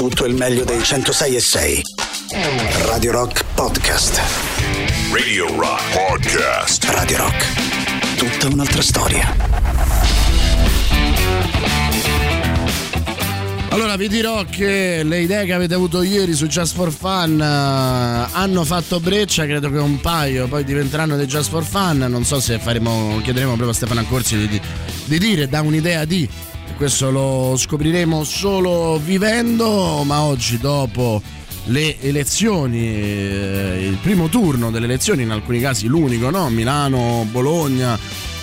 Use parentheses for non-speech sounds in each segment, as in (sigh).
tutto il meglio dei 106 e 6. Radio Rock Podcast. Radio Rock Podcast. Radio Rock. Tutta un'altra storia. Allora vi dirò che le idee che avete avuto ieri su Just for Fun eh, hanno fatto breccia, credo che un paio poi diventeranno dei Just for Fun, non so se faremo, chiederemo proprio a Stefano Accorsi di, di, di dire, da un'idea di, questo lo scopriremo solo vivendo, ma oggi dopo le elezioni, eh, il primo turno delle elezioni, in alcuni casi l'unico, no? Milano, Bologna,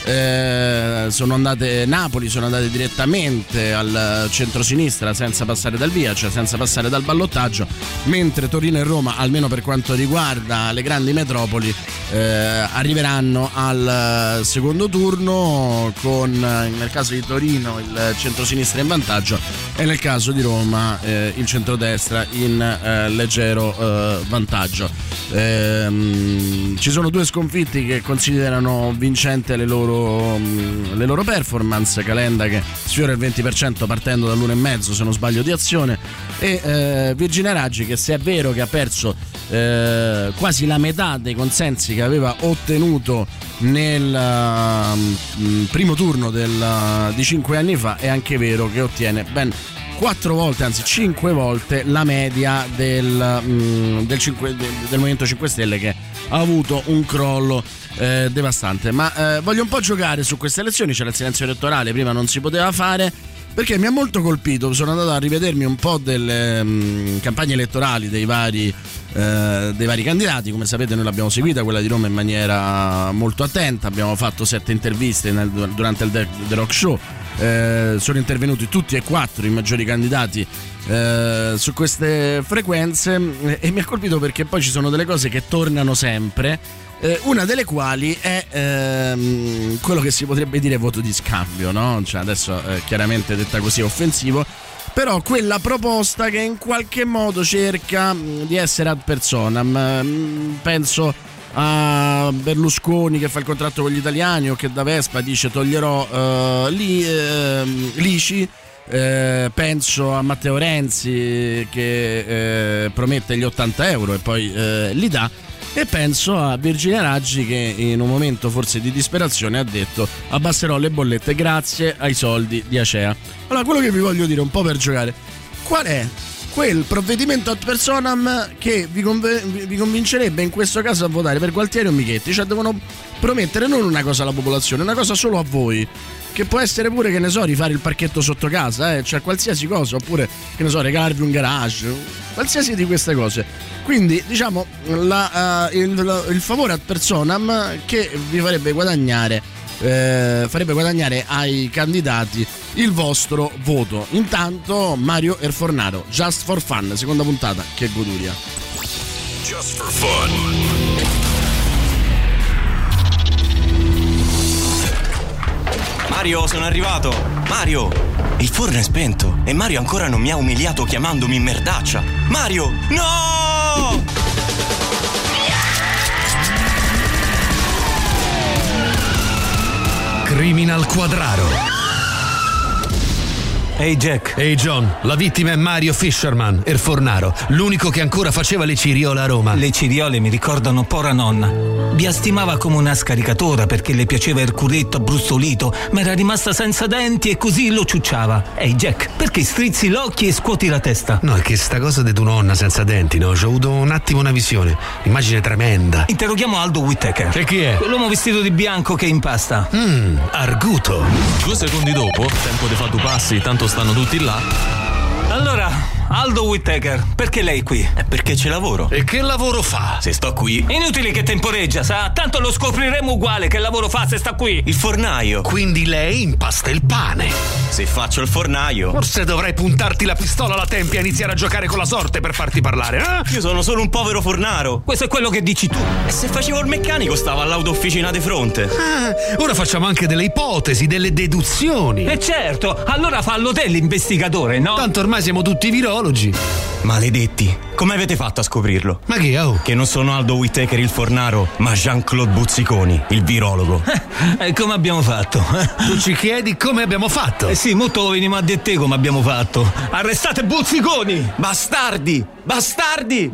eh, sono andate Napoli sono andate direttamente al centro-sinistra senza passare dal via, cioè senza passare dal ballottaggio, mentre Torino e Roma, almeno per quanto riguarda le grandi metropoli, eh, arriveranno al secondo turno con nel caso di Torino il centro-sinistra in vantaggio e nel caso di Roma eh, il centrodestra in eh, leggero eh, vantaggio. Ehm, ci sono due sconfitti che considerano vincente le loro le loro performance. Calenda che sfiora il 20% partendo dall'1,5 se non sbaglio di azione e eh, Virginia Raggi che se è vero che ha perso eh, quasi la metà dei consensi che aveva ottenuto nel uh, primo turno del, di 5 anni fa è anche vero che ottiene ben quattro volte, anzi cinque volte la media del, um, del, 5, del, del Movimento 5 Stelle che ha avuto un crollo eh, devastante. Ma eh, voglio un po' giocare su queste elezioni, c'era il silenzio elettorale, prima non si poteva fare. Perché mi ha molto colpito, sono andato a rivedermi un po' delle um, campagne elettorali dei vari, uh, dei vari, candidati, come sapete noi l'abbiamo seguita, quella di Roma in maniera molto attenta, abbiamo fatto sette interviste nel, durante il The Rock Show, uh, sono intervenuti tutti e quattro i maggiori candidati uh, su queste frequenze e mi ha colpito perché poi ci sono delle cose che tornano sempre eh, una delle quali è ehm, quello che si potrebbe dire voto di scambio, no? Cioè adesso eh, chiaramente detta così offensivo, però quella proposta che in qualche modo cerca mh, di essere ad personam. Mh, penso a Berlusconi che fa il contratto con gli italiani o che da Vespa dice toglierò uh, li, uh, l'ICI. Eh, penso a Matteo Renzi che eh, promette gli 80 euro e poi eh, li dà e penso a Virginia Raggi che in un momento forse di disperazione ha detto abbasserò le bollette grazie ai soldi di Acea. Allora quello che vi voglio dire un po' per giocare, qual è quel provvedimento ad personam che vi, conv- vi, convincerebbe in questo caso a votare per Gualtieri o Michetti? Cioè devono promettere non una cosa alla popolazione, una cosa solo a voi che può essere pure, che ne so, rifare il parchetto sotto casa, eh? cioè qualsiasi cosa, oppure, che ne so, regalarvi un garage, qualsiasi di queste cose. Quindi, diciamo, la, uh, il, il, favore ad personam che vi farebbe guadagnare, eh, farebbe guadagnare ai candidati il vostro voto. Intanto, Mario Erfornaro, Just for Fun, seconda puntata, che goduria. Just for Fun. Mario, sono arrivato! Mario! Il forno è spento e Mario ancora non mi ha umiliato chiamandomi merdaccia. Mario! No! Criminal Quadraro Ehi hey Jack. Ehi hey John, la vittima è Mario Fisherman, il fornaro, l'unico che ancora faceva le ciriole a Roma. Le ciriole mi ricordano pora nonna. Vi stimava come una scaricatora perché le piaceva il culetto abbrustolito, ma era rimasta senza denti e così lo ciucciava. Ehi hey Jack, perché strizzi l'occhio e scuoti la testa? No, è che sta cosa di tua nonna senza denti, no? Ci ho avuto un attimo una visione. Immagine tremenda. Interroghiamo Aldo Whittaker. Che chi è? L'uomo vestito di bianco che impasta. Mmm, arguto. Due secondi dopo, tempo di fare due passi, tanto stanno tutti là. Allora, Aldo Whittaker, perché lei è qui? È perché c'è lavoro. E che lavoro fa? Se sto qui. Inutile che temporeggia, sa? Tanto lo scopriremo uguale che lavoro fa se sta qui. Il fornaio. Quindi lei impasta il pane. Se faccio il fornaio. Forse dovrei puntarti la pistola alla tempia e iniziare a giocare con la sorte per farti parlare, eh? Io sono solo un povero fornaro. Questo è quello che dici tu. E se facevo il meccanico stavo all'autofficina di fronte. Ah, ora facciamo anche delle ipotesi, delle deduzioni. E certo, allora fallo te l'investigatore, no? Tanto ormai siamo tutti virologi. Maledetti, come avete fatto a scoprirlo? Ma chi, oh? Che non sono Aldo Whittaker il fornaro, ma Jean-Claude Buzziconi, il virologo. (laughs) E come abbiamo fatto? (laughs) Tu ci chiedi come abbiamo fatto? Eh sì, molto lo veniamo a dire te come abbiamo fatto. Arrestate Buzziconi! Bastardi! Bastardi!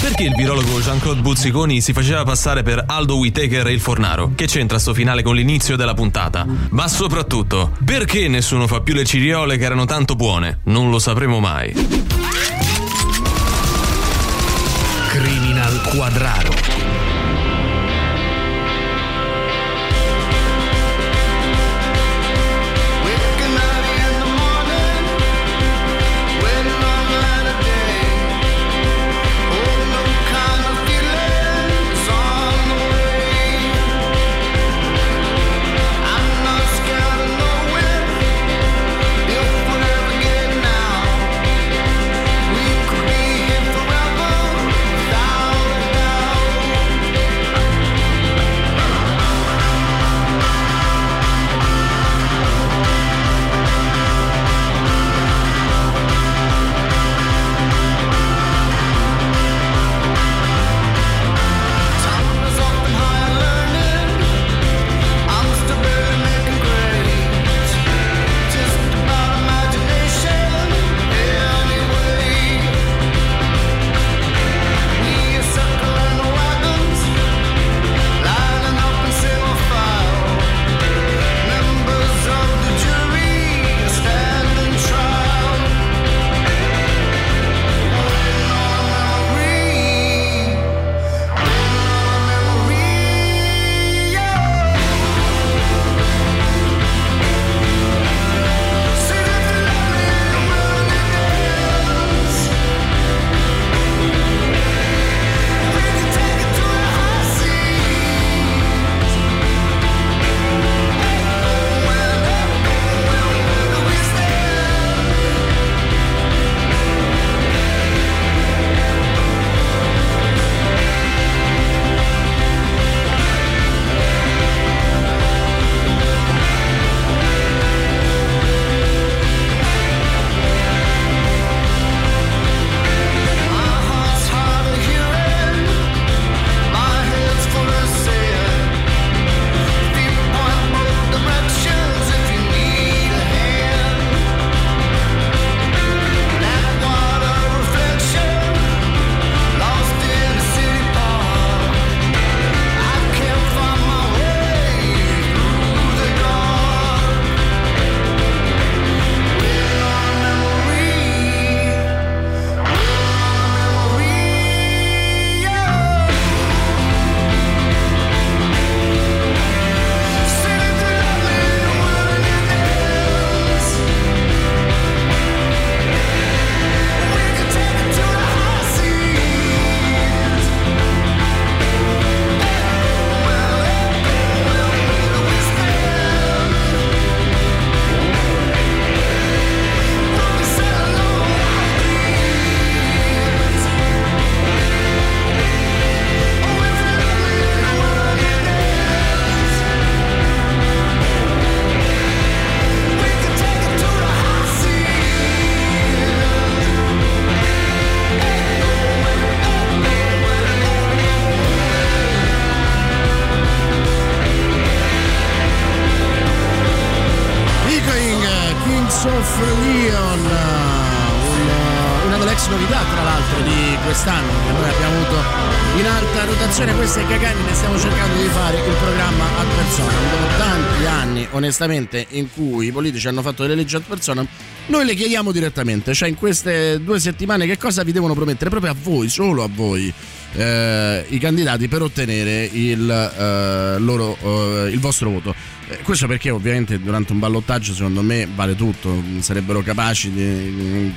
Perché il virologo Jean-Claude Buzziconi si faceva passare per Aldo Whittaker e il fornaro? Che c'entra sto finale con l'inizio della puntata? Ma soprattutto, perché nessuno fa più le ciriole che erano tanto buone? Non lo sapremo mai. Criminal Quadraro. Onestamente in cui i politici hanno fatto delle leggi ad persona, noi le chiediamo direttamente, cioè in queste due settimane che cosa vi devono promettere proprio a voi, solo a voi. eh, i candidati per ottenere il, eh, loro, eh, il vostro voto. Eh, questo perché ovviamente durante un ballottaggio secondo me vale tutto, sarebbero capaci di mm,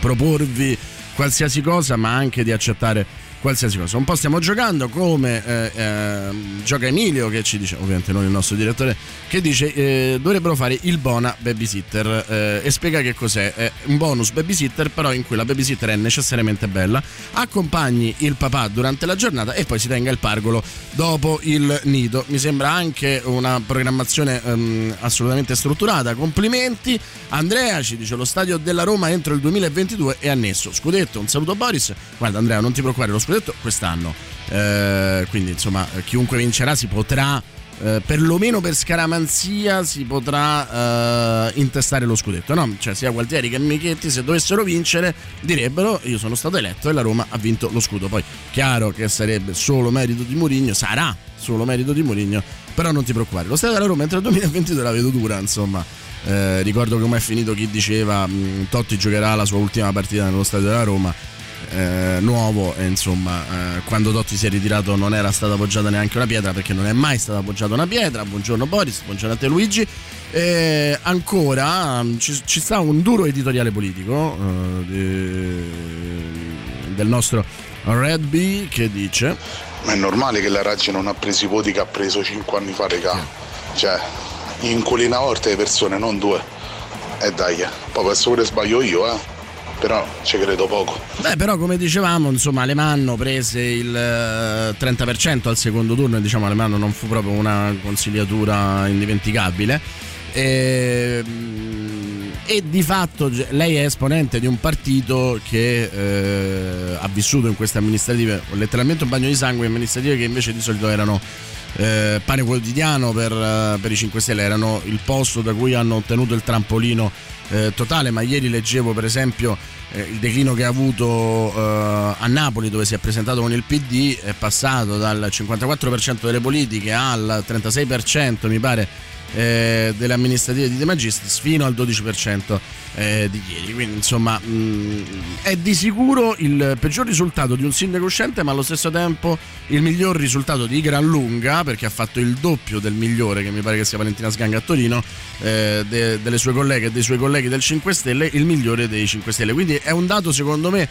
proporvi qualsiasi cosa ma anche di accettare qualsiasi cosa. Un po' stiamo giocando come eh, eh, gioca Emilio che ci dice, ovviamente non il nostro direttore, che dice eh, dovrebbero fare il bona babysitter eh, e spiega che cos'è. È un bonus babysitter però in cui la babysitter è necessariamente bella, accompagni il papà durante la giornata e poi si tenga il pargolo dopo il nido. Mi sembra anche una programmazione ehm, assolutamente strutturata. Complimenti. Andrea ci dice lo stadio della Roma entro il 2022 è annesso. Scudetto, un saluto a Boris. Guarda Andrea, non ti preoccupare, lo scudetto quest'anno. Eh, quindi insomma, chiunque vincerà si potrà eh, perlomeno per scaramanzia si potrà eh, intestare lo scudetto, no? Cioè sia Gualtieri che Michetti se dovessero vincere direbbero io sono stato eletto e la Roma ha vinto lo scudo. Poi chiaro che sarebbe solo merito di Mourinho, sarà solo merito di Mourinho, però non ti preoccupare. Lo stadio della Roma entro il 2022 la vedo dura, insomma. Eh, ricordo come è finito chi diceva mh, Totti giocherà la sua ultima partita nello stadio della Roma eh, nuovo e insomma eh, quando Totti si è ritirato non era stata appoggiata neanche una pietra perché non è mai stata appoggiata una pietra. Buongiorno Boris, buongiorno a te Luigi. E ancora ci, ci sta un duro editoriale politico eh, del nostro Red B che dice ma è normale che la Raggi non ha preso i voti che ha preso 5 anni fa regà cioè inculina volta le persone non due. E eh dai poi questo pure sbaglio io eh però ci credo poco. Beh, però come dicevamo, insomma, Alemanno prese il 30% al secondo turno e diciamo Alemanno non fu proprio una consigliatura indimenticabile. E, e di fatto lei è esponente di un partito che eh, ha vissuto in queste amministrative letteralmente un bagno di sangue amministrative che invece di solito erano eh, pane quotidiano per, per, i 5 Stelle erano il posto da cui hanno ottenuto il trampolino eh, totale ma ieri leggevo per esempio eh, il declino che ha avuto eh, a Napoli dove si è presentato con il PD è passato dal 54% delle politiche al 36% mi pare eh, delle amministrative di De Magistris fino al 12% eh, di ieri. Quindi, insomma, mh, è di sicuro il peggior risultato di un sindaco uscente, ma allo stesso tempo il miglior risultato di gran lunga, perché ha fatto il doppio del migliore, che mi pare che sia Valentina Sganga a Torino, eh, de, delle sue colleghe e dei suoi colleghi del 5 Stelle, il migliore dei 5 Stelle. Quindi è un dato, secondo me,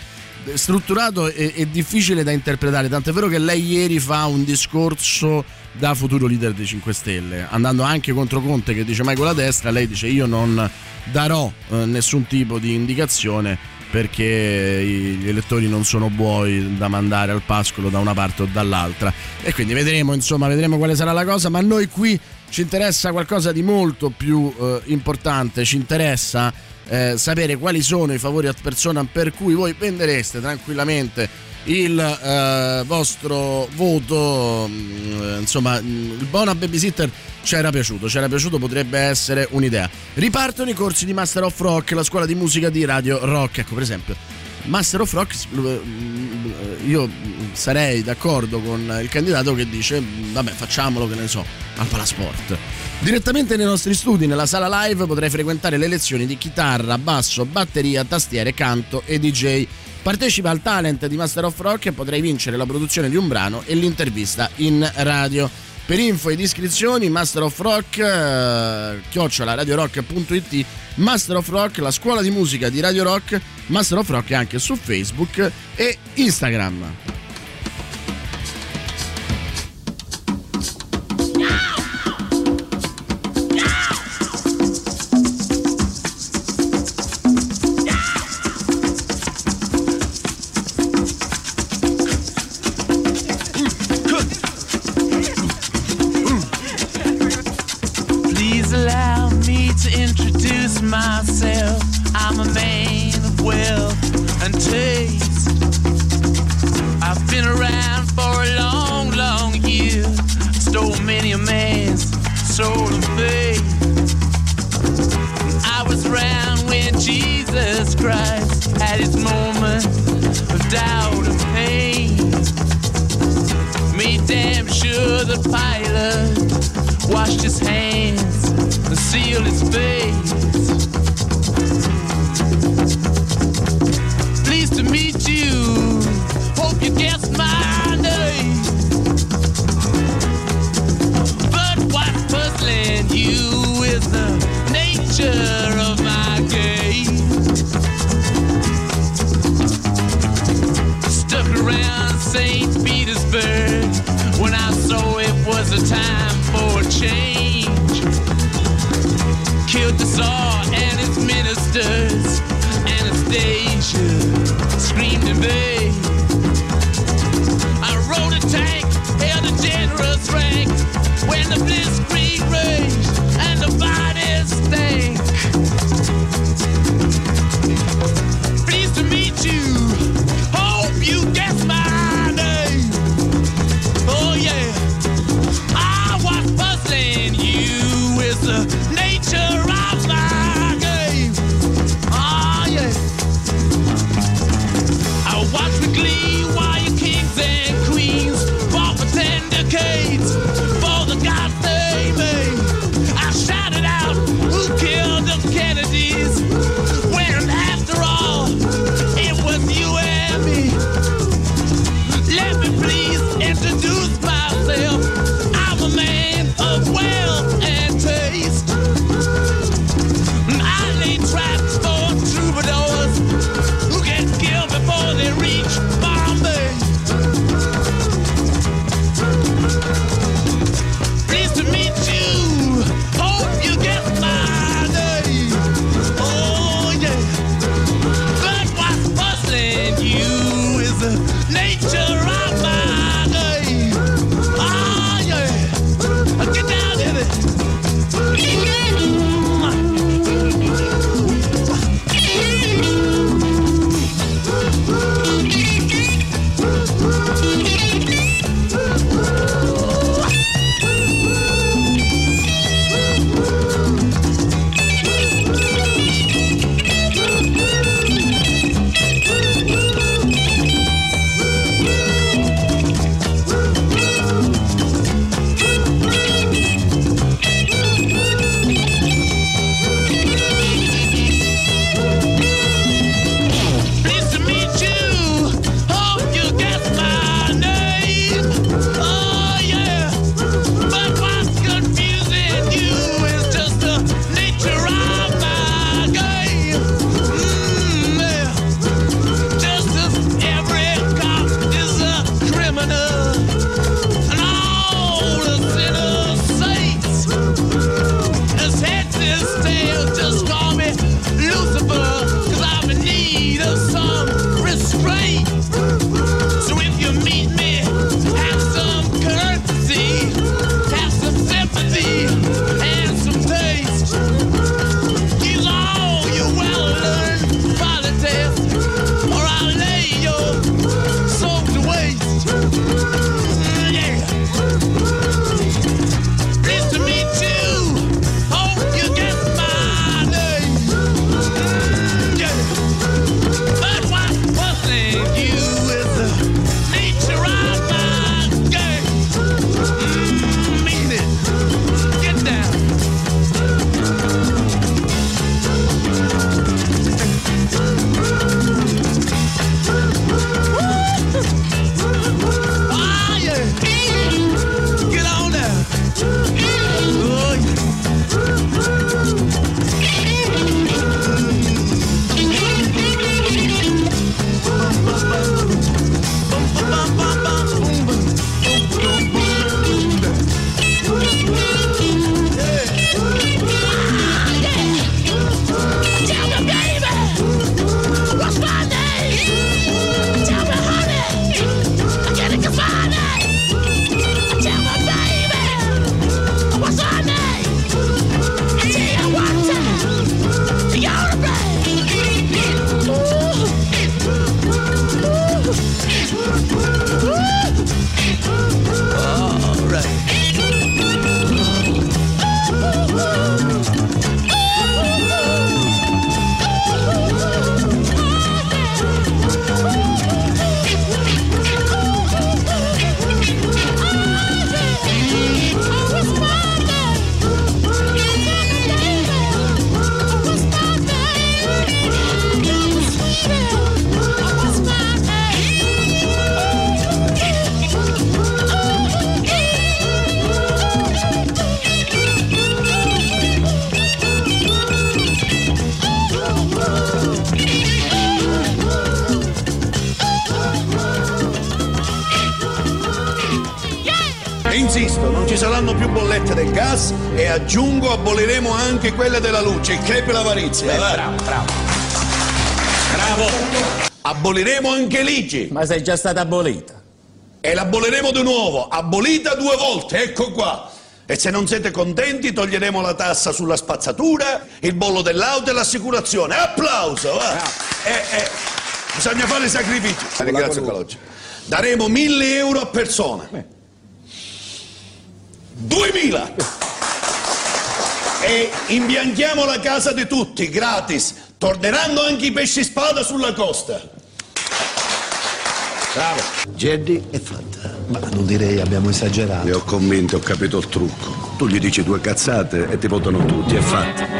strutturato e, e difficile da interpretare. Tant'è vero che lei ieri fa un discorso da futuro leader dei 5 Stelle, andando anche contro Conte che dice mai con la destra, lei dice io non darò eh, nessun tipo di indicazione perché gli elettori non sono buoi da mandare al pascolo da una parte o dall'altra e quindi vedremo insomma vedremo quale sarà la cosa ma noi qui ci interessa qualcosa di molto più eh, importante ci interessa eh, sapere quali sono i favori a persona per cui voi vendereste tranquillamente il eh, vostro voto mm, insomma il buona babysitter c'era piaciuto c'era piaciuto potrebbe essere un'idea. Ripartono i corsi di Master of Rock la scuola di musica di Radio Rock ecco per esempio. Master of Rock mm, io sarei d'accordo con il candidato che dice vabbè facciamolo che ne so al Palasport. Direttamente nei nostri studi, nella sala live, potrai frequentare le lezioni di chitarra, basso, batteria, tastiere, canto e DJ. Partecipa al talent di Master of Rock e potrai vincere la produzione di un brano e l'intervista in radio. Per info ed iscrizioni, Master of Rock, eh, chiocciola radiorock.it, Master of Rock, la scuola di musica di Radio Rock, Master of Rock anche su Facebook e Instagram. Aboliremo anche quelle della luce. Crepe l'avarizia. va. bravo, bravo. Bravo. Aboliremo anche l'ICI. Ma sei già stata abolita. E l'aboliremo di nuovo. Abolita due volte, ecco qua. E se non siete contenti toglieremo la tassa sulla spazzatura, il bollo dell'auto e l'assicurazione. Applauso! va. Eh, eh, bisogna fare sacrifici. Ringrazio. Daremo 1000 euro a persona. 2000! E imbianchiamo la casa di tutti, gratis. Torneranno anche i pesci spada sulla costa. Bravo. Jeddy è fatta. Ma non direi abbiamo esagerato. Le ho convinto, ho capito il trucco. Tu gli dici due cazzate e ti votano tutti, è fatto.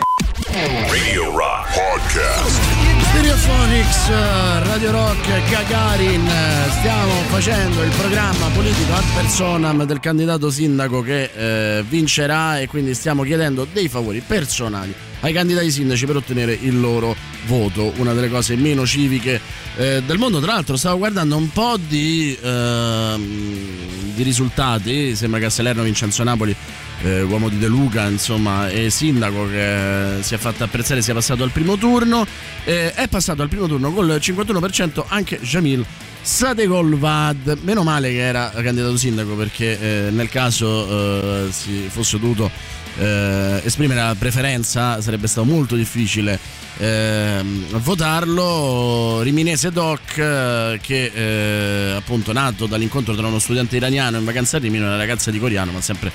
Eh, Radio Rock, Gagarin, eh, stiamo facendo il programma politico ad personam del candidato sindaco che eh, vincerà e quindi stiamo chiedendo dei favori personali ai candidati sindaci per ottenere il loro voto, una delle cose meno civiche eh, del mondo. Tra l'altro stavo guardando un po' di, ehm, di risultati, sembra che a Salerno Vincenzo Napoli eh, uomo di De Luca, insomma, e sindaco che si è fatto apprezzare, sia passato al primo turno. Eh, è passato al primo turno col 51% anche Jamil Sadegolvad. Meno male che era candidato sindaco perché eh, nel caso eh, si fosse dovuto eh, esprimere la preferenza sarebbe stato molto difficile ehm, votarlo. Riminese Doc, eh, che eh, appunto nato dall'incontro tra uno studente iraniano in vacanza a Rimini e una ragazza di coreano, ma sempre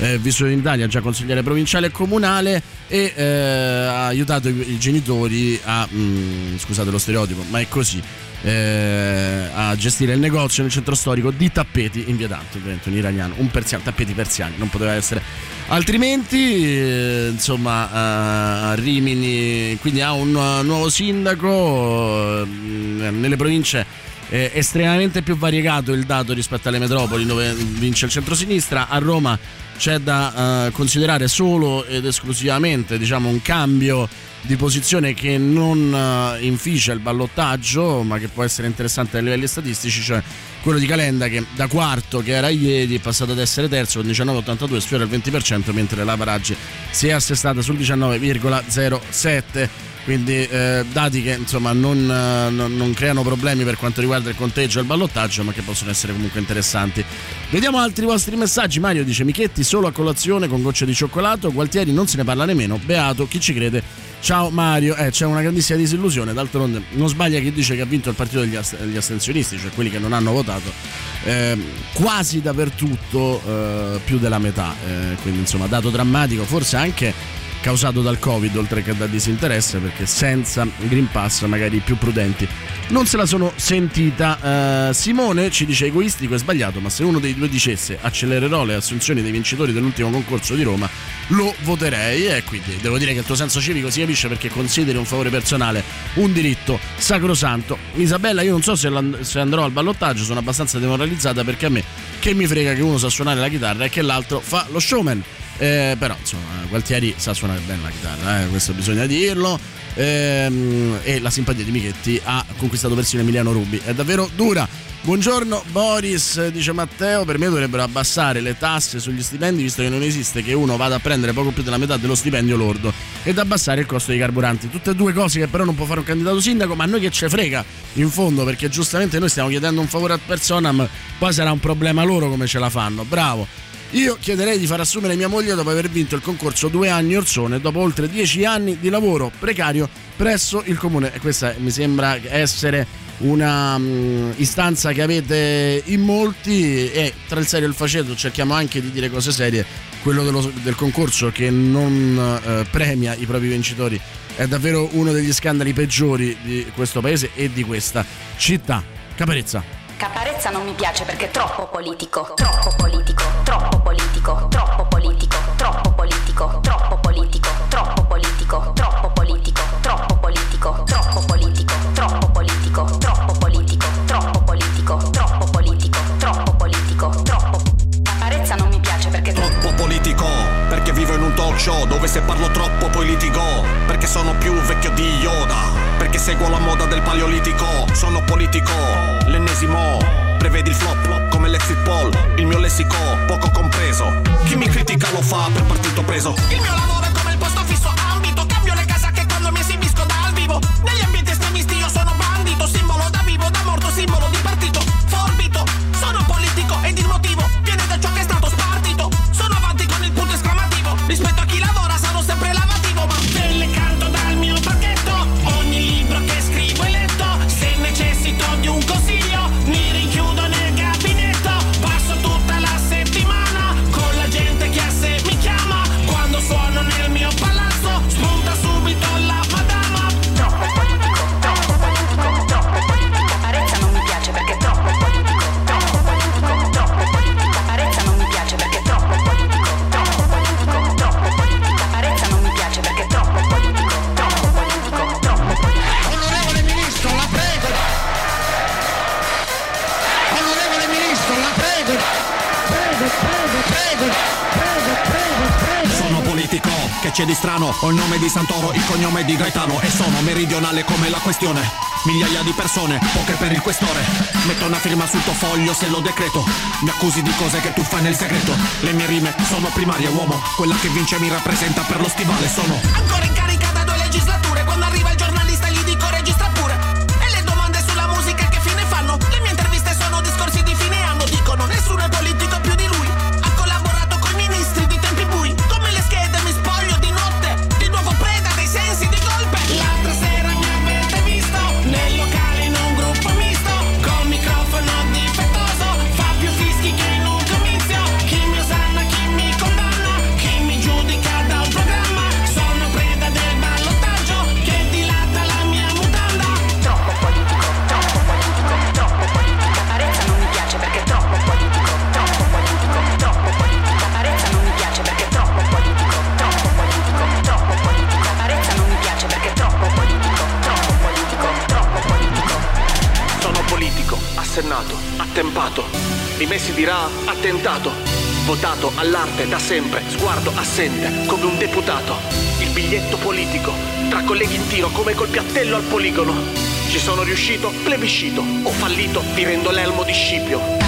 eh, vissuto in Italia, già consigliere provinciale e comunale e eh, ha aiutato i, i genitori a, mm, scusate lo stereotipo, ma è così, eh, a gestire il negozio nel centro storico di tappeti in via Dante, ovviamente un iraniano, un persiano, tappeti persiani, non poteva essere altrimenti, eh, insomma, a Rimini, quindi ha un uh, nuovo sindaco eh, nelle province è estremamente più variegato il dato rispetto alle metropoli dove vince il centrosinistra. A Roma c'è da eh, considerare solo ed esclusivamente diciamo, un cambio di posizione che non eh, inficia il ballottaggio, ma che può essere interessante a livelli statistici, cioè quello di Calenda che da quarto che era ieri è passato ad essere terzo con 19,82 sfiora il 20% mentre la Paraggi si è assestata sul 19,07 quindi eh, dati che insomma non, eh, non- non creano problemi per quanto riguarda il conteggio e il ballottaggio ma che possono essere comunque interessanti. Vediamo altri vostri messaggi. Mario dice Michetti solo a colazione con gocce di cioccolato. Gualtieri non se ne parla nemmeno. Beato chi ci crede? Ciao Mario, eh, c'è una grandissima disillusione, d'altronde non sbaglia chi dice che ha vinto il partito degli, ast- degli astensionisti, cioè quelli che non hanno votato, ehm, quasi dappertutto eh, più della metà, eh, quindi insomma dato drammatico, forse anche causato dal Covid oltre che dal disinteresse perché senza Green Pass magari i più prudenti non se la sono sentita. Eh, Simone ci dice egoistico e sbagliato, ma se uno dei due dicesse accelererò le assunzioni dei vincitori dell'ultimo concorso di Roma, lo voterei e quindi devo dire che il tuo senso civico si capisce perché consideri un favore personale un diritto sacrosanto. Isabella, io non so se, se andrò al ballottaggio, sono abbastanza demoralizzata perché a me che mi frega che uno sa suonare la chitarra e che l'altro fa lo showman. Eh, però insomma Gualtieri sa suonare bene la chitarra, eh, questo bisogna dirlo. Ehm, e la simpatia di Michetti ha conquistato persino Emiliano Rubi. È davvero dura. Buongiorno Boris, dice Matteo, per me dovrebbero abbassare le tasse sugli stipendi visto che non esiste che uno vada a prendere poco più della metà dello stipendio lordo ed abbassare il costo dei carburanti. Tutte e due cose che però non può fare un candidato sindaco, ma a noi che ce frega in fondo perché giustamente noi stiamo chiedendo un favore a personam, poi sarà un problema loro come ce la fanno. Bravo. Io chiederei di far assumere mia moglie dopo aver vinto il concorso due anni orsone, dopo oltre dieci anni di lavoro precario presso il comune. E questa mi sembra essere una mm, istanza che avete in molti e tra il serio e il faceto cerchiamo anche di dire cose serie. Quello dello- del concorso che non eh, premia i propri vincitori è davvero uno degli scandali peggiori di questo paese e di questa città. Caparezza. Caparezza non mi piace perché è troppo politico, troppo politico, troppo politico, troppo politico, troppo politico, troppo politico, troppo politico, troppo politico, troppo politico, troppo politico, troppo politico, troppo politico, troppo politico, troppo politico, troppo politico, troppo Caparezza non mi piace perché Troppo politico, perché vivo in un talk show dove se parlo troppo poi litigo. Perché sono più vecchio di Yoda, perché seguo la moda del paleolitico. Sono politico, l'ennesimo. Prevedi il flop come l'exit poll, il mio lessico poco compreso. Chi mi critica lo fa per partito preso. Il mio lavoro è come il posto fisso ambito Cambio le casacche quando mi esibisco dal vivo Negli ambienti estremisti io sono bandito Simbolo da vivo, da morto, simbolo di che c'è di strano? Ho il nome di Santoro, il cognome di Gaetano E sono meridionale come la questione. Migliaia di persone, poche per il questore. Metto una firma sul tuo foglio se lo decreto. Mi accusi di cose che tu fai nel segreto. Le mie rime sono primarie uomo. Quella che vince mi rappresenta per lo stivale Sono Ancora in carica da due legislature attempato. Di me si dirà attentato. Votato all'arte da sempre, sguardo assente, come un deputato. Il biglietto politico. Tra colleghi in tiro come col piattello al poligono. Ci sono riuscito, plebiscito. Ho fallito, rendo l'elmo di Scipio.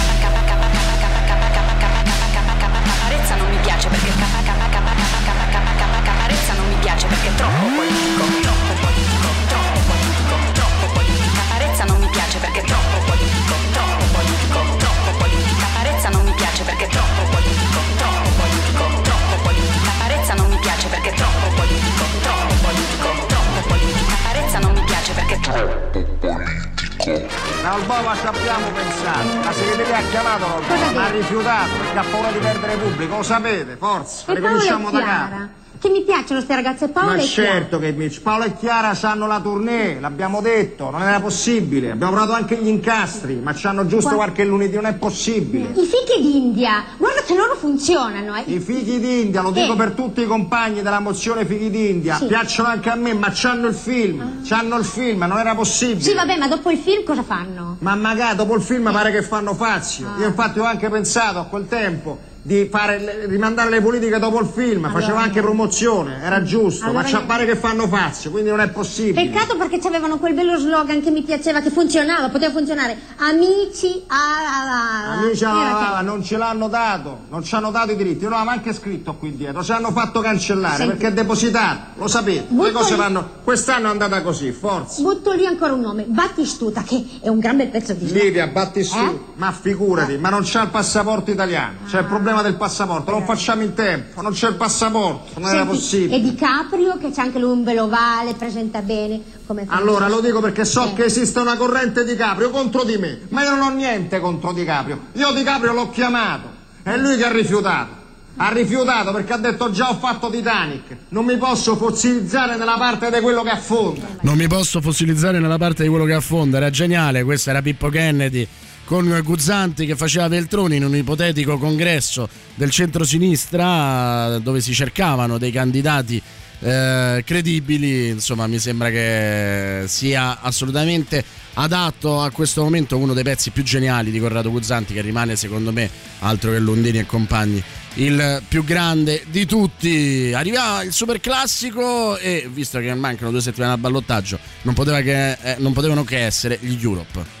Bova ci abbiamo pensato, la segreteria ha chiamato Rolbova, ma ha rifiutato perché ha paura di perdere pubblico, lo sapete, forza, ricominciamo da capo. Che mi piacciono queste ragazze Paolo Ma e Chiara. certo che mi- Paolo e Chiara hanno la tournée, l'abbiamo detto, non era possibile. Abbiamo provato anche gli incastri, ma c'hanno giusto Qua- qualche lunedì, non è possibile. I fichi d'India, guarda che loro funzionano, eh. I fighi d'India, lo dico Eh. per tutti i compagni della mozione fighi d'India, Sì. piacciono anche a me, ma c'hanno il film, c'hanno il film, non era possibile. Sì, vabbè, ma dopo il film cosa fanno? Ma magari dopo il film pare che fanno fazio. Io infatti ho anche pensato a quel tempo di fare, le- rimandare le politiche dopo il film, Allora- anche promozione, era giusto, Allora ma c'ha- io- pare che fanno fazio, quindi non è possibile. Peccato perché avevano quel bello slogan che mi piaceva, che funzionava, poteva funzionare. Amici a Amici, ah, che- non ce l'hanno dato, non ci hanno dato i diritti, io non l'avevo anche scritto qui dietro, ci hanno fatto cancellare Senti. perché è depositato, lo sapete, le Butto cose lì- vanno, quest'anno è andata così, forza. Butto lì ancora un nome, Battistuta, che è un gran bel pezzo di Livia, batti su, Eh? ma figurati, ma non c'ha il passaporto italiano, c'è il problema del passaporto, non facciamo in tempo, non c'è il passaporto, non era Senti, possibile. E Di Caprio, che c'è anche lui un bel ovale, presenta bene. Come Allora lo dico perché so Eh. che esiste una corrente di Caprio contro di me, ma io non ho niente contro Di Caprio. Io Di Caprio l'ho chiamato, è lui che ha rifiutato. Ha rifiutato perché ha detto già ho fatto Titanic, non mi posso fossilizzare nella parte di quello che affonda. Non mi posso fossilizzare nella parte di quello che affonda, era geniale, questo era Pippo Kennedy con Guzzanti che faceva Veltroni in un ipotetico congresso del centro-sinistra dove si cercavano dei candidati eh, credibili, insomma mi sembra che sia assolutamente adatto a questo momento uno dei pezzi più geniali di Corrado Guzzanti che rimane secondo me altro che Londini e compagni il più grande di tutti. Arriva il super classico e visto che mancano due settimane al ballottaggio non, poteva che- eh, non potevano che essere gli Europe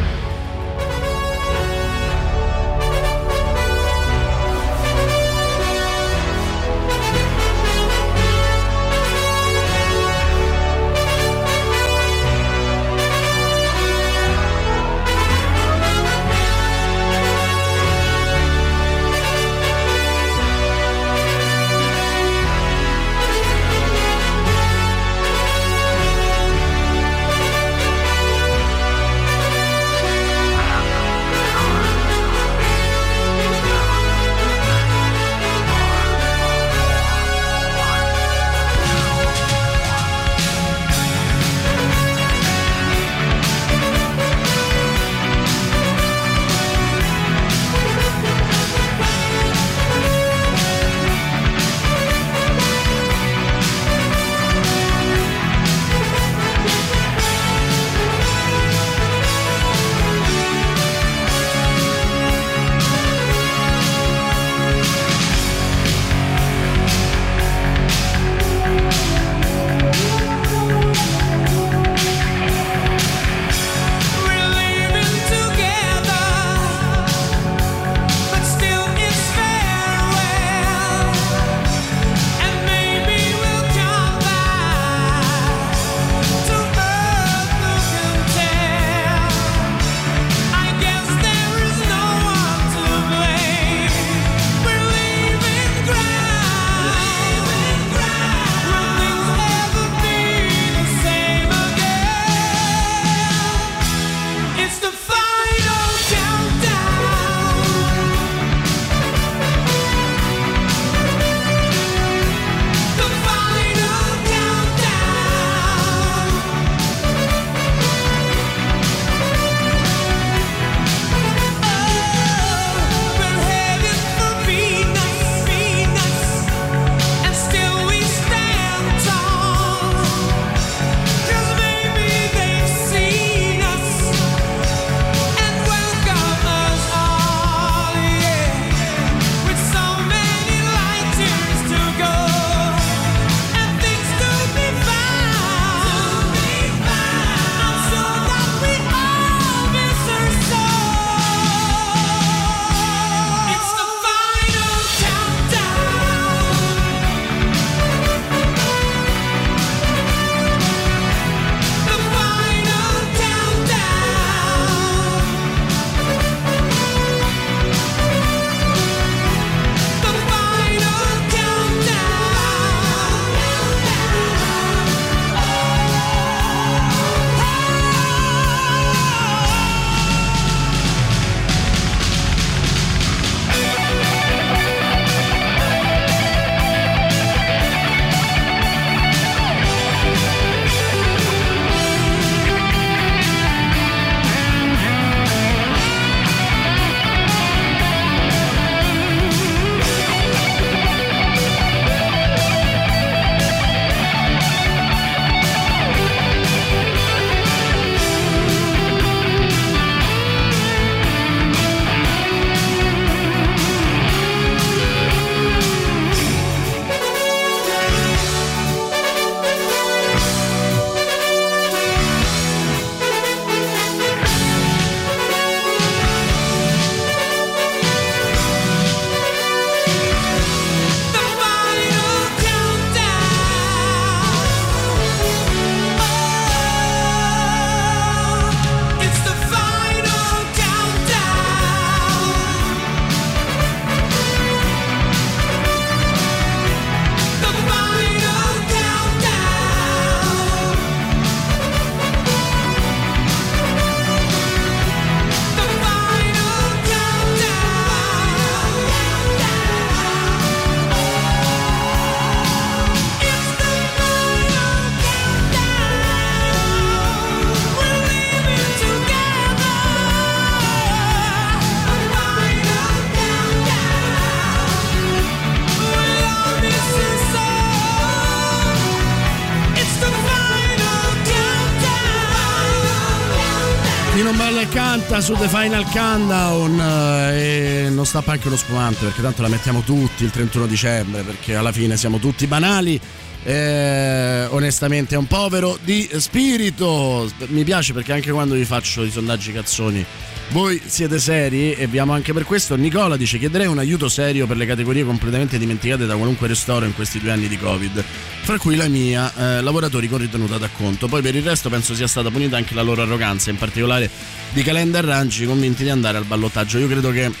Canta su The Final Countdown eh, e non stappa anche uno spumante perché tanto la mettiamo tutti il 31 dicembre perché alla fine siamo tutti banali. Eh, onestamente è un povero di spirito. Mi piace perché anche quando vi faccio i sondaggi cazzoni voi siete seri e vi amo anche per questo. Nicola dice: Chiederei un aiuto serio per le categorie completamente dimenticate da qualunque ristoro in questi due anni di Covid, fra cui la mia, eh, lavoratori con ritenuta d'acconto. Poi per il resto penso sia stata punita anche la loro arroganza, in particolare di Calenda e Raggi, convinti di andare al ballottaggio. Io credo che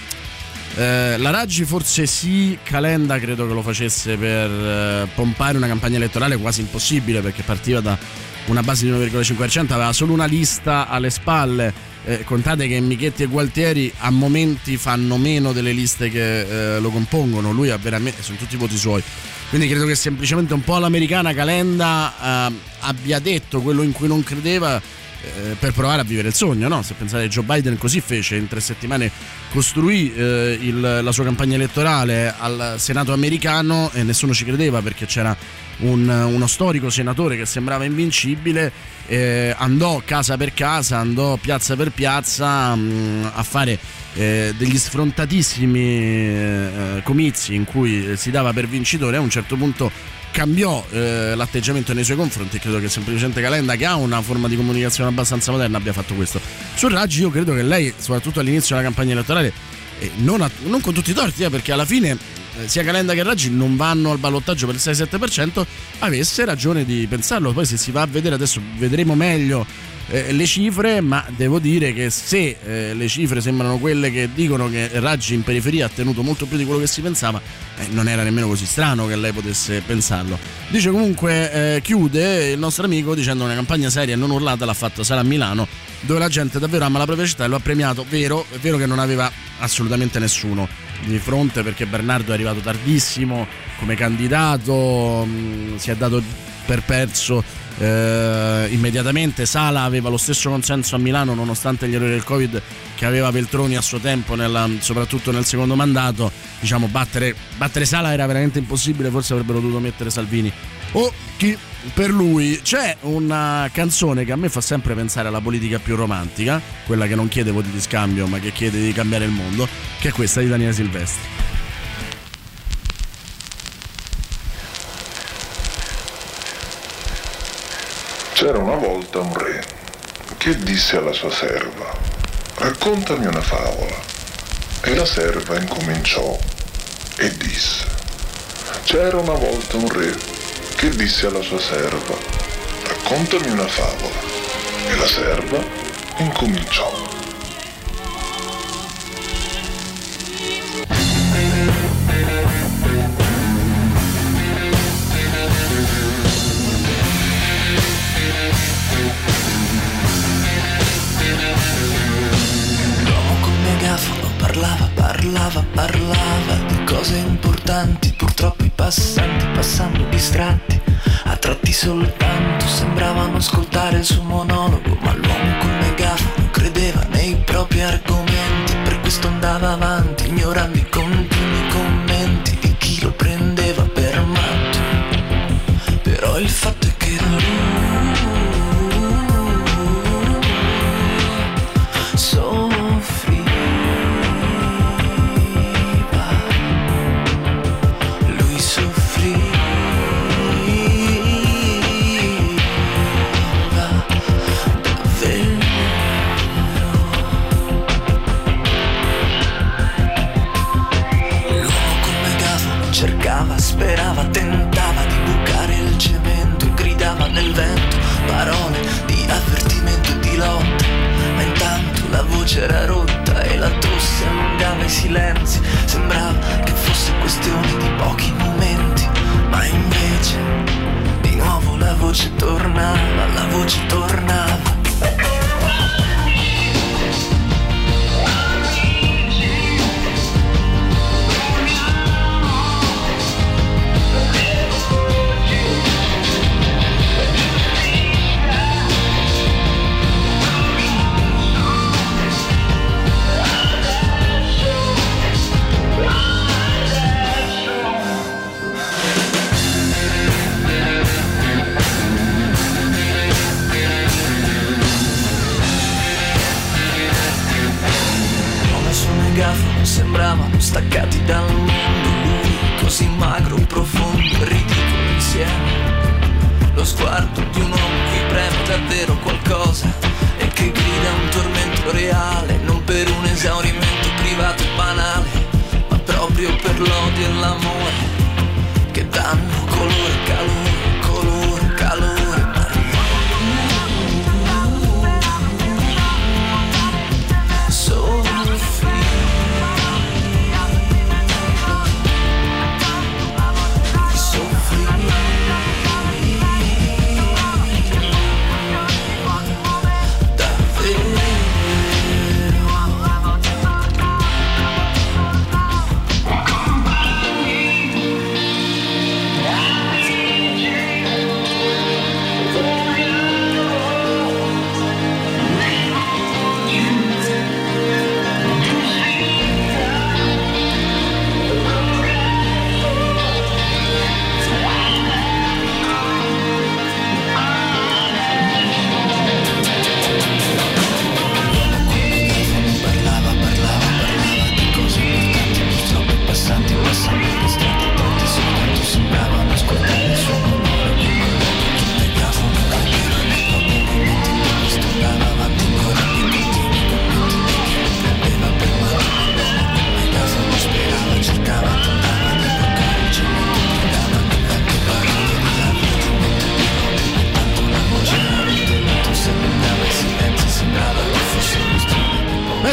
eh, la Raggi forse sì, Calenda credo che lo facesse per eh, pompare una campagna elettorale quasi impossibile perché partiva da una base di 1,5%, aveva solo una lista alle spalle. Eh, contate che Michetti e Gualtieri a momenti fanno meno delle liste che eh, lo compongono, lui ha veramente, sono tutti voti suoi. Quindi credo che semplicemente un po' all'americana Calenda eh, abbia detto quello in cui non credeva eh, per provare a vivere il sogno, no? Se pensate Joe Biden così fece, in tre settimane costruì eh, il, la sua campagna elettorale al Senato americano e nessuno ci credeva perché c'era un, uno storico senatore che sembrava invincibile, eh, andò casa per casa, andò piazza per piazza mh, a fare eh, degli sfrontatissimi eh, comizi in cui si dava per vincitore, a un certo punto cambiò eh, l'atteggiamento nei suoi confronti credo che semplicemente Calenda che ha una forma di comunicazione abbastanza moderna abbia fatto questo. Su Raggi io credo che lei soprattutto all'inizio della campagna elettorale eh, non, a- non con tutti i torti eh, perché alla fine eh, sia Calenda che Raggi non vanno al ballottaggio per il 6-7% avesse ragione di pensarlo poi se si va a vedere adesso vedremo meglio eh, le cifre, ma devo dire che se eh, le cifre sembrano quelle che dicono che Raggi in periferia ha tenuto molto più di quello che si pensava, eh, non era nemmeno così strano che lei potesse pensarlo. Dice comunque, eh, chiude il nostro amico dicendo una campagna seria non urlata l'ha fatta Sala a Milano, dove la gente davvero ama la propria città e lo ha premiato. Vero, è vero che non aveva assolutamente nessuno di fronte perché Bernardo è arrivato tardissimo come candidato, mh, si è dato per perso eh, immediatamente. Sala aveva lo stesso consenso a Milano nonostante gli errori del Covid che aveva Veltroni a suo tempo, nella- soprattutto nel secondo mandato. Diciamo, battere, battere Sala era veramente impossibile, forse avrebbero dovuto mettere Salvini. O chi per lui c'è una canzone che a me fa sempre pensare alla politica più romantica, quella che non chiede voti di scambio ma che chiede di cambiare il mondo, che è questa di Daniele Silvestri. C'era una volta un re che disse alla sua serva, raccontami una favola. E la serva incominciò e disse, c'era una volta un re che disse alla sua serva, raccontami una favola. E la serva incominciò. Parlava, parlava, parlava di cose importanti, purtroppo i passanti passando distratti, a tratti soltanto sembravano ascoltare il suo monologo, ma l'uomo col megafono credeva nei propri argomenti, per questo andava avanti, ignorando c'era rotta e la tosse allungava i silenzi, sembrava che fosse questione di pochi momenti, ma invece di nuovo la voce tornava, la voce tornava. Sembravano staccati dal mondo. Lui così magro, profondo, ridicolo insieme. Lo sguardo di un uomo cui preme davvero qualcosa e che grida un tormento reale, non per un esaurimento privato e banale, ma proprio per l'odio e l'amore che danno colore, calore,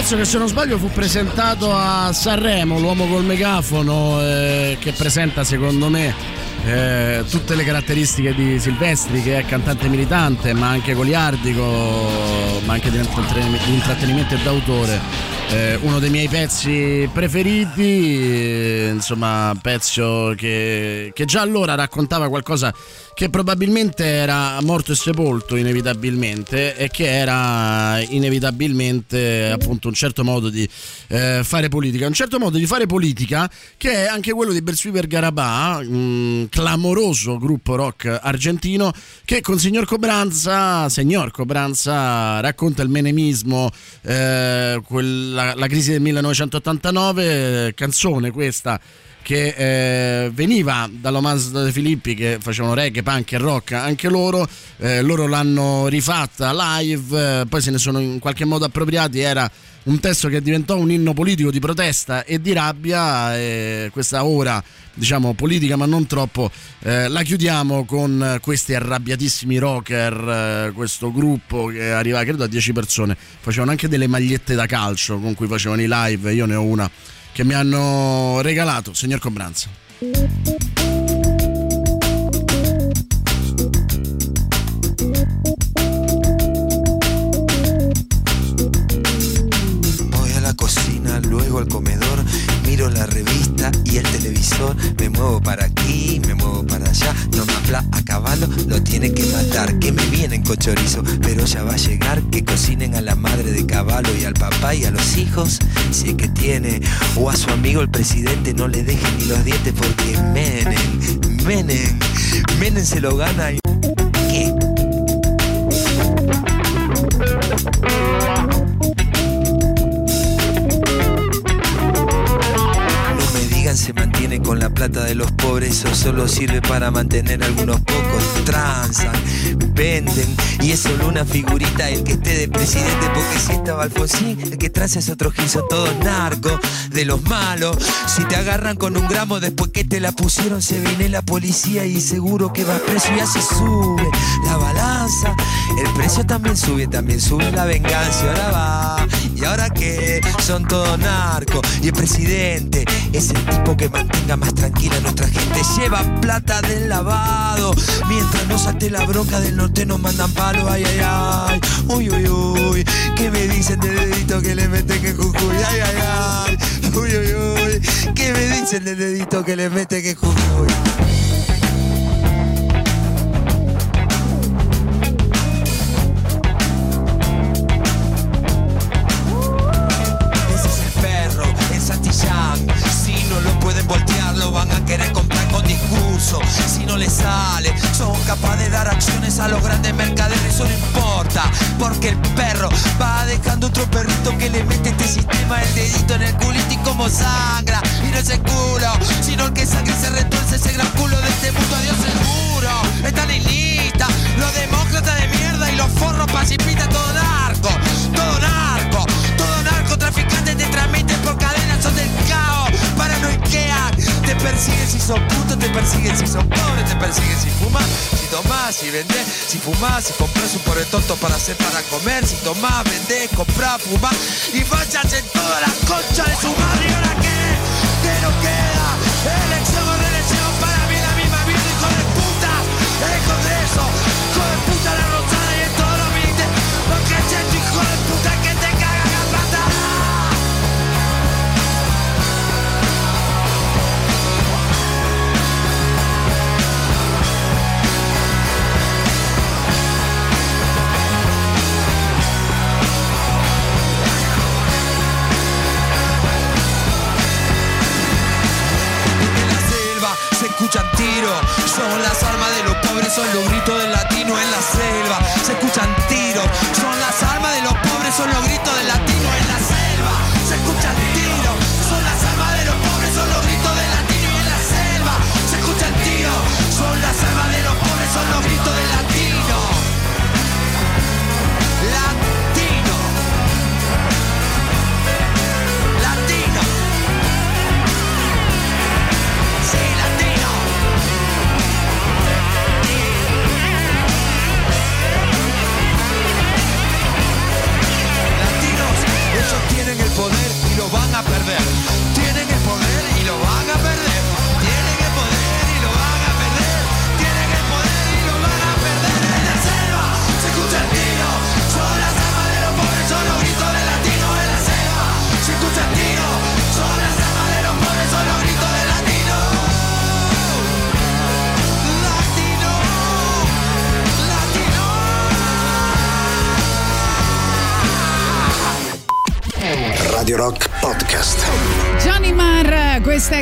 Pezzo che se non sbaglio fu presentato a Sanremo, l'uomo col megafono, eh, che presenta secondo me eh, tutte le caratteristiche di Silvestri, che è cantante militante, ma anche goliardico, ma anche di intrattenimento e d'autore. Eh, uno dei miei pezzi preferiti, eh, insomma, pezzo che, che già allora raccontava qualcosa che probabilmente era morto e sepolto inevitabilmente e che era inevitabilmente appunto un certo modo di eh, fare politica, un certo modo di fare politica che è anche quello di Bersweeper Garabà, un clamoroso gruppo rock argentino che con Signor Cobranza, Signor Cobranza racconta il menemismo, eh, quella- la crisi del 1989, eh, canzone questa che eh, veniva dall'Omas De Filippi che facevano reggae, punk e rock anche loro, eh, loro l'hanno rifatta live, eh, poi se ne sono in qualche modo appropriati, era un testo che diventò un inno politico di protesta e di rabbia e questa ora diciamo politica ma non troppo eh, la chiudiamo con questi arrabbiatissimi rocker eh, questo gruppo che arriva credo a 10 persone. Facevano anche delle magliette da calcio con cui facevano i live io ne ho una che mi hanno regalato signor Cobranza al comedor, miro la revista y el televisor, me muevo para aquí, me muevo para allá, no me habla a caballo, lo tiene que matar, que me vienen con chorizo, pero ya va a llegar, que cocinen a la madre de caballo y al papá y a los hijos, si es que tiene, o a su amigo el presidente, no le dejen ni los dientes porque Menem, Menem, Menem se lo gana y... ¿Qué? Se mantiene con la plata de los pobres, eso solo sirve para mantener a algunos pocos. Transan, venden, y es solo una figurita el que esté de presidente, porque si estaba Alfonsín, el que transa es otro gil, son todos narcos, de los malos. Si te agarran con un gramo después que te la pusieron, se viene la policía y seguro que vas preso y así sube la balanza. El precio también sube, también sube la venganza. Ahora va, y ahora que son todos narcos. Y el presidente es el tipo que mantenga más tranquila a nuestra gente. Lleva plata del lavado. Mientras no salte la bronca del norte nos mandan palo. Ay, ay, ay. Uy, uy, uy. ¿Qué me dicen del dedito que le meten que Jujuy? Ay, ay, ay. Uy, uy, uy. ¿Qué me dicen del dedito que le meten que Jujuy? Capaces de dar acciones a los grandes mercaderes, eso no importa. porque el perro va dejando otro perrito que le mete este sistema el dedito en el culito y como sangra. Y no es el culo, sino el que sangre se retuerce ese gran culo de este mundo, Dios seguro. Están en lista, los demócratas de mierda y los forros pacifistas, todo narco, persiguen si son putos, te persiguen si son pobres, te persiguen si fumas, si tomás, si vendés, si fumás, si compras un pobre tonto para hacer para comer, si tomás, vendés, comprás, fumás y fachas en toda la concha de su madre y ahora qué, que no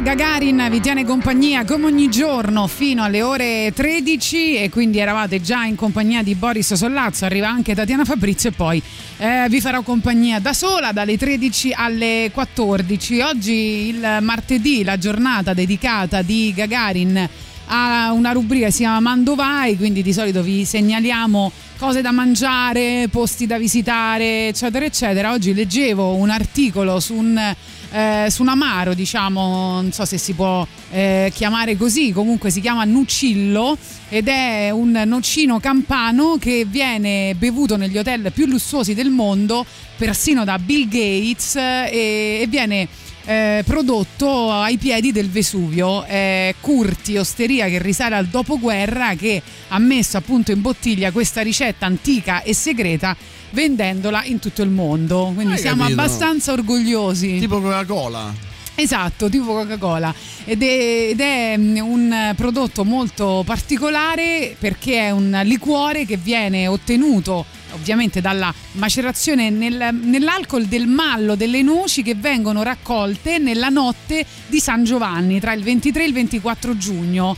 Gagarin, vi tiene compagnia come ogni giorno fino alle ore 13 e quindi eravate già in compagnia di Boris Sollazzo, arriva anche Tatiana Fabrizio e poi eh, vi farò compagnia da sola dalle 13 alle 14. Oggi il martedì, la giornata dedicata di Gagarin a una rubrica che si chiama Mandovai, quindi di solito vi segnaliamo cose da mangiare, posti da visitare, eccetera, eccetera. Oggi leggevo un articolo su un, eh, su un amaro, diciamo, non so se si può eh, chiamare così, comunque si chiama Nucillo ed è un nocino campano che viene bevuto negli hotel più lussuosi del mondo, persino da Bill Gates, e, e viene eh, prodotto ai piedi del Vesuvio. È Curti, osteria che risale al dopoguerra, che ha messo appunto in bottiglia questa ricetta antica e segreta vendendola in tutto il mondo. Quindi Hai siamo capito? abbastanza orgogliosi. Tipo Coca-Cola. Esatto, tipo Coca-Cola. Ed è, ed è, mm, un prodotto molto particolare perché è un liquore che viene ottenuto ovviamente dalla macerazione nel- nell'alcol del mallo delle noci che vengono raccolte nella notte di San Giovanni tra il 23 e il 24 giugno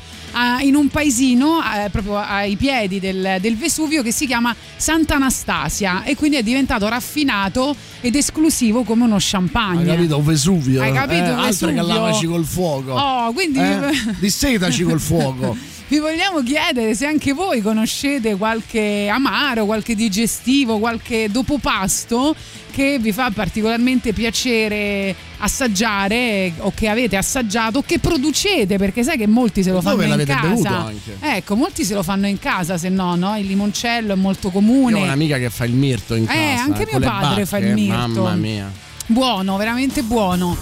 in un paesino eh, proprio ai piedi del, del Vesuvio che si chiama Sant'Anastasia e quindi è diventato raffinato ed esclusivo come uno champagne. Hai capito? Vesuvio. Hai capito? Eh, altro che Vesuvio. lavaci col fuoco. Oh, quindi Eh? Dissetaci col fuoco. (laughs) vi vogliamo chiedere se anche voi conoscete qualche amaro, qualche digestivo, qualche dopopasto che vi fa particolarmente piacere assaggiare o che avete assaggiato o che producete perché sai che molti se lo fanno in l'avete bevuto casa. anche? Ecco, molti se lo fanno in casa, se no, no? Il limoncello è molto comune. Io ho un'amica che fa il mirto in Eh, casa. anche con mio padre fa il bacche, mirto. Mamma mia. Buono, veramente buono.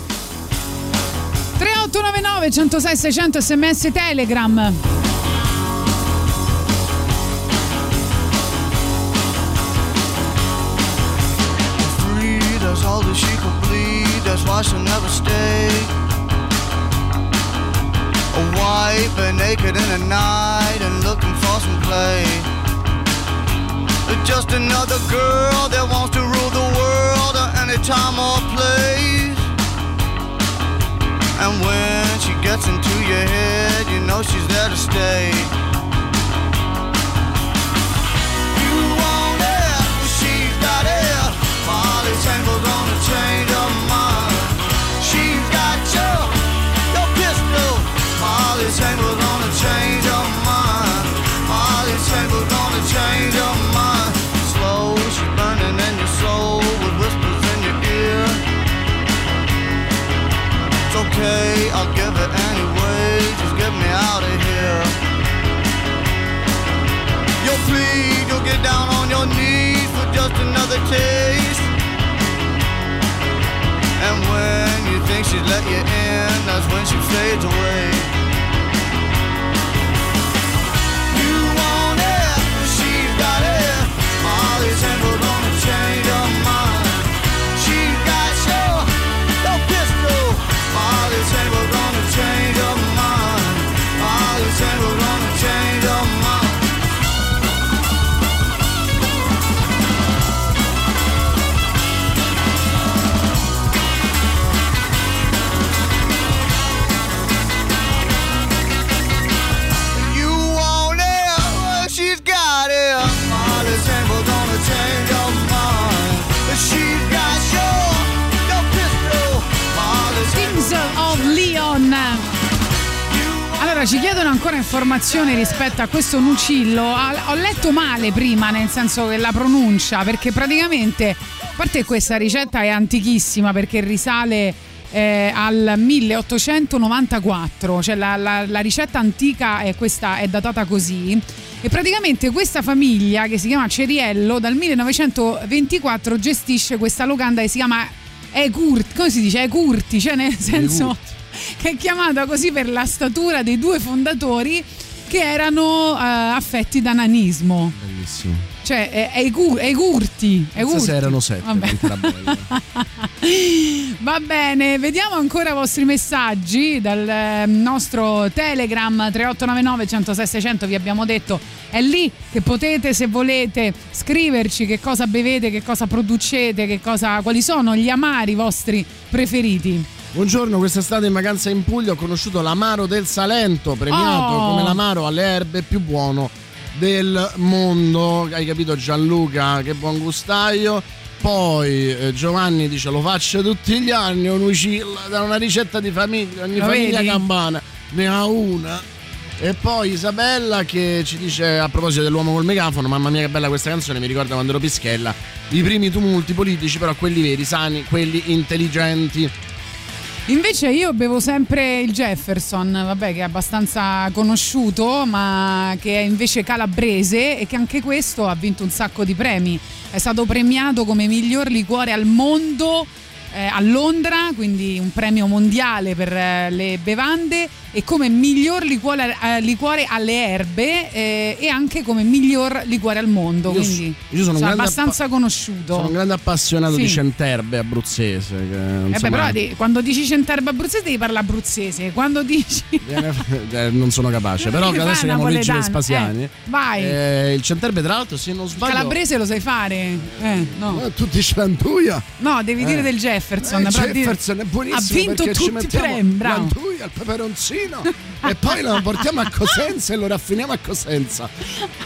3899 106 600 sms Telegram. all that she could bleed, that's why she'll never stay. A wife, but naked in the night and looking for some play. Just another girl that wants to rule the world at any time or place. And when she gets into your head, you know she's there to stay. down on your knees for just another taste. And when you think she's let you in, that's when she fades away. Allora ci chiedono ancora informazioni rispetto a questo Nucillo. Ho letto male prima, nel senso che la pronuncia, perché praticamente, a parte questa ricetta è antichissima perché risale eh, al 1894, cioè la, la- la ricetta antica è, questa, è datata così. E praticamente questa famiglia che si chiama Ceriello dal 1924 gestisce questa locanda che si chiama Ecurti, come si dice? Ecurti, cioè nel senso che è chiamata così per la statura dei due fondatori che erano eh, affetti da nanismo. Bellissimo. Cioè, è, è. Non so Ecurti. se erano sette. (laughs) Va bene, vediamo ancora i vostri messaggi dal eh, nostro Telegram 3899 106 600, vi abbiamo detto, è lì che potete se volete scriverci che cosa bevete, che cosa producete, che cosa, quali sono gli amari vostri preferiti. Buongiorno, quest'estate in vacanza in Puglia ho conosciuto l'amaro del Salento, premiato Oh. come l'amaro alle erbe più buono del mondo. Hai capito Gianluca? Che buon gustaio. Poi eh, Giovanni dice lo faccio tutti gli anni, un ucilla da una ricetta di famiglia, ogni Lo famiglia vedi? campana ne ha una. E poi Isabella che ci dice a proposito dell'uomo col megafono, mamma mia che bella questa canzone, mi ricorda quando ero Pischella, i primi tumulti politici, però quelli veri, sani, quelli intelligenti. Invece io bevo sempre il Jefferson, vabbè che è abbastanza conosciuto, ma che è invece calabrese e che anche questo ha vinto un sacco di premi. È stato premiato come miglior liquore al mondo eh, a Londra, quindi un premio mondiale per eh, le bevande e come miglior liquore, eh, liquore alle erbe eh, e anche come miglior liquore al mondo, Io quindi io sono grande abbastanza appa- conosciuto. Sono un grande appassionato Sì. di centerbe abruzzese. Che, Eh beh, però di- quando dici centerba abruzzese devi parlare abruzzese, quando dici eh, non sono capace. Però (laughs) Che adesso siamo Luigi? Vespasiani. Eh, vai. Eh, il centerbe, tra l'altro, se non sbaglio. Calabrese lo sai fare? Eh, no. Eh, tutti Spantuia. No, devi dire Eh. del Jefferson. Dire- Jefferson è buonissimo Ha vinto tutti i premi, bravo. l'antuia, il peperoncino Marino. E poi lo portiamo a Cosenza e lo raffiniamo a Cosenza.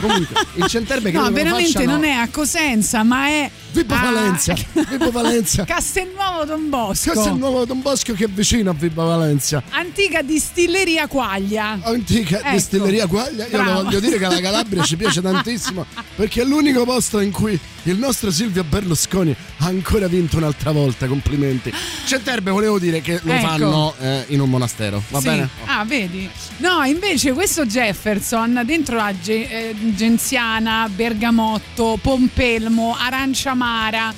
Comunque, il centerbe No, che lo veramente facciano- non è a Cosenza, ma è Vibo a- Valencia, Vibo Valencia. Castelnuovo Don Bosco. Questo è il nuovo Don Bosco che è vicino a Vibo Valencia. Antica distilleria Quaglia. Antica Ecco. distilleria Quaglia. Io Bravo. lo voglio dire che la Calabria ci piace tantissimo perché è l'unico posto in cui il nostro Silvio Berlusconi ha ancora vinto un'altra volta. Complimenti. Centerbe, volevo dire che lo Ecco. fanno eh, in un monastero. Va Sì. bene? Ah, vedi? No, invece questo Jefferson dentro la ge- eh, genziana, bergamotto, pompelmo, arancia amara,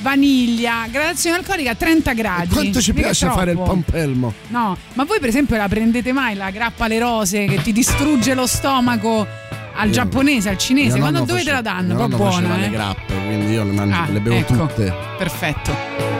vaniglia, gradazione alcolica a 30 gradi. Quanto ci Mica piace fare il troppo. pompelmo? No, ma voi per esempio la prendete mai la grappa alle rose che ti distrugge lo stomaco al Io- giapponese, al cinese? Mio Quando nonno dove te la faceva- danno? mio Un po' nonno faceva buona, le eh? grappe, quindi io le, mangio- Ah, le bevo ecco. tutte. Perfetto.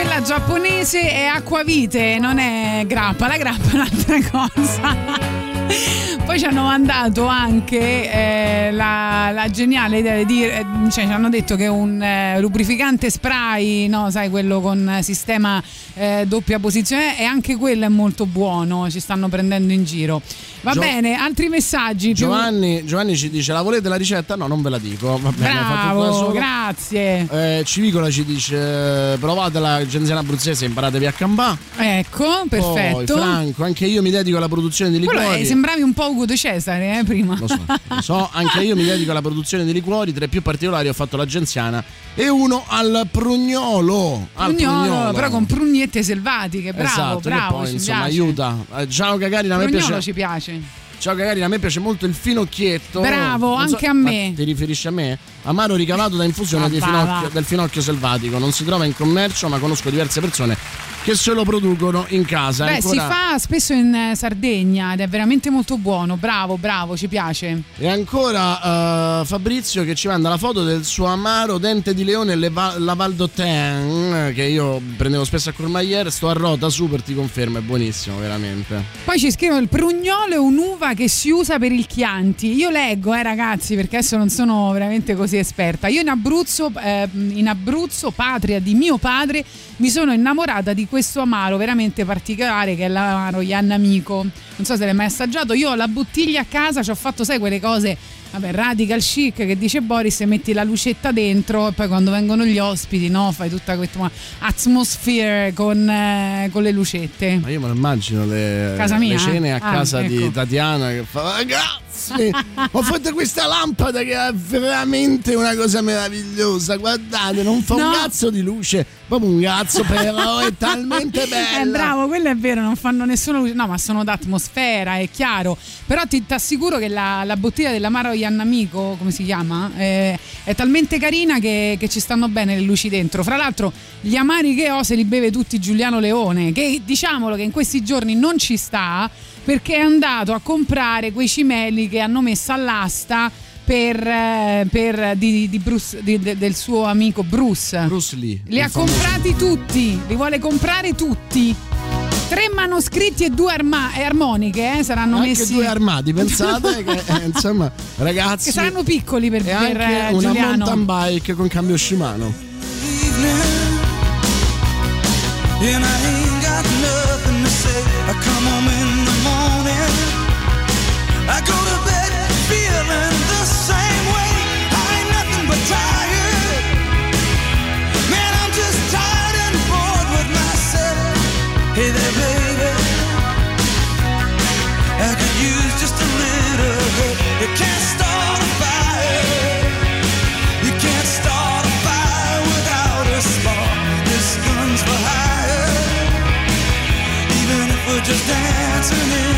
Quella giapponese è acquavite, non è grappa. La grappa è un'altra cosa. (laughs) Poi ci hanno mandato anche eh, la, la geniale idea di dire, cioè ci hanno detto che un eh, lubrificante spray, no, sai, quello con sistema eh, doppia posizione, e anche quello è molto buono, ci stanno prendendo in giro. Va Gio- bene, altri messaggi. Giovanni, Giovanni ci dice: La volete la ricetta? No, non ve la dico. Va bene, Bravo, grazie. Eh, Civicola ci dice: Provatela, genziana abruzzese, imparatevi a campà. Ecco, Poi perfetto. Franco, anche io mi dedico alla produzione di liquori. Sembravi un po' Ugo De Cesare eh, prima. Lo so, lo so, anche io mi dedico alla produzione di liquori. Tra i più particolari ho fatto la genziana e uno al prugnolo. Al Prugnolo, però con prugnette selvatiche, bravo, esatto, bravo, poi insomma piace. aiuta. Eh, Ciao Gagarina, a me piace. ci piace. Ciao Gagarina, a me piace molto il finocchietto. Bravo, so- anche a me. Ti riferisci a me? Amaro ricavato da infusione Ah, finocchio- del finocchio selvatico. Non si trova in commercio, ma conosco diverse persone che se lo producono in casa. Beh, Ancora- si fa spesso in eh, Sardegna ed è veramente molto buono. Bravo, bravo, ci piace. E ancora eh, Fabrizio che ci manda la foto del suo amaro dente di leone la Val d'Otten che io prendevo spesso a Courmayeur, sto a rota super ti confermo, è buonissimo veramente. Poi ci scrivono il prugnolo è un'uva che si usa per il Chianti. Io leggo, eh ragazzi, perché adesso non sono veramente così esperta. Io in Abruzzo, eh, in Abruzzo, patria di mio padre, mi sono innamorata di questo amaro veramente particolare che è l'amaro Ian Amico. Non so se l'hai mai assaggiato. Io ho la bottiglia a casa, ci ho fatto, sai, quelle cose. Vabbè, radical chic che dice Boris, e metti la lucetta dentro e poi quando vengono gli ospiti, no? Fai tutta questa atmosphere con, eh, con le lucette. Ma io me lo immagino le, le cene a Ah, casa di ecco. Tatiana che fa ragazzi ho fatto questa lampada che è veramente una cosa meravigliosa guardate non fa No. un cazzo di luce proprio un cazzo però è talmente (laughs) bella Eh, bravo, quello è vero, non fanno nessuna luce. No, ma sono d'atmosfera, è chiaro. Però ti assicuro che la, la bottiglia dell'amaro Iannamico, come si chiama? Eh, è talmente carina che, che ci stanno bene le luci dentro. Fra l'altro, gli amari che ho se li beve tutti Giuliano Leone, che diciamolo che in questi giorni non ci sta perché è andato a comprare quei cimeli che hanno messo all'asta. Per, eh, per- di- di Bruce- di- de- del suo amico Bruce. Bruce Lee. Li ha famoso. comprati tutti, li vuole comprare tutti. Tre manoscritti e due arma- e armoniche eh, saranno anche messi. due armati pensate (laughs) che eh, insomma ragazzi Che saranno piccoli per, e per, anche eh, una Giuliano. mountain bike con cambio Shimano just tired and bored with myself. Hey there, baby. I could use just a little help. You can't start a fire. You can't start a fire without a spark. This gun's for hire. Even if we're just dancing in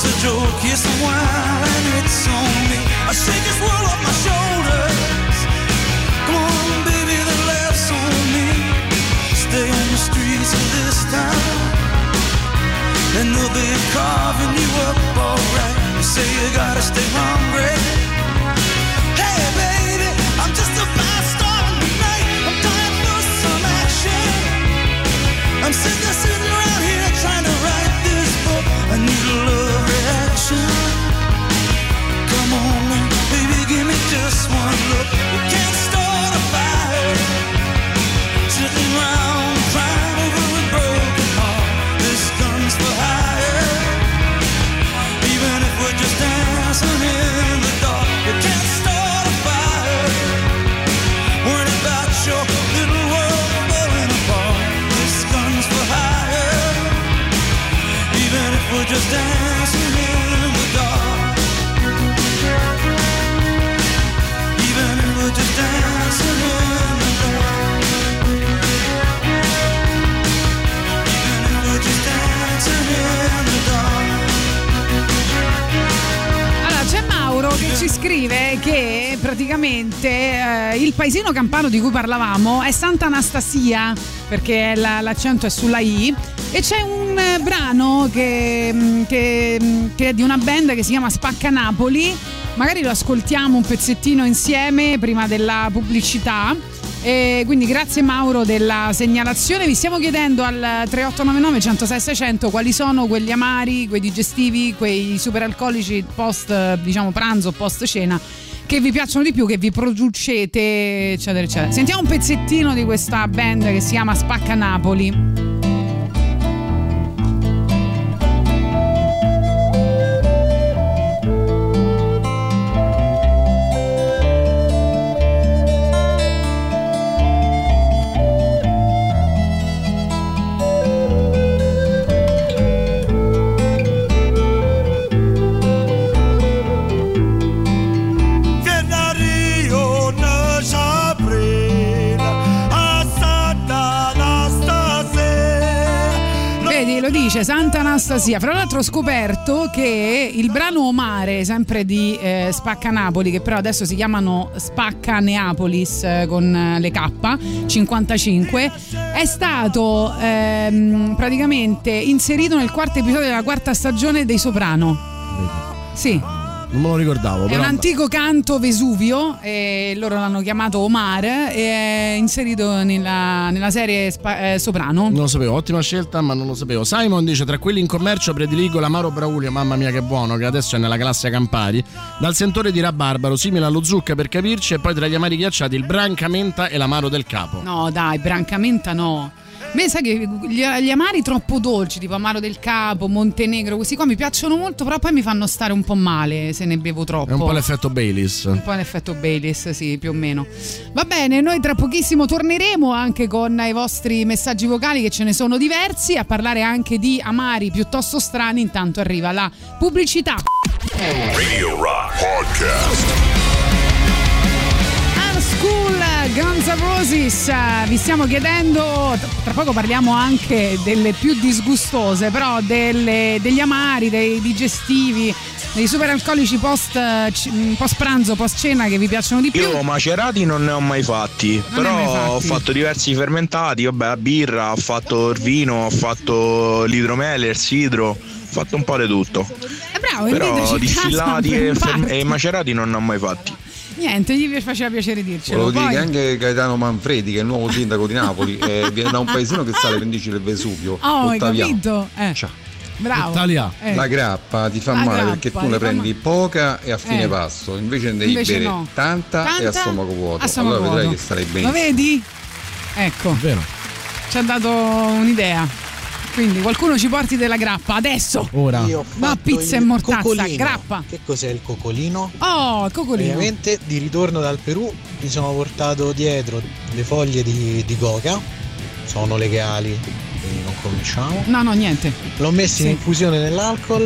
There's a joke, yes, a while, it's on me. I shake this world off my shoulders. Come on, baby, the laughs on me. Stay on the streets of this town, and they'll be carving you up alright. You say you gotta stay hungry. Hey, baby, I'm just a fast star tonight. I'm dying for some action. I'm sick of sitting around here one look. Paesino campano di cui parlavamo è Santa Anastasia, perché la- l'accento è sulla I, e c'è un eh, brano che, mm, che, mm, che è di una band che si chiama Spacca Napoli. Magari lo ascoltiamo un pezzettino insieme prima della pubblicità. E quindi grazie Mauro della segnalazione. Vi stiamo chiedendo al 3899 106 600 quali sono quegli amari, quei digestivi, quei superalcolici post diciamo pranzo, post cena che vi piacciono di più, che vi producete, eccetera, eccetera. Sentiamo un pezzettino di questa band che si chiama Spacca Napoli. Dice Santa Anastasia. Fra l'altro ho scoperto che il brano Omare, sempre di eh, Spacca Napoli, che però adesso si chiamano Spacca Neapolis eh, con eh, le K 55, è stato ehm, praticamente inserito nel quarto episodio della quarta stagione dei Soprano. Sì, Non me lo ricordavo. è un antico canto Vesuvio e loro l'hanno chiamato Omar e è inserito nella, nella serie Spa- eh, Soprano. Non lo sapevo, ottima scelta, ma non lo sapevo. Simon dice: Tra quelli in commercio prediligo l'amaro Braulio, mamma mia che buono, che adesso è nella classe Campari. Dal sentore di rabarbaro, simile allo zucca per capirci, e poi tra gli amari ghiacciati il brancamenta e l'amaro del capo. No, dai, brancamenta no. Me sai che gli, gli amari troppo dolci, tipo amaro del capo, Montenegro, questi qua mi piacciono molto, però poi mi fanno stare un po' male se ne bevo troppo. È un po' l'effetto Baileys. Un po' l'effetto Baileys, sì, più o meno. Va bene, noi tra pochissimo torneremo anche con i vostri messaggi vocali, che ce ne sono diversi, a parlare anche di amari piuttosto strani. Intanto arriva la pubblicità. Radio Rock Podcast. Guns N' Roses vi stiamo chiedendo tra poco parliamo anche delle più disgustose però delle- degli amari dei digestivi dei superalcolici post, eh, c- post pranzo post cena che vi piacciono di più Io macerati non ne ho mai fatti, Non hai mai però fatti. ho fatto diversi fermentati, vabbè, la birra, ho fatto il vino, ho fatto l'idromele, il sidro, ho fatto un po' di tutto. Eh, bravo Però distillati e, un fer- party. e macerati non ne ho mai fatti. Niente gli faceva piacere dircelo Volevo dire Poi- che anche Gaetano Manfredi, che è il nuovo sindaco di Napoli, (laughs) eh, viene da un paesino che sta alle pendici del Vesuvio. oh hai Ottaviano. capito eh. bravo Eh. La grappa ti fa La male grappa perché tu ne prendi poca e a fine Eh. pasto, invece ne devi Invece bere no. tanta, e a Tanta stomaco vuoto. a stomaco allora vedrai vuoto. che starai lo benissimo. vedi? ecco Vero. ci ha dato un'idea quindi qualcuno ci porti della grappa adesso Ora. Fatto pizza e mortazza cocolino. grappa Che cos'è il cocolino? oh il cocolino Ovviamente di ritorno dal Perù mi sono portato dietro le foglie di, di coca, sono legali, quindi non cominciamo. no no niente L'ho messo in Sì. infusione nell'alcol,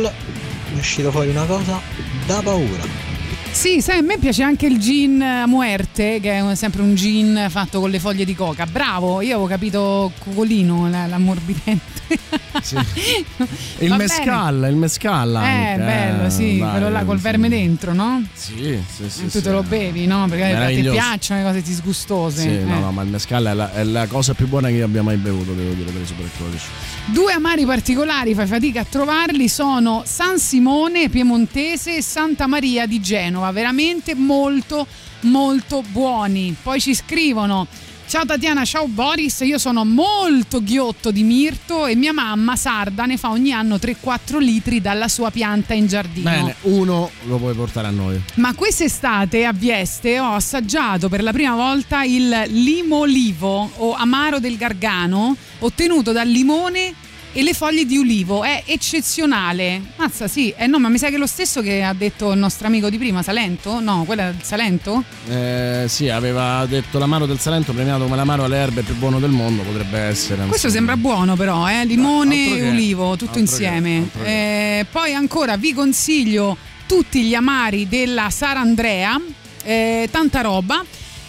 mi è uscita fuori una cosa da paura. Sì, sai, a me piace anche il gin a muerte, che è sempre un gin fatto con le foglie di coca. Bravo, io avevo capito cocolino, la- l'ammorbidente. (laughs) Il Va mescal, il mescal Eh, anche, bello, sì, dai, quello là col sì. verme dentro, no? Sì, sì, sì. tu sì. te lo bevi, no? Perché Meraviglioso. piacciono le cose disgustose. Sì, eh. no, no, ma il mescal è la, è la cosa più buona che io abbia mai bevuto, devo dire, delle superalcolici. Due amari particolari, fai fatica a trovarli, sono San Simone piemontese e Santa Maria di Genova, veramente molto molto buoni. Poi ci scrivono Ciao Tatiana, ciao Boris, io sono molto ghiotto di mirto e mia mamma sarda ne fa ogni anno 3-4 litri dalla sua pianta in giardino. Bene, uno lo puoi portare a noi. Ma quest'estate a Vieste ho assaggiato per la prima volta il limo olivo o amaro del Gargano ottenuto dal limone e le foglie di ulivo. È eccezionale. Mazza, sì. Eh no, ma mi sa che è lo stesso che ha detto il nostro amico di prima, Salento? No, quella del Salento? Eh, sì, aveva detto l'amaro del Salento premiato come l'amaro alle erbe più buono del mondo, potrebbe essere. Questo sembra buono però, eh? limone e ulivo, tutto altro insieme. che, Eh, poi ancora vi consiglio tutti gli amari della Sara Andrea, eh, tanta roba.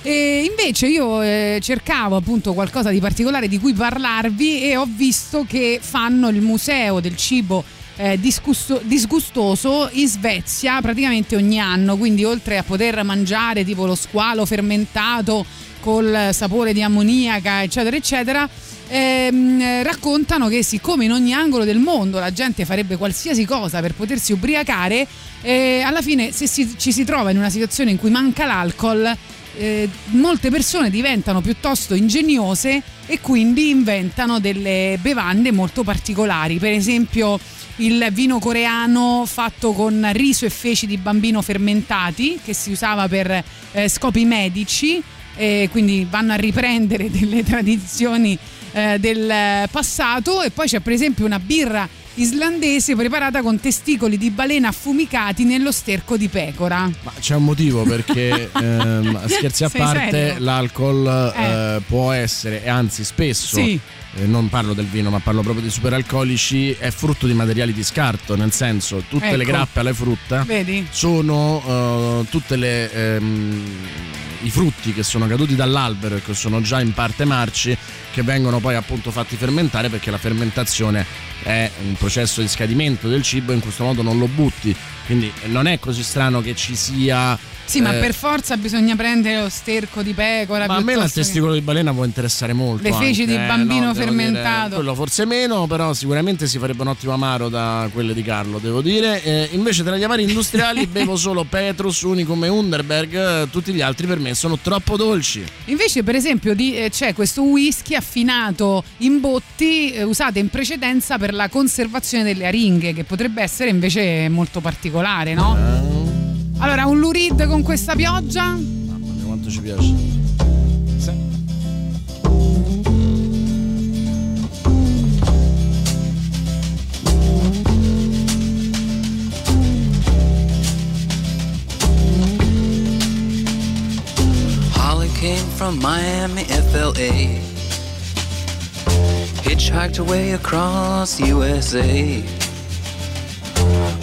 E invece io eh, cercavo appunto qualcosa di particolare di cui parlarvi e ho visto che fanno il museo del cibo eh, disgusto- disgustoso in Svezia praticamente ogni anno, quindi oltre a poter mangiare tipo lo squalo fermentato col sapore di ammoniaca, eccetera, eccetera, ehm, raccontano che siccome in ogni angolo del mondo la gente farebbe qualsiasi cosa per potersi ubriacare, eh, alla fine se si- ci si trova in una situazione in cui manca l'alcol, eh, molte persone diventano piuttosto ingegnose e quindi inventano delle bevande molto particolari. Per esempio il vino coreano fatto con riso e feci di bambino fermentati che si usava per eh, scopi medici e quindi vanno a riprendere (laughs) delle tradizioni eh, del passato e poi c'è per esempio una birra islandese preparata con testicoli di balena affumicati nello sterco di pecora. Ma c'è un motivo perché, (laughs) ehm, scherzi a Sei parte, serio? l'alcol Eh. eh, può essere, e anzi spesso, Sì. eh, non parlo del vino ma parlo proprio di superalcolici, è frutto di materiali di scarto, nel senso tutte le Ecco. grappe alle frutta Vedi? sono eh, tutte le... ehm, i frutti che sono caduti dall'albero e che sono già in parte marci che vengono poi appunto fatti fermentare perché la fermentazione è un processo di scadimento del cibo e in questo modo non lo butti. Quindi non è così strano che ci sia Sì, ma eh, per forza bisogna prendere lo sterco di pecora. ma a me il piuttosto che- testicolo di balena può interessare molto. Le feci anche, di eh, bambino no, devo fermentato. dire, quello forse meno, però sicuramente si farebbe un ottimo amaro da quelle di Carlo, devo dire. Eh, invece tra gli amari industriali (laughs) bevo solo Petrus, Unicum e Underberg, eh, tutti gli altri per me sono troppo dolci. Invece, per esempio, di- eh, c'è questo whisky affinato in botti eh, usate in precedenza per la conservazione delle aringhe, che potrebbe essere invece molto particolare, no? Eh. Allora, un lurid con questa pioggia? Mamma mia, quanto ci piace. Holly came from Miami, FLA. Hitchhiked her way across USA.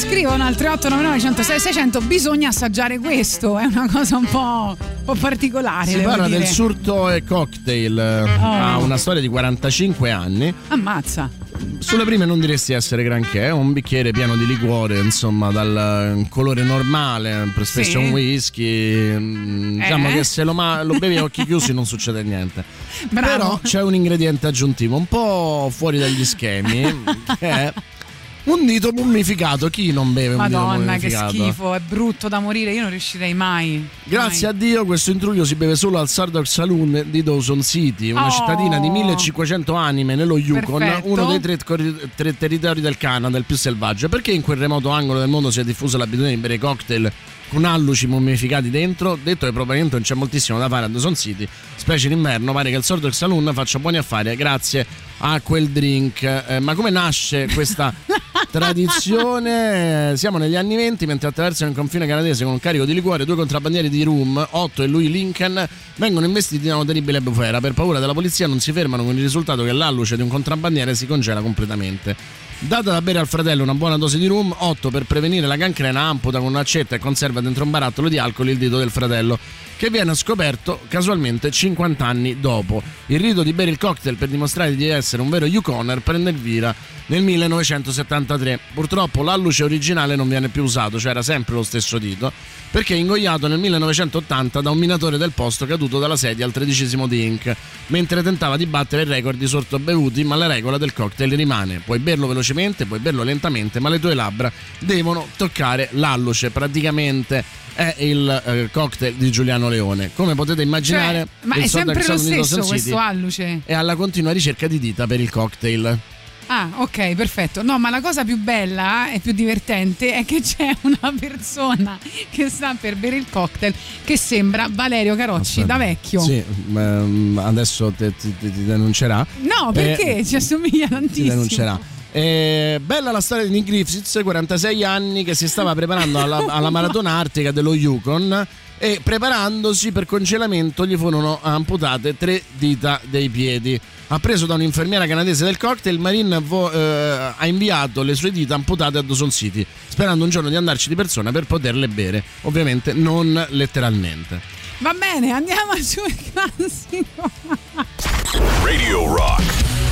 scrivono al 3899 106 600 bisogna assaggiare questo, è una cosa un po', un po' particolare. Si parla dire. del surto e cocktail. Ha una storia di 45 anni. Ammazza. Sulle prime non diresti essere granché, è un bicchiere pieno di liquore, insomma, dal eh, colore normale, spesso Sì. un whisky. mm, Diciamo Eh? che se lo, ma- lo bevi a occhi chiusi non succede niente. Bravo. Però c'è un ingrediente aggiuntivo un po' fuori dagli schemi, (laughs) che è un dito mummificato. Chi non beve un Madonna, dito che mummificato? schifo, è brutto da morire, io non riuscirei mai. Grazie a Dio questo intruglio si beve solo al Sardog Saloon di Dawson City, una Oh. cittadina di 1500 anime nello Yukon, Perfetto. uno dei tre, tre territori del Canada, il più selvaggio. Perché in quel remoto angolo del mondo si è diffusa l'abitudine di bere cocktail con alluci mummificati dentro? Detto che probabilmente non c'è moltissimo da fare a Dawson City, specie in inverno, pare che il Sardog Saloon faccia buoni affari grazie a quel drink. Eh, ma come nasce questa (laughs) tradizione? Eh, Siamo negli anni 20 mentre attraversano il confine canadese con un carico di liquore due contrabbandieri di rum, Otto e Louis Lincoln, vengono investiti da una terribile bufera. Per paura della polizia non si fermano con il risultato che l'alluce di un contrabbandiere si congela completamente. Data da bere al fratello una buona dose di rum, Otto per prevenire la cancrena amputa con un'accetta e conserva dentro un barattolo di alcol il dito del fratello, che viene scoperto casualmente 50 anni dopo. Il rito di bere il cocktail per dimostrare di essere un vero Yukoner prende il vira nel 1973. Purtroppo l'alluce originale non viene più usato, cioè era sempre lo stesso dito, perché è ingoiato nel 1980 da un minatore del posto caduto dalla sedia al tredicesimo di Inc., mentre tentava di battere il record di sortobevuti, ma la regola del cocktail rimane. Puoi berlo velocemente, puoi berlo lentamente, ma le tue labbra devono toccare l'alluce. Praticamente è il eh, cocktail di Giuliano Leone. Come potete immaginare, Cioè, ma è sempre lo stesso questo alluce. è alla continua ricerca di dita per il cocktail. Ah, ok, perfetto. No, ma la cosa più bella e più divertente è che c'è una persona che sta per bere il cocktail che sembra Valerio Carocci da vecchio. Sì, ehm, adesso ti, ti- ti denuncerà. No, perché Eh, ci assomiglia Ti tantissimo. denuncerà. Eh, bella la storia di Nick Griffiths, 46 anni, che si stava preparando alla, (laughs) alla maratona artica dello Yukon e preparandosi per congelamento gli furono amputate tre dita dei piedi. Appreso da un'infermiera canadese del cocktail, il Marine vo- eh, ha inviato le sue dita amputate a Dawson City, sperando un giorno di andarci di persona per poterle bere. Ovviamente non letteralmente. Va bene, andiamo al suo classico. Radio Rock.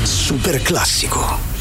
Super classico.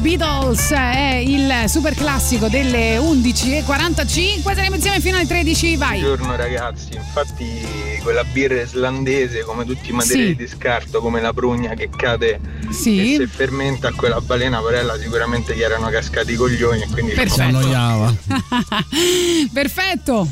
Beatles è il super classico delle 11.45. Saremo insieme fino alle 13. Vai. Buongiorno ragazzi, infatti quella birra islandese come tutti i materiali Sì. di scarto come la prugna che cade Sì. e se fermenta quella balena porella sicuramente gli erano cascati i coglioni e quindi Perfetto. (laughs) Perfetto.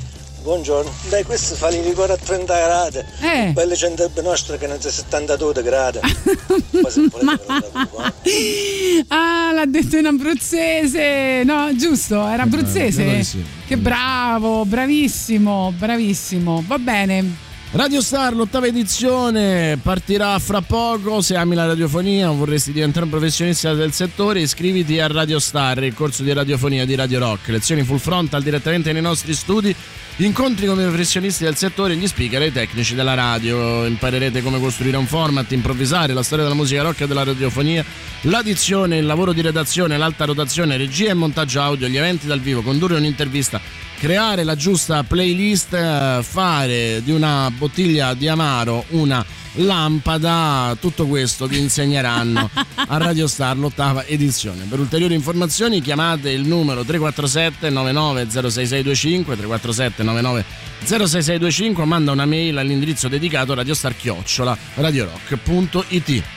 Buongiorno, dai questo fa il liquore a 30 gradi. Eh. Quelle gente nostre che non c'è 72 gradi. (laughs) Davo, eh. Ah, l'ha detto in abruzzese. No, giusto, era abruzzese. credo di sì. Che bravo, bravissimo, bravissimo. Va bene. Radio Star, l'ottava edizione, partirà fra poco. Se ami la radiofonia o vorresti diventare un professionista del settore, iscriviti a Radio Star, il corso di radiofonia di Radio Rock. Lezioni full frontal direttamente nei nostri studi. Incontri con i professionisti del settore, gli speaker e i tecnici della radio. Imparerete come costruire un format, improvvisare, la storia della musica rock e della radiofonia, l'addizione, il lavoro di redazione, l'alta rotazione, regia e montaggio audio, gli eventi dal vivo, condurre un'intervista, creare la giusta playlist, eh, fare di una bottiglia di amaro una lampada, tutto questo vi insegneranno (laughs) a Radio Star l'ottava edizione. Per ulteriori informazioni chiamate il numero 347 99 06625 347 99 06625 o manda una mail all'indirizzo dedicato radiostar chiocciola radiorock.it.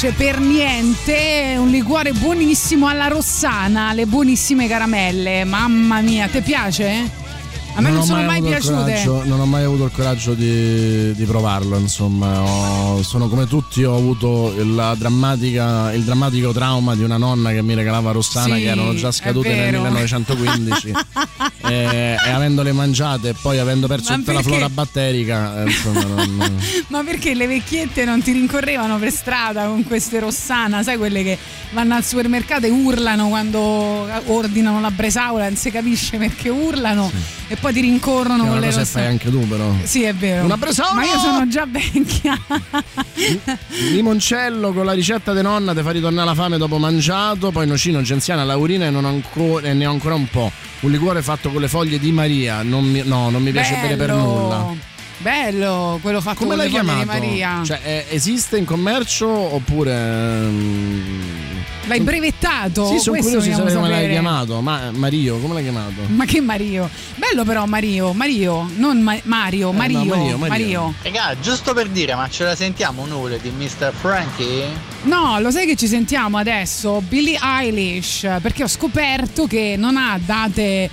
piace per niente, un liquore buonissimo alla rossana, le buonissime caramelle. Mamma mia, ti piace? A me non, ho sono mai, il piaciute. coraggio- non ho mai avuto il coraggio di, di provarlo, insomma. Ho- sono come tutti, ho avuto la drammatica- il drammatico trauma di una nonna che mi regalava Rossana Sì, che erano già scadute nel vero. 1915 (laughs) e, e avendole mangiate e poi avendo perso tutta la flora batterica, eh, insomma, non- (laughs) Ma perché le vecchiette non ti rincorrevano per strada con queste rossana? Sai quelle che vanno al supermercato e urlano quando ordinano la bresaola, non si capisce perché urlano e poi ti rincorrono con le rossane. fai anche tu però. Sì, è vero. Una bresaola! Ma io sono già vecchia. Limoncello con la ricetta di nonna ti fa ritornare la fame dopo mangiato, poi nocino, genziana, laurina e, non ancora, e ne ho ancora un po'. Un liquore fatto con le foglie di Maria, non mi, no, non mi piace bere per Bello. nulla. Bello, quello fatto Come con le foglie di? Maria. Cioè, eh, esiste in commercio oppure... L'hai brevettato? Sì, sono Questo curioso come l'hai chiamato. Ma, Mario, come l'hai chiamato? Ma che Mario? Bello però Mario, Mario, non Ma- Mario, Mario, Eh, no, Mario, Mario. Mario. Raga, giusto per dire, ma ce la sentiamo un'ora di Mr. Frankie? No, lo sai che ci sentiamo adesso? Billie Eilish, perché ho scoperto che non ha date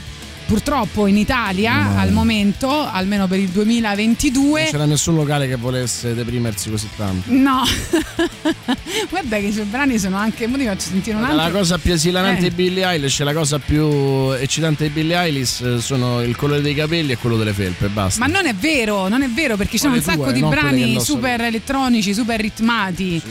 purtroppo in Italia No. al momento, almeno per il 2022. Non c'era nessun locale che volesse deprimersi così tanto. No, (laughs) guarda che i suoi brani sono anche. Mo ti faccio sentire un altro. La cosa più esilarante Eh. di Billie Eilish e la cosa più eccitante di Billie Eilish eh, sono il colore dei capelli e quello delle felpe, basta. Ma non è vero, non è vero perché ci sono un sacco tue, di brani super elettronici, super ritmati.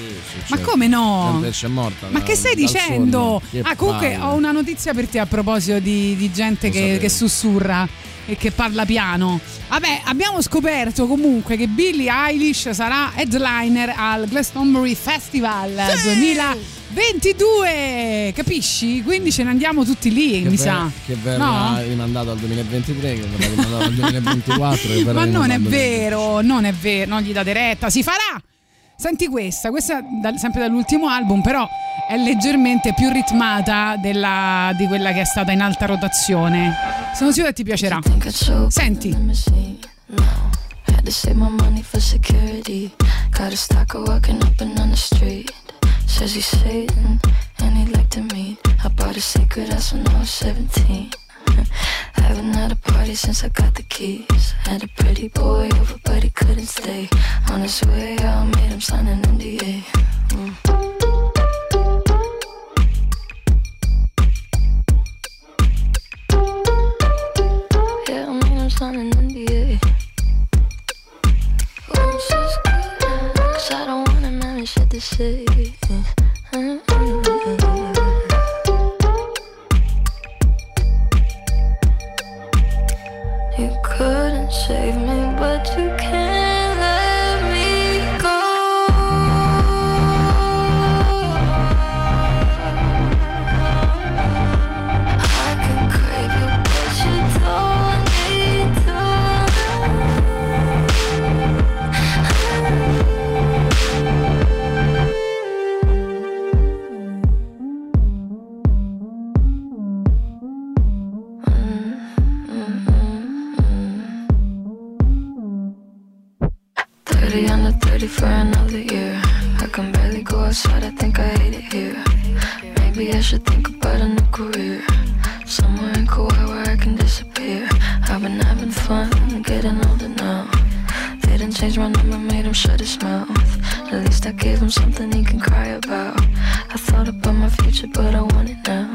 Ma certo. come no? C'è morta. Ma da- che stai dicendo? Che ah, comunque palle. ho una notizia per te a proposito di, di gente Lo che. Che sussurra e che parla piano. Vabbè, abbiamo scoperto comunque che Billie Eilish sarà headliner al Glastonbury Festival 2022, capisci? Quindi ce ne andiamo tutti lì, Che mi ver- sa. Che verrà No? rimandato al 2023, che verrà rimandato al 2024. che (laughs) verrà Ma non è vero, non è vero, non gli date retta, si farà! Senti questa, questa dal- sempre dall'ultimo album, però è leggermente più ritmata della- di quella che è stata in alta rotazione. Sono sicura che ti piacerà. Senti. Had to save my money for security. Got a stalker walking up and down the street. Says he's Satan and he'd like to meet. I bought a secret house when I was 17. Haven't had a party since I got the keys. Had a pretty boy over, but he couldn't stay. On his way out, made him sign an NDA. Mm. Sign an NDA. Cause I don't him having shit to say. Thirty for another year. I can barely go outside, I think I hate it here. Maybe I should think about a new career. Somewhere in Kauai where I can disappear. I've been having fun, getting older now. Didn't change my number, made him shut his mouth. At least I gave him something he can cry about. I thought about my future, but I want it now.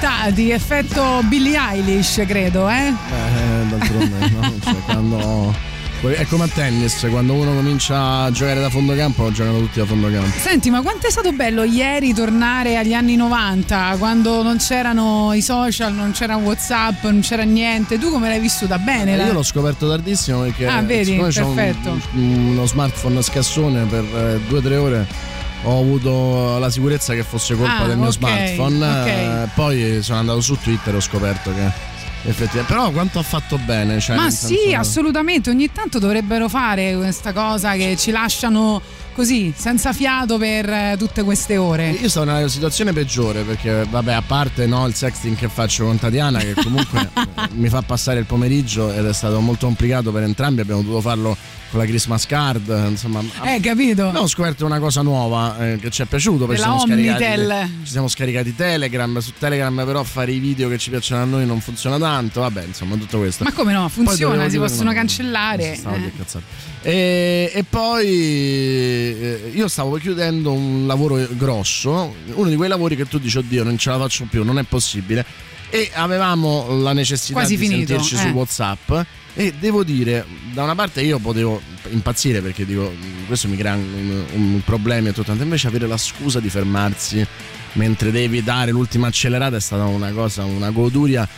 Po' rallentati, effetto Billie Eilish, credo, eh? Eh, d'altronde, no? (laughs) Cioè, quando... È come a tennis, quando uno comincia a giocare da fondo campo, giocano tutti da fondo campo. Senti, ma quanto è stato bello ieri tornare agli anni 90, quando non c'erano i social, non c'era WhatsApp, non c'era niente. Tu come l'hai vissuta bene? la- Io l'ho scoperto tardissimo perché Ah, vedi? siccome c'ho un- Perfetto. uno smartphone scassone per eh, due o tre ore ho avuto la sicurezza che fosse colpa Ah, del mio ok, smartphone. ok. eh, poi sono andato su Twitter e ho scoperto che effettivamente. Però quanto ha fatto bene? Cioè, Ma sì, senso- assolutamente, ogni tanto dovrebbero fare questa cosa che ci lasciano così, senza fiato per eh, tutte queste ore. Io stavo nella situazione peggiore perché, vabbè, a parte no, il sexting che faccio con Tatiana, che comunque (laughs) mi fa passare il pomeriggio ed è stato molto complicato per entrambi, abbiamo dovuto farlo con la Christmas card, insomma. Eh, capito? No, ho scoperto una cosa nuova eh, che ci è piaciuto perché siamo, scaricati, ci siamo scaricati Telegram. Su Telegram, però, fare i video che ci piacciono a noi non funziona tanto. Vabbè, insomma, tutto questo. Ma come no? Funziona, si possono no, cancellare. stavo eh. E, e poi eh, io stavo chiudendo un lavoro grosso, uno di quei lavori che tu dici, oddio, non ce la faccio più, non è possibile. E avevamo la necessità Quasi di finito, sentirci eh. su WhatsApp. E devo dire, da una parte io potevo impazzire perché dico, questo mi crea un, un problema e tutto, tanto invece avere la scusa di fermarsi mentre devi dare l'ultima accelerata è stata una cosa, una goduria.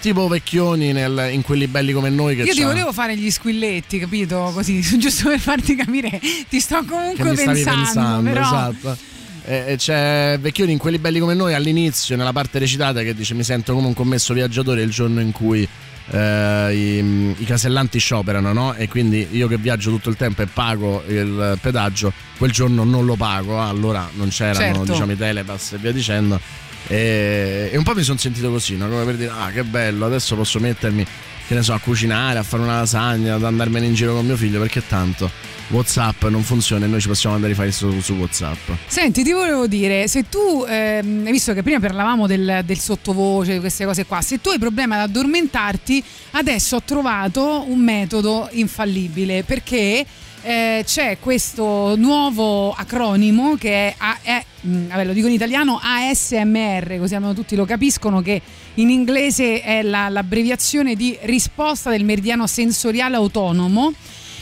Tipo vecchioni nel- in quelli belli come noi che Io ti c'ha- volevo fare gli squilletti, capito? Così, (laughs) giusto per farti capire. Ti sto comunque pensando, pensando, però. esatto. E c'è Vecchioni in quelli belli come noi all'inizio, nella parte recitata, che dice: Mi sento come un commesso viaggiatore il giorno in cui eh, i, i casellanti scioperano, no? E quindi io che viaggio tutto il tempo e pago il pedaggio, quel giorno non lo pago. Allora non c'erano Certo. diciamo, i telepass e via dicendo. E, e un po' mi sono sentito così, no? come per dire: Ah, che bello, adesso posso mettermi, che ne so, a cucinare, a fare una lasagna, ad andarmene in giro con mio figlio, perché tanto WhatsApp non funziona e noi ci possiamo andare a fare su, su WhatsApp. Senti, ti volevo dire, se tu, ehm, visto che prima parlavamo del, del sottovoce, di queste cose qua, se tu hai problema ad addormentarti, adesso ho trovato un metodo infallibile perché eh, c'è questo nuovo acronimo che è, è- mm, vabbè, lo dico in italiano ASMR, così almeno tutti lo capiscono, che in inglese è la- l'abbreviazione di risposta del meridiano sensoriale autonomo.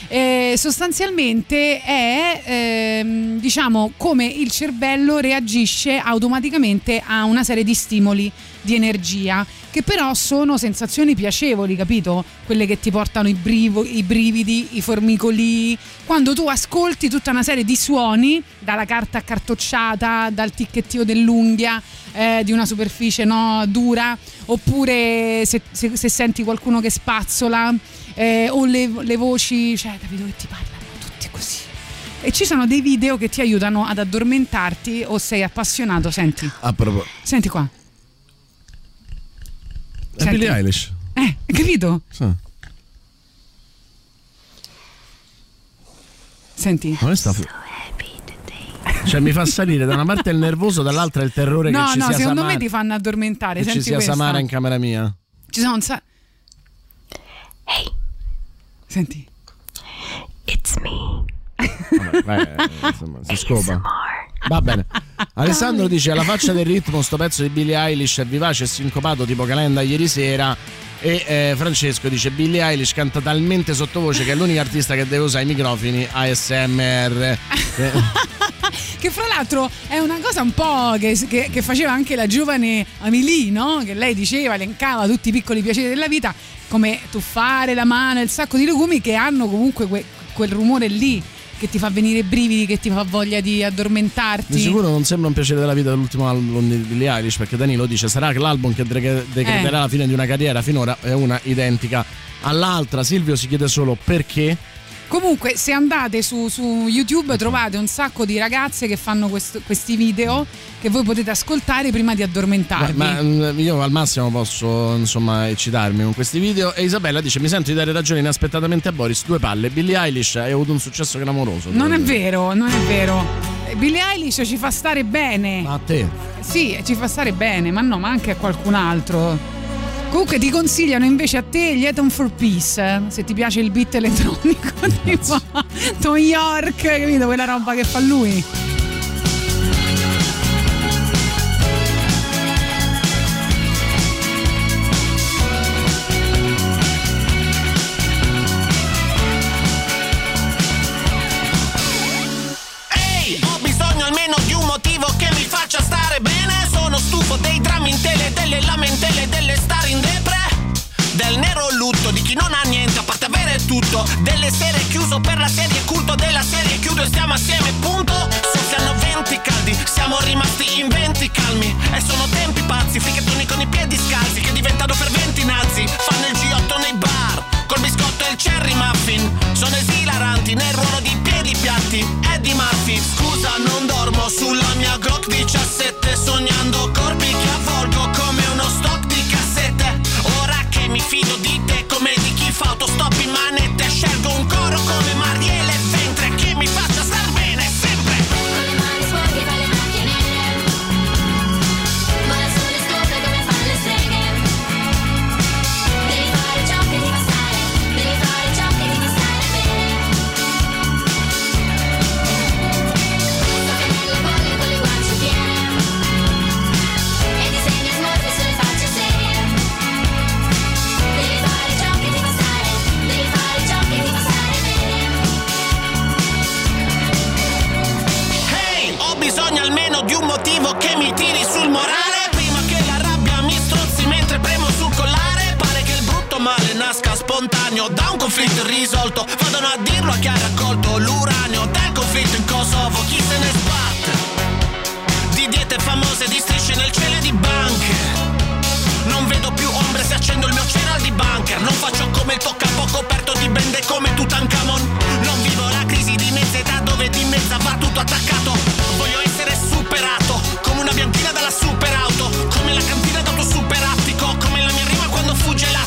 Eh, sostanzialmente è ehm, diciamo come il cervello reagisce automaticamente a una serie di stimoli di energia che però sono sensazioni piacevoli capito quelle che ti portano i, brivo- i brividi i formicoli quando tu ascolti tutta una serie di suoni dalla carta accartocciata dal ticchettio dell'unghia eh, di una superficie no, dura oppure se, se- se senti qualcuno che spazzola eh, o le, le voci, cioè, capito che ti parlano tutti così. E ci sono dei video che ti aiutano ad addormentarti o sei appassionato, senti. A proposito, Senti qua. È Billie Eilish. Eh, hai capito? Sì. Senti. Ma questa fu- Cioè mi fa salire da una parte il nervoso, dall'altra il terrore No, che ci no, sia secondo Samara, me ti fanno addormentare. che ci Senti sia questa. Samara in camera mia. Ci sono un sa- Senti. It's me. Vabbè, vai, eh, insomma, si scopa. Va bene. (laughs) Alessandro dice alla faccia del ritmo sto pezzo di Billie Eilish è vivace e sincopato tipo Calenda ieri sera e eh, Francesco dice Billie Eilish canta talmente sottovoce che è l'unica artista che deve usare i microfoni ASMR. (laughs) Che fra l'altro è una cosa un po' che, che- che faceva anche la giovane Amelie, no? Che lei diceva, elencava tutti i piccoli piaceri della vita, come tuffare la mano il sacco di legumi che hanno comunque que- quel rumore lì che ti fa venire i brividi, che ti fa voglia di addormentarti. Di sicuro non sembra un piacere della vita dell'ultimo album di Billie Eilish perché Danilo dice sarà che l'album che decreterà Eh. la fine di una carriera finora è una identica all'altra. Silvio si chiede solo perché. Comunque, se andate su, su YouTube trovate un sacco di ragazze che fanno questo- questi video che voi potete ascoltare prima di addormentarvi. Ma, ma, mm, io al massimo posso insomma eccitarmi con questi video e Isabella dice mi sento di dare ragione inaspettatamente a Boris due palle Billie Eilish hai avuto un successo clamoroso Non è dire. vero, non è vero. Eh, Billie Eilish ci fa stare bene. Ma a te Sì, ci fa stare bene, ma no, ma anche a qualcun altro. Comunque ti consigliano invece a te gli Eton for Peace, eh, se ti piace il beat elettronico, (laughs) tipo Tom York, capito? Quella roba che fa lui. Lamentele delle star in depre. Del nero lutto di chi non ha niente a parte avere tutto. Delle sere chiuso per la serie culto della serie chiudo e stiamo assieme punto. Soffiano venti caldi siamo rimasti in venti calmi. E sono tempi pazzi fricchettoni con i piedi scalzi Che diventano ferventi nazi Fanno il G8 nei bar Il cherry muffin. Sono esilaranti nel ruolo di piedi piatti. Eddie Murphy Scusa non dormo sulla mia Glock 17 Sognando corpi che avvolgo come uno stock di cassette. Ora che mi fido di te come di chi fa autostop in manette motivo che mi tiri sul morale. Prima che la rabbia mi strozzi mentre premo sul collare. Pare che il brutto male nasca spontaneo Da un conflitto irrisolto. Vadano a dirlo a chi ha raccolto l'uranio. Del conflitto in Kosovo, chi se ne sbatte? Di diete famose, di strisce nel cielo e di banche. Non vedo più ombre se accendo il mio cereal di bunker Non faccio come il toccapo coperto di bende come Tutankhamon. Non vivo la crisi di mezza età dove di mezza va tutto attaccato. Voglio essere superato bianchina dalla superauto Come la cantina d'auto superattico Come la mia rima quando fugge l'attimo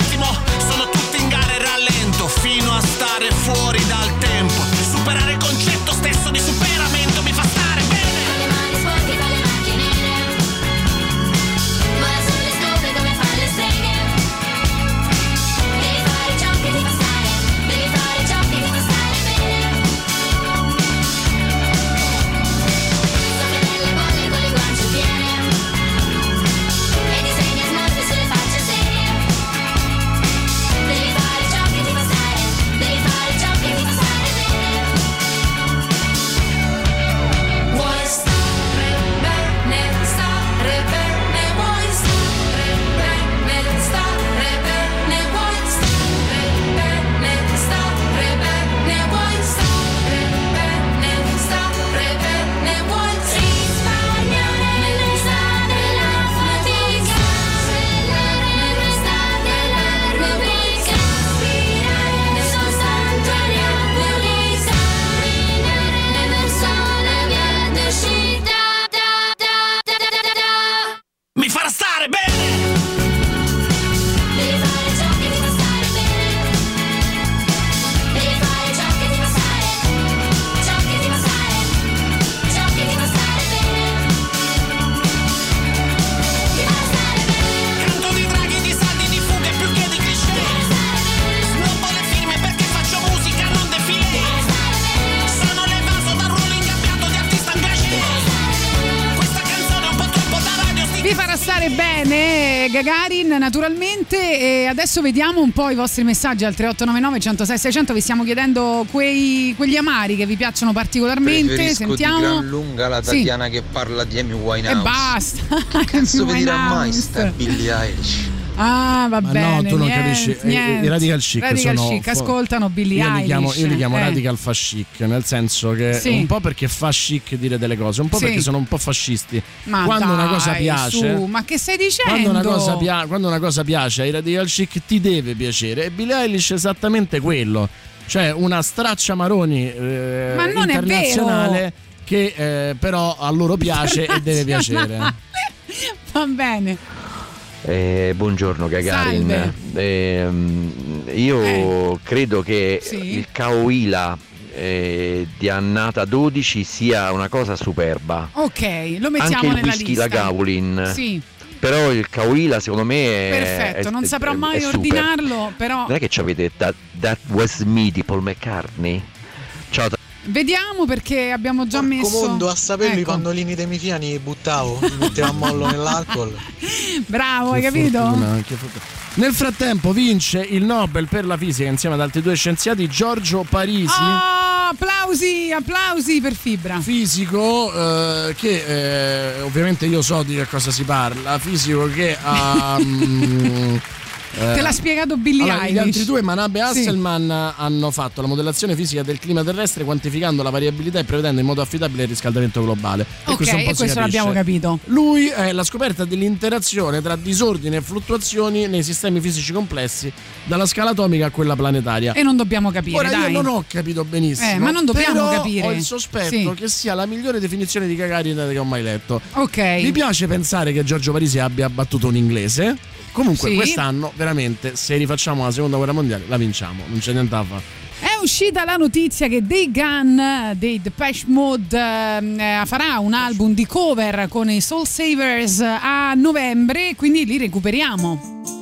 Gagarin naturalmente e adesso vediamo un po' i vostri messaggi al 3899 106 600 vi stiamo chiedendo quei- quegli amari che vi piacciono particolarmente Preferisco sentiamo gran lunga la Sì. Tatiana che parla di Amy Winehouse. e basta Che (laughs) cazzo vedrà mai sta Billie Eilish? Ah va Ma bene no, tu non niente, capisci. niente. I radical chic Radical sono. chic ascoltano Billie io li Eilish chiamo, io li chiamo eh. radical fa chic, nel senso che Sì. un po' perché fa chic dire delle cose, un po' Sì. perché sono un po' fascisti. ma quando una dai, cosa piace, su, ma che stai dicendo quando una, cosa pia- quando una cosa piace ai radical chic ti deve piacere. E Billie Eilish è esattamente quello. Cioè una straccia maroni eh, Ma non internazionale che eh, però a loro piace e deve piacere. (laughs) va bene Eh, buongiorno Gagarin. Ehm, io credo che Sì. il Caoila eh, di annata 12 sia una cosa superba. ok lo mettiamo Anche il whisky lista Lagavulin. sì Però il Caoila secondo me è perfetto è- non saprò mai ordinarlo però Non è che ci avete that, that was me di Paul McCartney? Vediamo perché abbiamo già messo. Comondo a saperlo i Ecco. pannolini dei miei fiani li buttavo, li mettevo a mollo nell'alcol. (laughs) Bravo, hai Che capito? fortuna, che fortuna. Nel frattempo vince il Nobel per la fisica insieme ad altri due scienziati Giorgio Parisi. Ah, applausi, applausi per Fibra. Fisico eh, che eh, ovviamente io so di che cosa si parla, fisico che ha... (laughs) eh, Te l'ha spiegato Billy allora, gli Eilish. altri due, Manabe e Sì. Hasselman, hanno fatto la modellazione fisica del clima terrestre quantificando la variabilità e prevedendo in modo affidabile il riscaldamento globale. Ok, questo un po' e questo l'abbiamo capito. Lui è la scoperta dell'interazione tra disordine e fluttuazioni nei sistemi fisici complessi, dalla scala atomica a quella planetaria. E non dobbiamo capire, Ora dai. io non ho capito benissimo. Eh, ma non dobbiamo capire. Ho il sospetto Sì. che sia la migliore definizione di Gagarin che ho mai letto. Ok. Mi piace pensare che Giorgio Parisi abbia battuto un inglese. Comunque, Sì. quest'anno, veramente, se rifacciamo la seconda guerra mondiale, la vinciamo. Non c'è niente da fare. È uscita la notizia che Day Gun dei Depeche Mode ehm, eh, farà un album di cover con i Soul Savers a novembre, quindi li recuperiamo.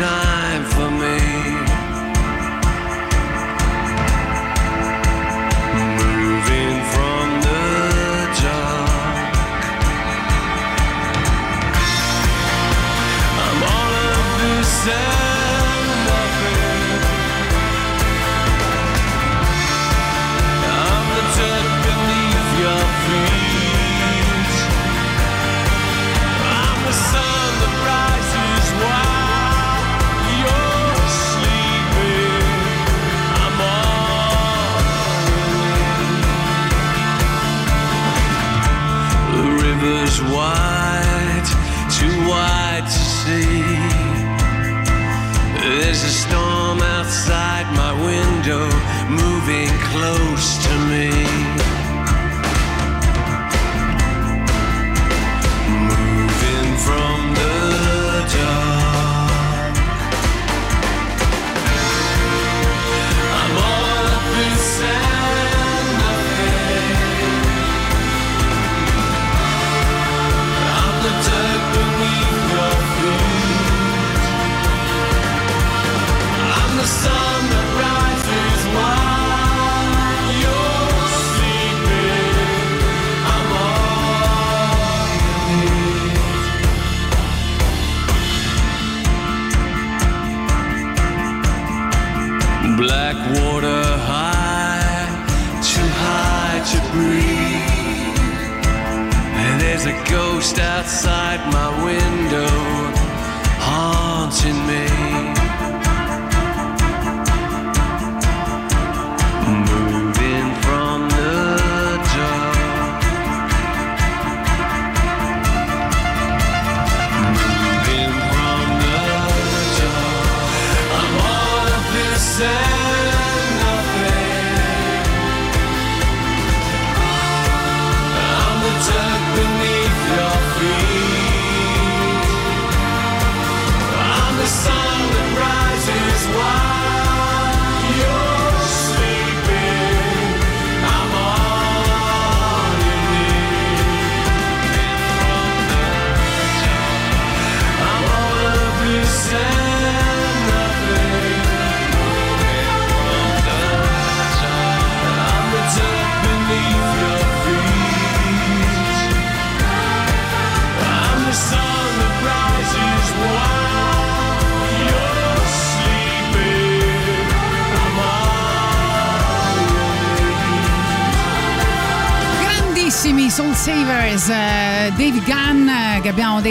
One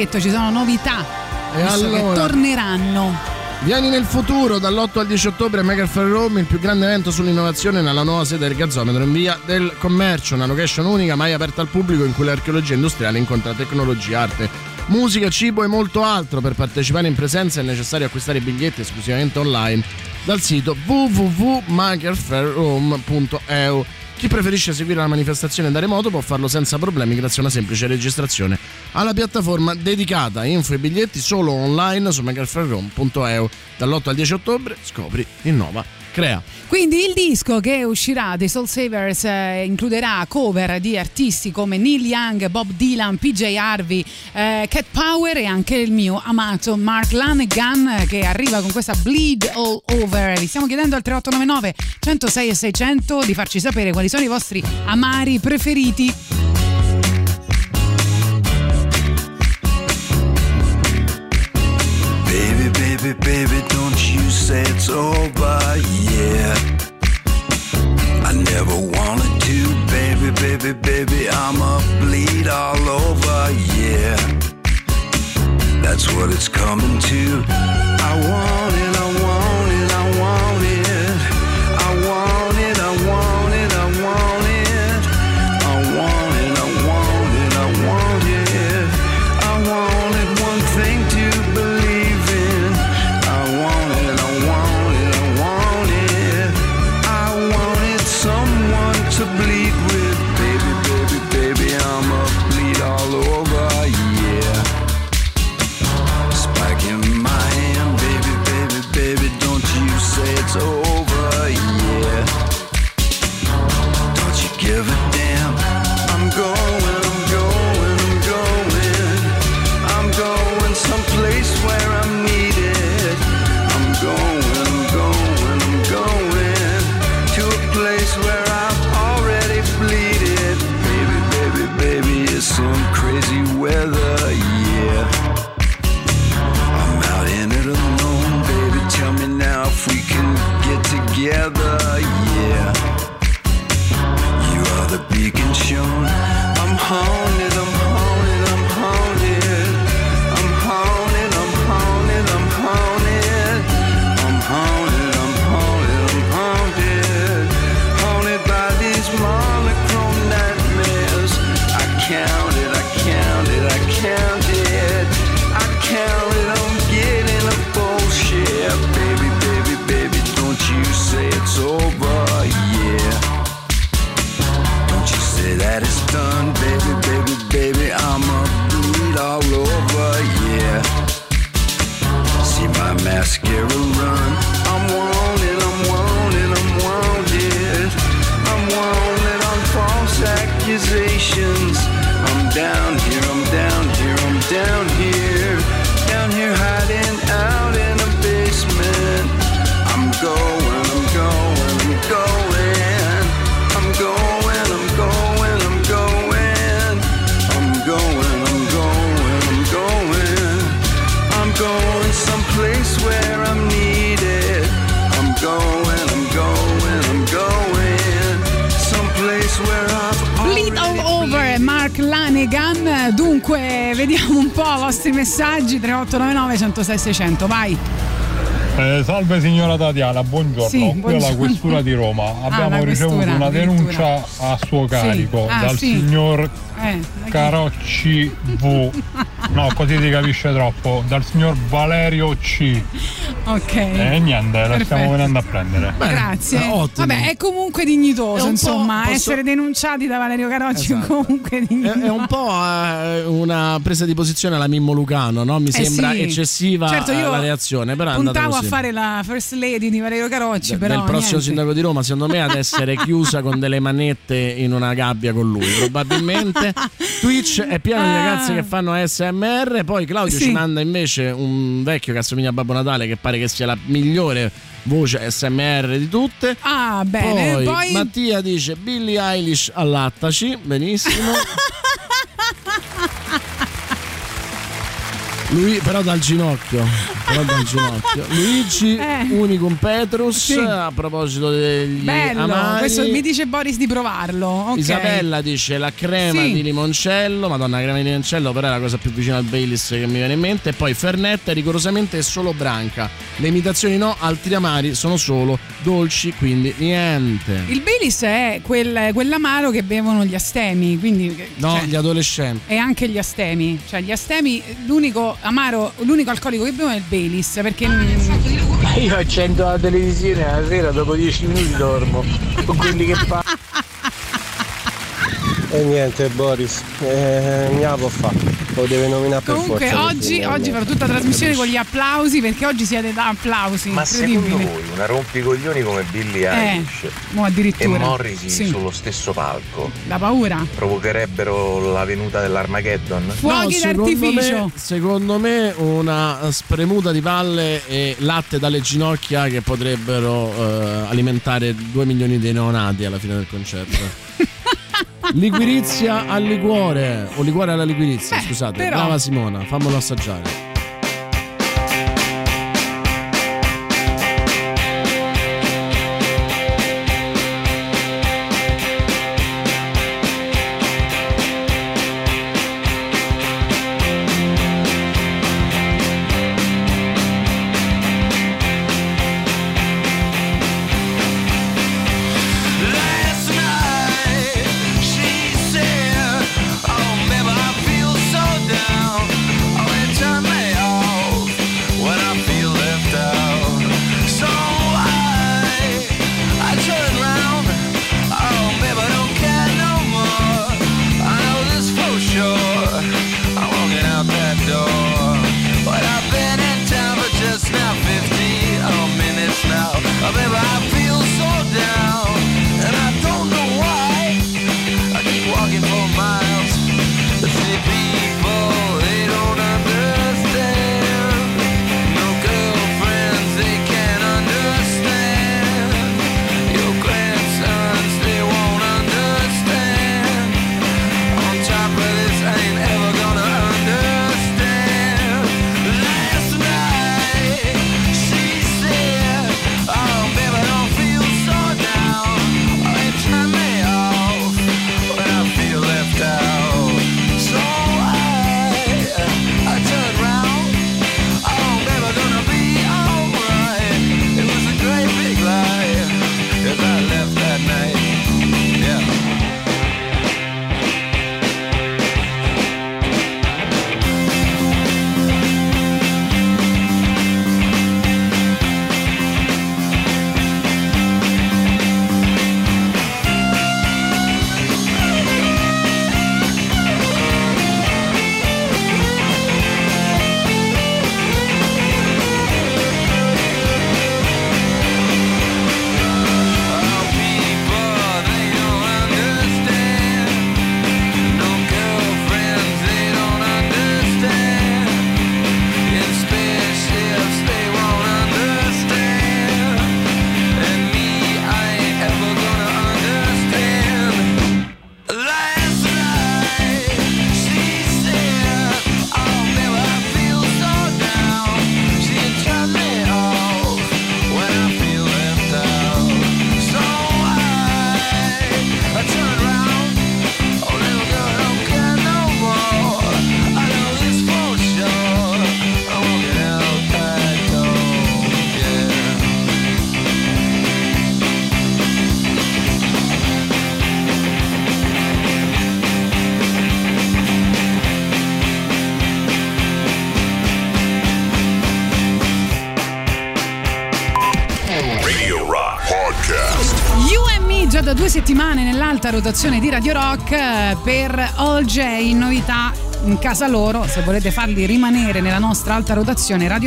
detto ci sono novità. E visto che allora? torneranno. Vieni nel futuro dall'8 al 10 ottobre a Mega Fair Rome, il più grande evento sull'innovazione nella nuova sede del Gazzometro in via del commercio, una location unica mai aperta al pubblico in cui l'archeologia industriale incontra tecnologia, arte, musica, cibo e molto altro. Per partecipare in presenza è necessario acquistare biglietti esclusivamente online dal sito www.makerfairrome.eu. Chi preferisce seguire la manifestazione da remoto può farlo senza problemi grazie a una semplice registrazione alla piattaforma dedicata. Info e biglietti solo online su makerfairrome.eu. Dall'8 al 10 ottobre scopri Innova Crea. Quindi il disco che uscirà dei Soul Savers eh, includerà cover di artisti come Neil Young, Bob Dylan, PJ Harvey, eh, Cat Power e anche il mio amato Mark Lanegan che arriva con questa Bleed All Over. Vi stiamo chiedendo al 3899 106 e 600 di farci sapere quali sono i vostri amari preferiti. Baby, baby, don't you say it's over, yeah. I never wanted to, baby, baby, baby, I'ma bleed all over, yeah. That's what it's coming to. I want it, I 600. Vai. Eh, salve signora Tatiana, buongiorno. Sì, Qui alla buongiorno. questura di Roma abbiamo la ricevuto una addirittura. denuncia a suo carico Ah, dal sì. signor Eh, Carocci V. No, così si capisce troppo. Dal signor Valerio C. ok. E niente, la Perfetto. stiamo venendo a prendere. Grazie. eh, ottimo. Vabbè, è comunque dignitoso, È insomma, posso- essere denunciati da Valerio Carocci è Esatto. comunque È, dignitoso. è un po' eh, una presa di posizione alla Mimmo Lucano, no? Mi Eh sembra sì. eccessiva Certo, eh, io la reazione, però è Puntavo a fare la first lady di Valerio Carocci, del però prossimo niente. sindaco di Roma, secondo me, ad essere chiusa con delle manette in una gabbia con lui. Probabilmente (laughs) Twitch è pieno di ragazzi che fanno ASMR. Poi Claudio Ah. Sì. ci manda invece un vecchio che assomiglia a Babbo Natale, che pare che sia la migliore voce ASMR di tutte. Ah, bene. Poi, Poi, Mattia dice Billie Eilish allattaci, benissimo. (laughs) Lui però dal ginocchio. (laughs) Luigi Eh. Unicum Petrus Sì. a proposito degli Bello, amari. questo mi dice Boris di provarlo. ok. Isabella dice la crema Sì. di limoncello, madonna la crema di limoncello però è la cosa più vicina al Baileys che mi viene in mente e poi Fernet rigorosamente è solo branca, le imitazioni no, altri amari sono solo dolci quindi niente. Il Baileys è quel, quell'amaro che bevono gli astemi, quindi No, cioè, gli adolescenti. e anche gli astemi. Cioè gli astemi, l'unico amaro, l'unico alcolico che bevono è il Baileys, perché mm, Io accendo la televisione la sera dopo 10 minuti dormo. Con quelli che fa. (laughs) E niente Boris, eh, può fare, lo deve nominare per comunque forza. oggi, oggi farò tutta la trasmissione con gli applausi perché oggi siete da applausi. Ma secondo voi una rompicoglioni come Billie Eilish mo e. Morrissey Sì. sullo stesso palco La paura. provocherebbero la venuta dell'Armageddon? Fuochi secondo d'artificio. me, secondo me una spremuta di palle e latte dalle ginocchia che potrebbero eh, alimentare 2 milioni di neonati alla fine del concerto. Liquirizia al liquore o liquore alla liquirizia, scusate. però- Brava Simona, fammelo assaggiare. Nell'alta rotazione di Radio Rock eh, per All J novità in casa loro se volete farli rimanere nella nostra alta rotazione Non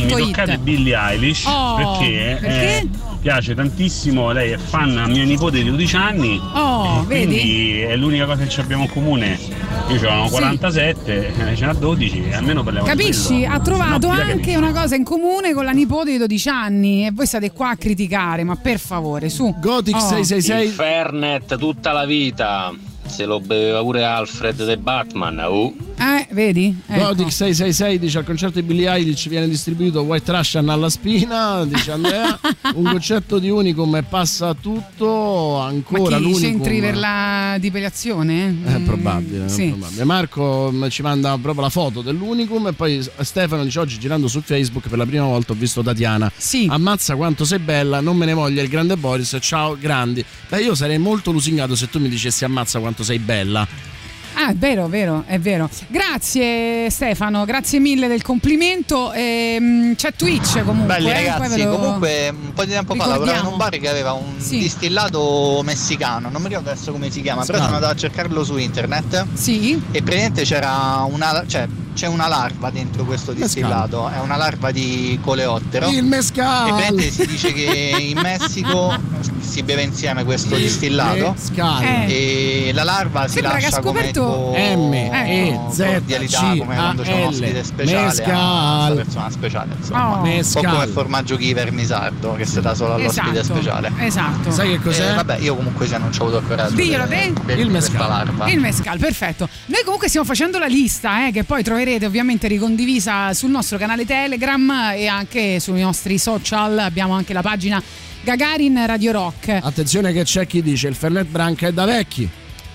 mi toccate radiorock.it Billie Eilish Oh, perché, perché? eh, piace tantissimo, lei è fan a mio nipote di 12 anni. Oh, vedi? Quindi è l'unica cosa che ci abbiamo in comune. Io ce l'ho Sì. 47, eh, ce n'ha 12, almeno per le Capisci? Ha trovato anche una cosa in comune con la nipote di 12 anni e voi state qua a criticare, ma per favore, su. Gothic Oh. Il Fernet tutta la vita. Se lo beveva pure Alfred de Batman. Oh. Eh, vedi? Ecco. Godic 666 dice al concerto di Billie Eilish viene distribuito White Russian alla spina, dice Andrea. (laughs) Un concetto di Unicum e passa tutto Ma ancora chi, i l'Unicum. centri per la depilazione? È Mm, probabile, sì. probabile. Marco mm, ci manda proprio la foto dell'Unicum e poi Stefano dice oggi girando su Facebook per la prima volta ho visto Tatiana. Sì. Ammazza quanto sei bella, non me ne voglia il grande Boris, ciao grandi. Beh io sarei molto lusingato se tu mi dicessi ammazza quanto sei bella. Ah, è vero, vero, è vero. Grazie Stefano, grazie mille del complimento. Ehm, c'è Twitch comunque. Belli eh, ragazzi, lo- comunque un po' di tempo fa lavoravo in ricordiamo. un bar che aveva un distillato messicano, non mi ricordo adesso come si chiama, però Sì. sono andato a cercarlo su internet. Sì. E praticamente c'era una cioè c'è una larva dentro questo distillato, è una larva di coleottero. Il mescal! E praticamente si dice che in Messico si beve insieme questo Il distillato mescal. e la larva si Sembra lascia ha come M co- E Z cordialità, C come quando c'è un A ospite L mescal. questa persona speciale insomma. Oh. Un po' come il formaggio ghiver misardo che si dà solo all'ospite Esatto, speciale esatto. Sai che cos'è? Eh, vabbè io comunque se non ci ho avuto il coraggio te. Il mescal. Il mescal, perfetto. Noi comunque stiamo facendo la lista, eh, che poi troverete ovviamente ricondivisa sul nostro canale Telegram e anche sui nostri social. Abbiamo anche la pagina Gagarin Radio Rock. Attenzione che c'è chi dice il Fernet Branca è da vecchi.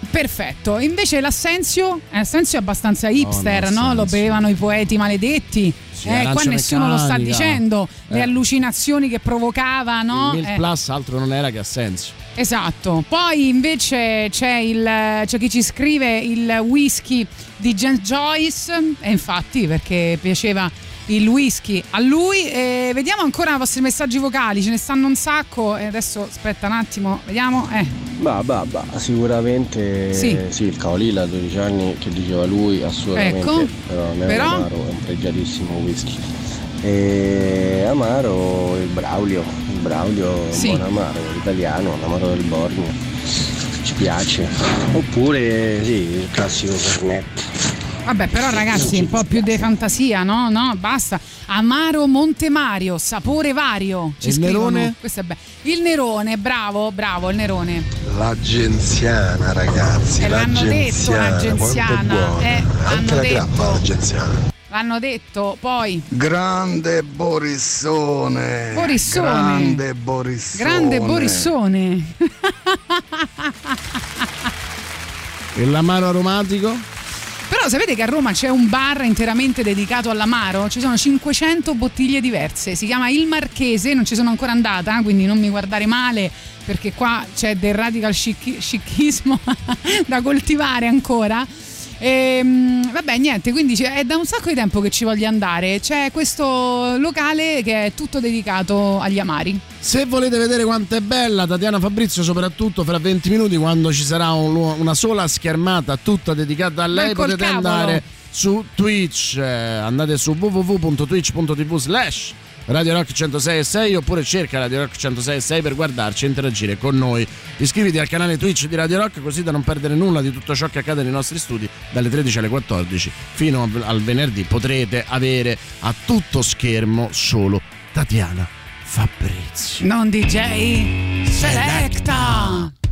Perfetto. Invece l'assenzio, eh, l'assenzio è abbastanza hipster, no, no? Lo bevevano i poeti maledetti. Sì, eh, qua nessuno lo sta dicendo. Le Eh. allucinazioni che provocava, no? Il Milk Eh. Plus altro non era che Assenzio. Esatto, poi invece c'è, il, c'è chi ci scrive il whisky di James Joyce, e infatti perché piaceva il whisky a lui. E vediamo ancora i vostri messaggi vocali, ce ne stanno un sacco. E adesso aspetta un attimo, vediamo. Eh. Bah, bah, bah, sicuramente Sì. sì. il Caolilla, 12 anni, che diceva lui, assolutamente, Ecco. però non è Però? amaro, è un pregiatissimo whisky. E amaro il Braulio, il Braulio Sì. buon amaro, l'italiano, l'amaro del Borneo, ci piace. Oppure sì, il classico Fernet. Vabbè, però ragazzi, un po' più di fantasia, no? No, basta. Amaro Montemario, sapore vario. Ci Il scrivono. Nerone? Questo è bello. Il Nerone, bravo, bravo, il Nerone. L'agenziana, ragazzi, Eh, l'hanno detto, l'agenziana, eh, Anche hanno la detto. grappa l'agenziana. L'hanno detto, poi. Grande Borissone. Borissone. Grande Borissone. Grande Borissone. E l'amaro aromatico? Però sapete che a Roma c'è un bar interamente dedicato all'amaro? Ci sono 500 bottiglie diverse. Si chiama Il Marchese, non ci sono ancora andata, quindi non mi guardare male perché qua c'è del radical chic- chicchismo (laughs) da coltivare ancora. Ehm, vabbè, niente, quindi è da un sacco di tempo che ci voglio andare. C'è questo locale che è tutto dedicato agli amari. Se volete vedere quanto è bella Tatiana Fabrizio, soprattutto fra 20 minuti, quando ci sarà un- una sola schermata tutta dedicata a lei, potete cavolo. andare su Twitch. eh, andate su www.twitch.tv slash Radio Rock 106.6 oppure cerca Radio Rock 106.6 per guardarci e interagire con noi. Iscriviti al canale Twitch di Radio Rock così da non perdere nulla di tutto ciò che accade nei nostri studi dalle 13 alle 14 fino al venerdì potrete avere a tutto schermo solo Tatiana Fabrizio. Non DJ Selecta.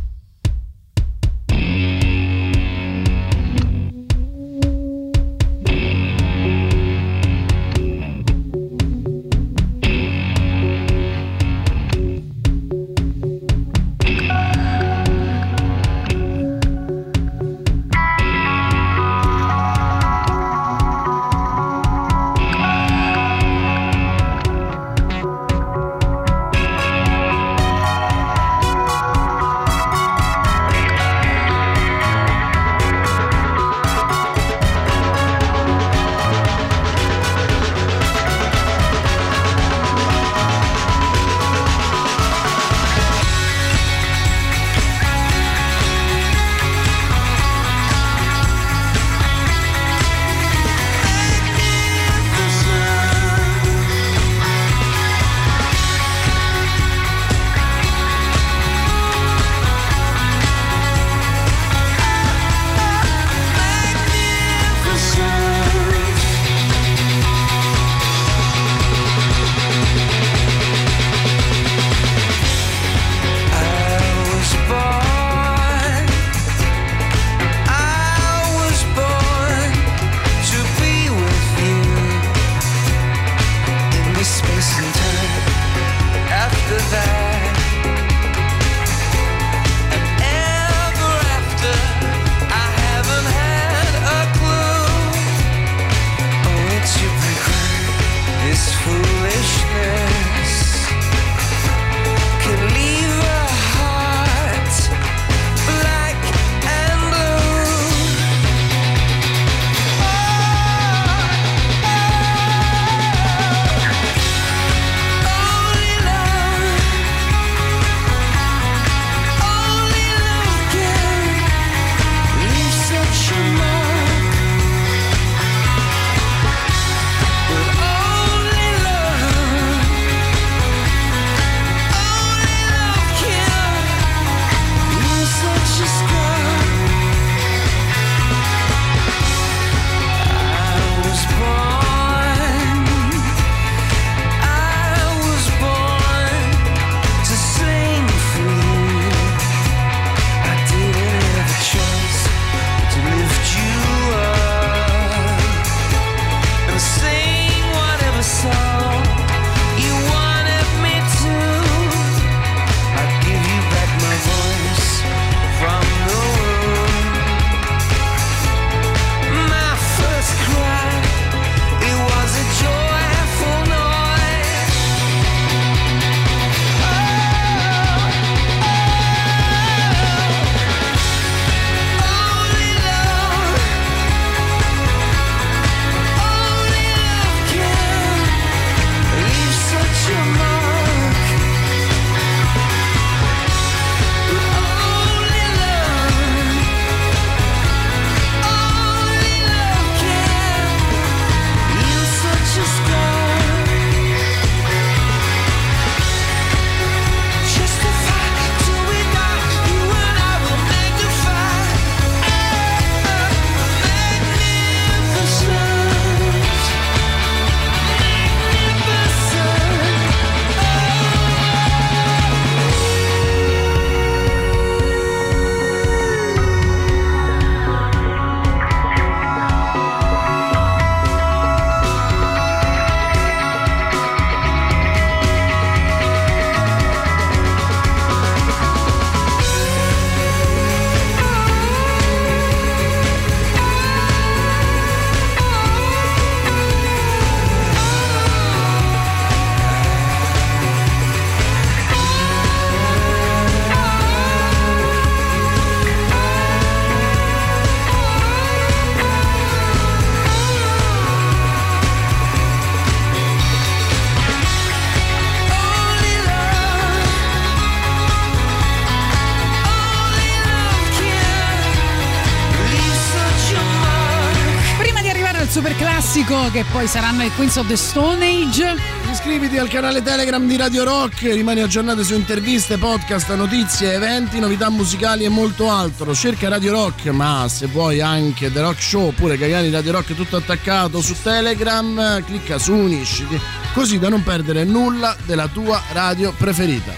Classico che poi saranno i Queens of the Stone Age. Iscriviti al canale Telegram di Radio Rock, rimani aggiornato su interviste, podcast, notizie, eventi, novità musicali e molto altro. Cerca Radio Rock, ma se vuoi anche The Rock Show oppure Cagani Radio Rock tutto attaccato su Telegram, clicca su Unisciti, così da non perdere nulla della tua radio preferita.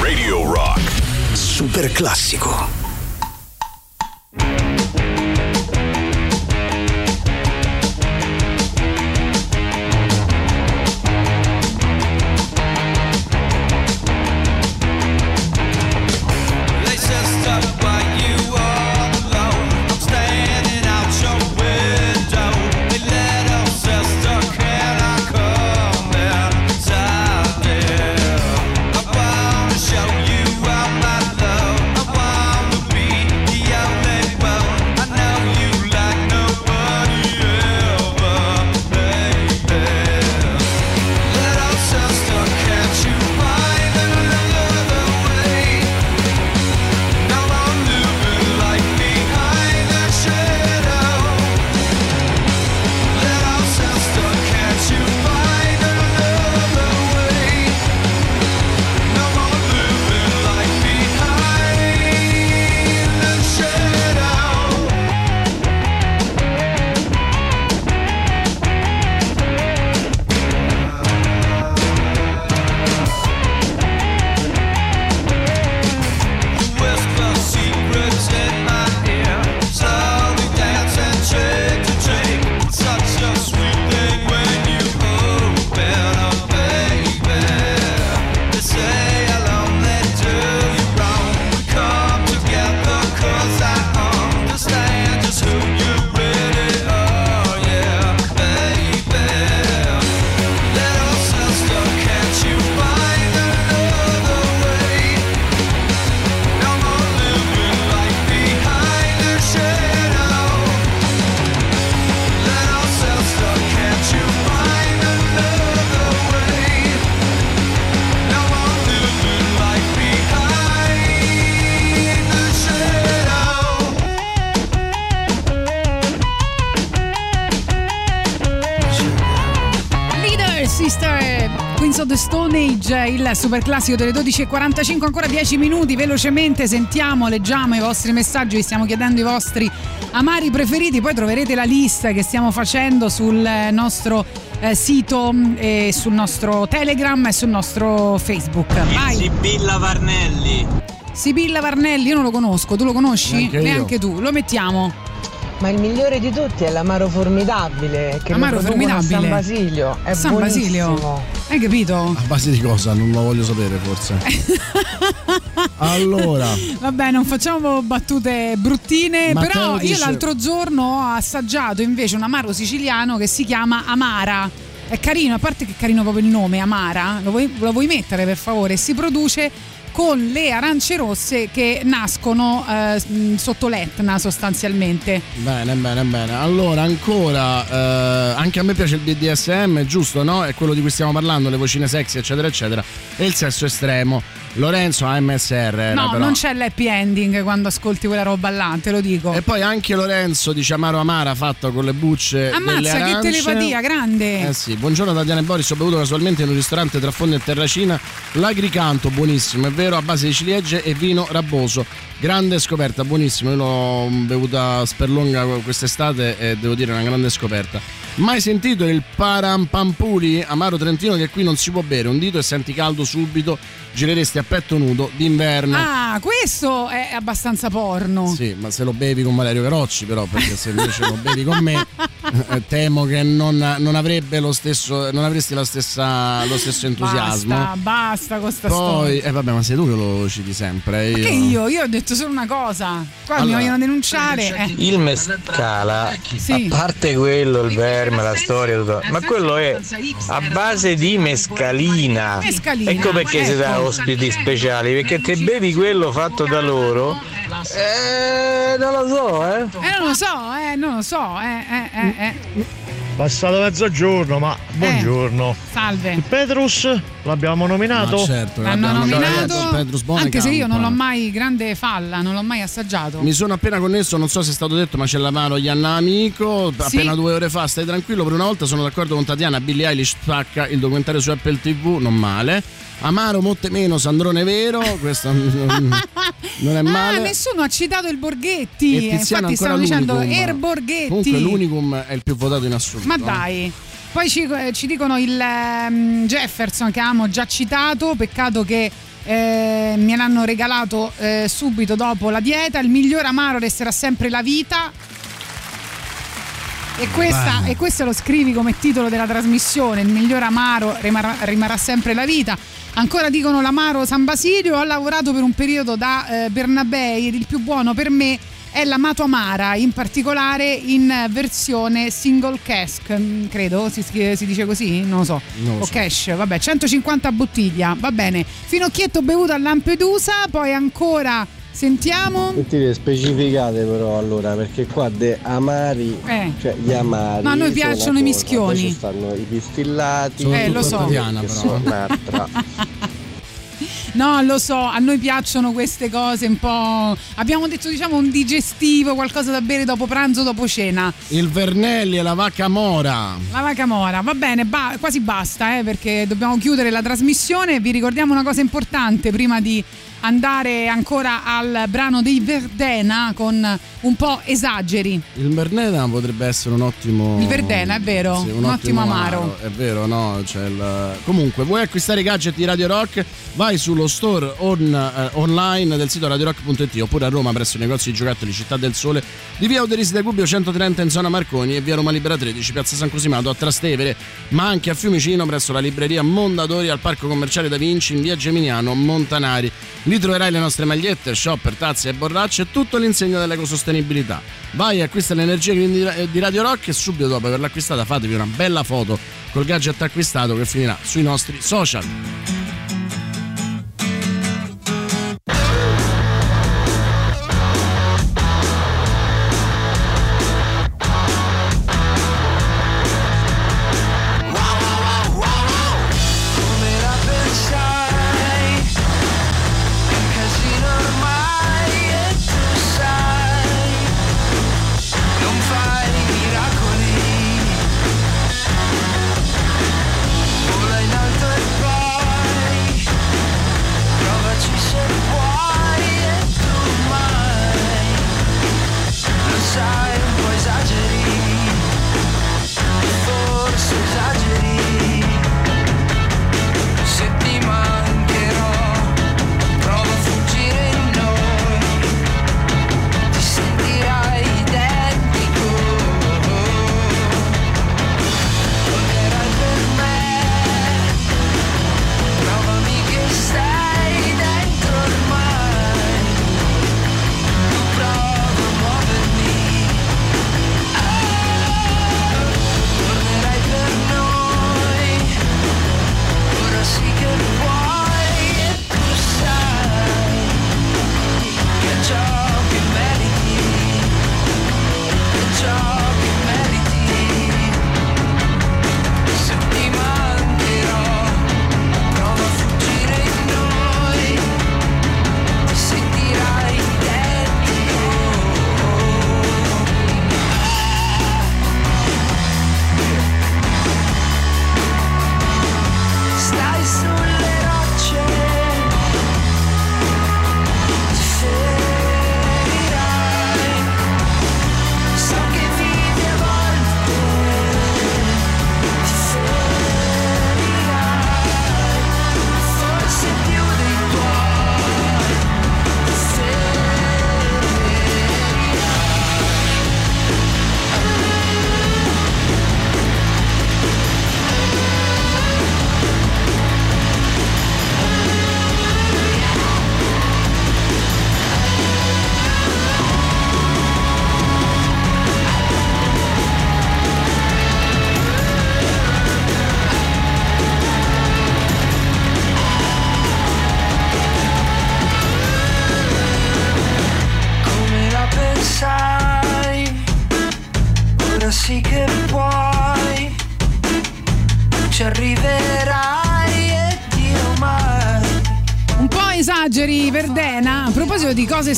Radio Rock. Super classico. Super classico delle 12.45, ancora 10 minuti, velocemente sentiamo, leggiamo i vostri messaggi, vi stiamo chiedendo i vostri amari preferiti, poi troverete la lista che stiamo facendo sul nostro eh, sito e sul nostro Telegram e sul nostro Facebook. Vai! Sibilla Varnelli. Sibilla Varnelli, io non lo conosco, tu lo conosci? Neanche io. tu, lo mettiamo. Ma il migliore di tutti è l'amaro formidabile che Amaro a formidabile. San Basilio. È San buonissimo. Basilio. Hai capito? A base di cosa? Non lo voglio sapere forse. (laughs) allora, Vabbè, non facciamo battute bruttine, Matteo però io dice- l'altro giorno ho assaggiato invece un amaro siciliano che si chiama Amara. È carino, a parte che è carino proprio il nome, Amara, lo vuoi, lo vuoi mettere per favore? Si produce con le arance rosse che nascono eh, sotto l'Etna sostanzialmente. bene, bene, bene. Allora, ancora, eh, anche a me piace il BDSM, giusto, no? È quello di cui stiamo parlando, le vocine sexy, eccetera, eccetera. E il sesso estremo. Lorenzo AMSR. no, però. non c'è l'happy ending quando ascolti quella roba là, te lo dico. E poi anche Lorenzo dice Amaro Amara fatto con le bucce delle Ammazza, che telepatia, grande! Eh sì, buongiorno Tatiana e Boris, ho bevuto casualmente in un ristorante tra Fondo e Terracina, l'agricanto, buonissimo, è vero, a base di ciliegie e vino rabboso. Grande scoperta, buonissimo, io l'ho bevuta sperlonga quest'estate e devo dire una grande scoperta. Mai sentito il parampampuli amaro trentino che qui non si può bere, un dito e senti caldo subito, gireresti a petto nudo d'inverno. Ah, questo è abbastanza porno. Sì, ma se lo bevi con Valerio Carocci, però, perché se invece lo bevi con me, eh, temo che non, non avrebbe lo stesso, non avresti la stessa, lo stesso entusiasmo. Basta, basta con sta Poi, storia. eh vabbè, ma sei tu che lo citi sempre. Io. Che io? Io ho detto solo una cosa. Qua mi Allora, vogliono denunciare. eh. Il mescala, Sì. a parte quello, il verme, la storia, tutto, ma quello è a base di mescalina. Mescalina, Ecco perché si dà ospiti speciali, perché te bevi quello fatto da loro. Eh, non lo so, eh. Eh, non lo so, eh, non lo so. Eh, eh, eh, eh. Passato mezzogiorno, ma buongiorno. Salve. Il Petrus L'abbiamo nominato? Ma certo, L'hanno l'abbiamo nominato, Petrus anche se io non l'ho mai grande falla, non l'ho mai assaggiato. Mi sono appena connesso, non so se è stato detto, ma c'è l'amaro Ianna Amico. Sì. Appena due ore fa, stai tranquillo. Per una volta sono d'accordo con Tatiana. Billie Eilish spacca il documentario su Apple TV, non male. Amaro, molte meno, Sandrone Vero. (laughs) Questo non, è Ah, male. nessuno ha citato il Borghetti. E eh, Tiziano Infatti stavano dicendo. Er Borghetti. Comunque l'unicum è il più votato in assoluto. Ma eh. dai. Poi ci, eh, ci dicono il ehm, Jefferson che avevamo già citato, peccato che eh, me l'hanno regalato eh, subito dopo la dieta. Il miglior amaro resterà sempre la vita. E, questa, e questo lo scrivi come titolo della trasmissione: Il miglior amaro rimarrà, rimarrà sempre la vita. Ancora dicono l'amaro San Basilio. Ho lavorato per un periodo da eh, Bernabei ed il più buono per me è l'amato amara, in particolare in versione single cask, mm, credo si, scrive- si dice così, non lo so. Non lo o so. cash, vabbè, 150 bottiglia, va bene. Finocchietto bevuto a Lampedusa, poi ancora sentiamo. Tutti specificate però allora, perché qua de amari, Eh. cioè gli amari. No, a noi piacciono i mischioni. Poi ci stanno i pistillati. Eh, lo so. Tatiana, che però. sono un'altra. (laughs) No, lo so, a noi piacciono queste cose un po'. Abbiamo detto, diciamo, un digestivo, qualcosa da bere dopo pranzo, dopo cena. Il Vernelli e la vacca mora. La vaca mora, va bene, ba- quasi basta, eh, perché dobbiamo chiudere la trasmissione. Vi ricordiamo una cosa importante prima di andare ancora al brano dei Verdena con un po' esageri. Il Berneda potrebbe essere un ottimo. Il Verdena, è vero, Sì, un ottimo amaro. È vero, no? C'è il- Comunque, vuoi acquistare i gadget di Radio Rock? Vai sullo store on- eh, online del sito radiorock.it oppure a Roma presso i negozi di giocattoli Città del Sole di via Uderisi da Gubbio 130 in zona Marconi e via Roma Libera 13, piazza San Cosimato a Trastevere, ma anche a Fiumicino presso la libreria Mondadori al parco commerciale Da Vinci in via Geminiano Montanari. Lì troverai le nostre magliette, shopper, tazze e borracce e tutto l'insegno dell'ecosostenibilità. Vai, acquista l'energia Ra- di Radio Rock e subito dopo averla acquistata fatevi una bella foto col gadget acquistato che finirà sui nostri social.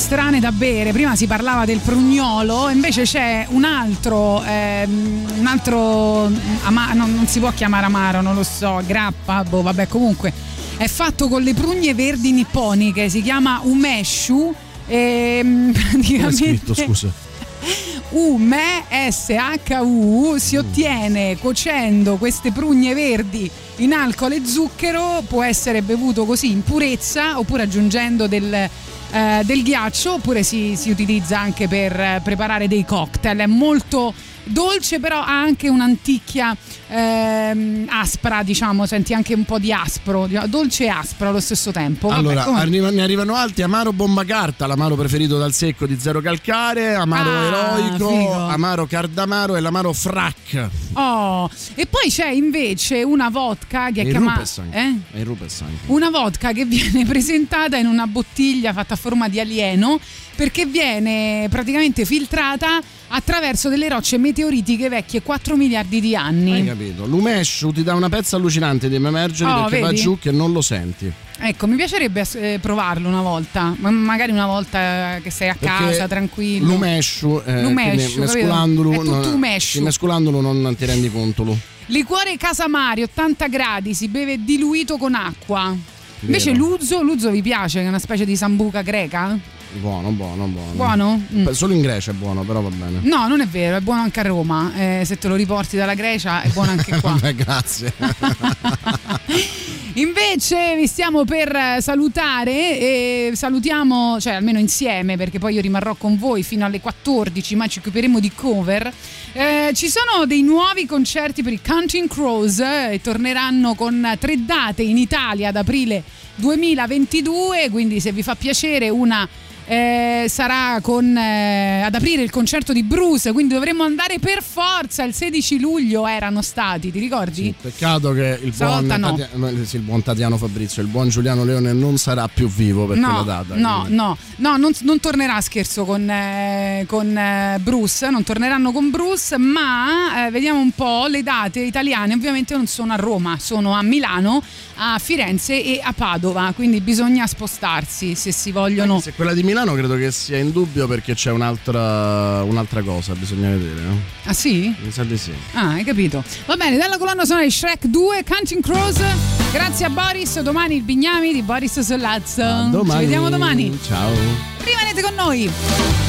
Strane da bere, prima si parlava del prugnolo, invece c'è un altro, ehm, un altro, ama- no, non si può chiamare amaro, non lo so, grappa, boh, vabbè, comunque è fatto con le prugne verdi nipponiche, si chiama umeshu. E (laughs) Come è praticamente scritto, scusa? (laughs) Ume SHU si ottiene cuocendo queste prugne verdi in alcol e zucchero, può essere bevuto così in purezza oppure aggiungendo del, eh, del ghiaccio oppure si, si utilizza anche per eh, preparare dei cocktail. È molto dolce però ha anche un'anticchia ehm, aspra diciamo, senti anche un po' di aspro, dolce e aspro allo stesso tempo. Vabbè, Allora, arriva- ne arrivano altri: Amaro Bomba Carta, l'amaro preferito dal secco di Zero Calcare, Amaro Ah, Eroico, figo. Amaro Cardamaro e l'Amaro Frac. Oh, e poi c'è invece una vodka che è chiamata... Eh? Anche. Una vodka che (laughs) viene presentata in una bottiglia fatta a forma di alieno perché viene praticamente filtrata attraverso delle rocce meteoritiche vecchie 4 miliardi di Hai anni. capito? L'Umeshu ti dà una pezza allucinante di emergere Oh, perché va vedi? giù che non lo senti. Ecco, mi piacerebbe eh, provarlo una volta, ma magari una volta che sei a Perché casa, tranquillo. L'Umeshu, eh, L'umeshu, mescolandolo, non- mescolandolo non ti rendi conto. Lu. Liquore Casamari, 80 gradi, si beve diluito con acqua. Invece Vero. l'uzo, l'uzo vi piace? Che è una specie di sambuca greca? Buono, buono, buono. Buono? Mm. Beh, Solo in Grecia è buono, però va bene. No, non è vero, è buono anche a Roma. Eh, se te lo riporti dalla Grecia è buono anche qua. (laughs) Vabbè, grazie. (laughs) Invece vi stiamo per salutare e salutiamo, cioè almeno insieme, perché poi io rimarrò con voi fino alle 14, ma ci occuperemo di cover. Eh, ci sono dei nuovi concerti per i Counting Crows eh, e torneranno con tre date in Italia ad aprile 2022, quindi se vi fa piacere una eh, sarà con, eh, ad aprire il concerto di Bruce, quindi dovremmo andare per forza. Il 16 luglio erano stati, ti ricordi? Peccato che il buon, no. Tatia- sì, il buon Tatiano Fabrizio, il buon Giuliano Leone non sarà più vivo per no, quella data. No, quindi- no, no, non, non tornerà scherzo con, eh, con, eh, Bruce, non torneranno con Bruce, ma eh, vediamo un po' le date italiane, ovviamente non sono a Roma, sono a Milano, a Firenze e a Padova, quindi bisogna spostarsi se si vogliono... Se quella di Milano credo che sia in dubbio perché c'è un'altra, un'altra cosa, bisogna vedere. No? Ah sì? Mi sa di sì. Ah, hai capito. Va bene, dalla colonna sonora di Shrek 2, Counting Crows. Grazie a Boris, domani il Bignami di Boris Sollazzo. Ci vediamo domani. Ciao. Rimanete con noi.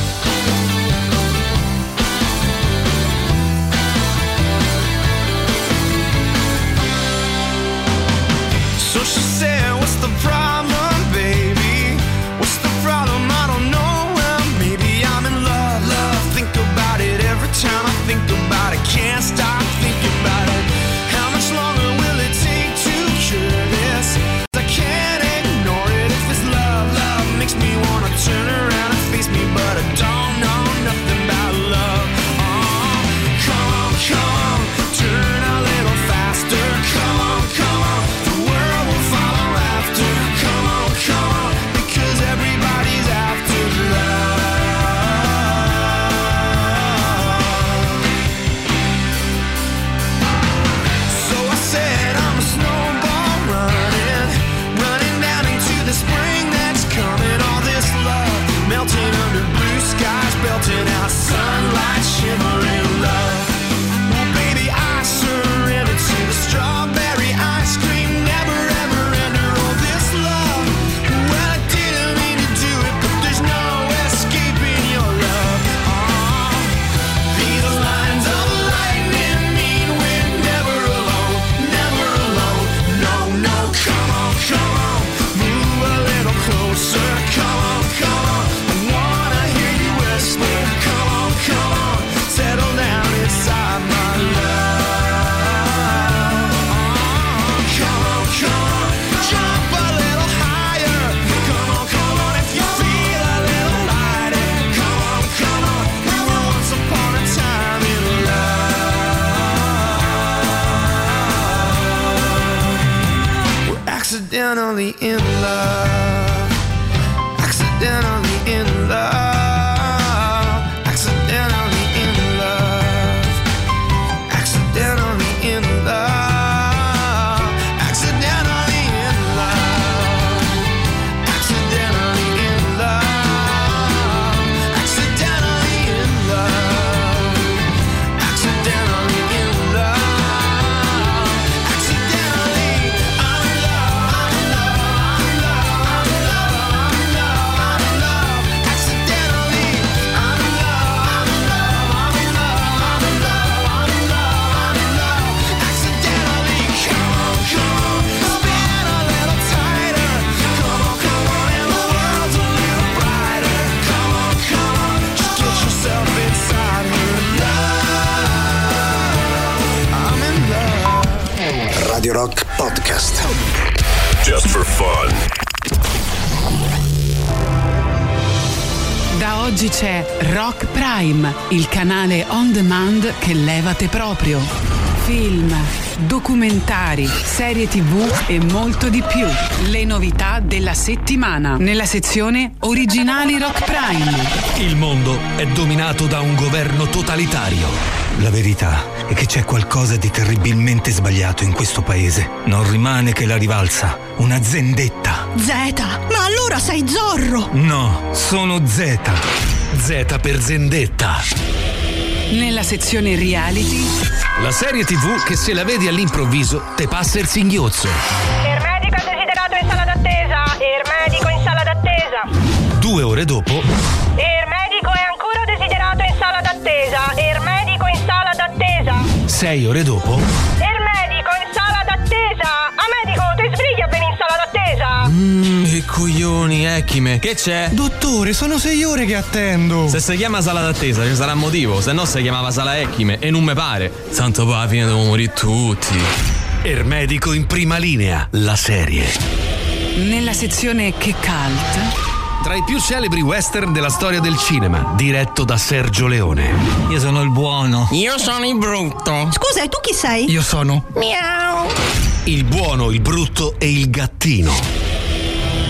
Il canale on demand che levate proprio. Film, documentari, serie tv e molto di più. Le novità della settimana nella sezione Originali Rock Prime. Il mondo è dominato da un governo totalitario. La verità è che c'è qualcosa di terribilmente sbagliato in questo paese. Non rimane che la rivalsa, una zendetta. Zeta, ma allora sei Zorro! No, sono Z. Z per zendetta. Nella sezione reality La serie TV che se la vedi all'improvviso te passa il singhiozzo. Il medico è desiderato in sala d'attesa. Il medico in sala d'attesa. Due ore dopo, Il medico è ancora desiderato in sala d'attesa. Il medico in sala d'attesa. sei ore dopo, Il che coglioni, Echime. Che c'è? Dottore, sono sei ore che attendo. Se si chiama sala d'attesa ci sarà motivo, se no si chiamava sala Echime e non me pare. Tanto poi alla fine devo morire tutti. Ermedico in prima linea, la serie. nella sezione Che Cult Tra i più celebri western della storia del cinema, diretto da Sergio Leone. Io sono il buono. Io sono il brutto. Scusa, e tu chi sei? Io sono. Miau. Il buono, il brutto e il gattino.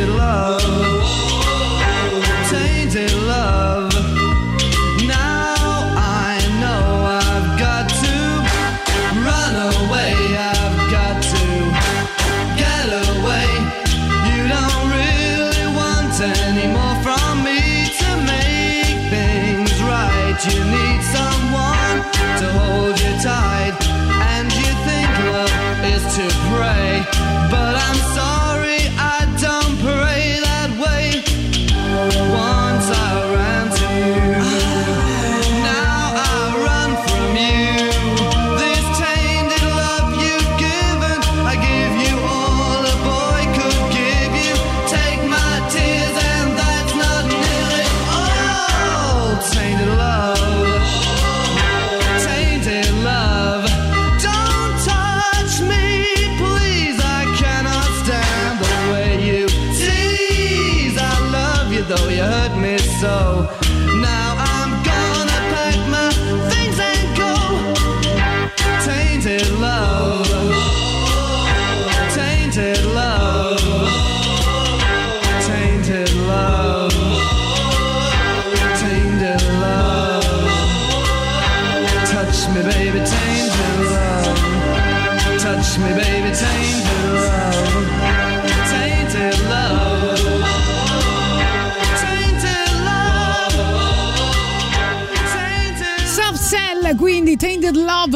All. Tainted love,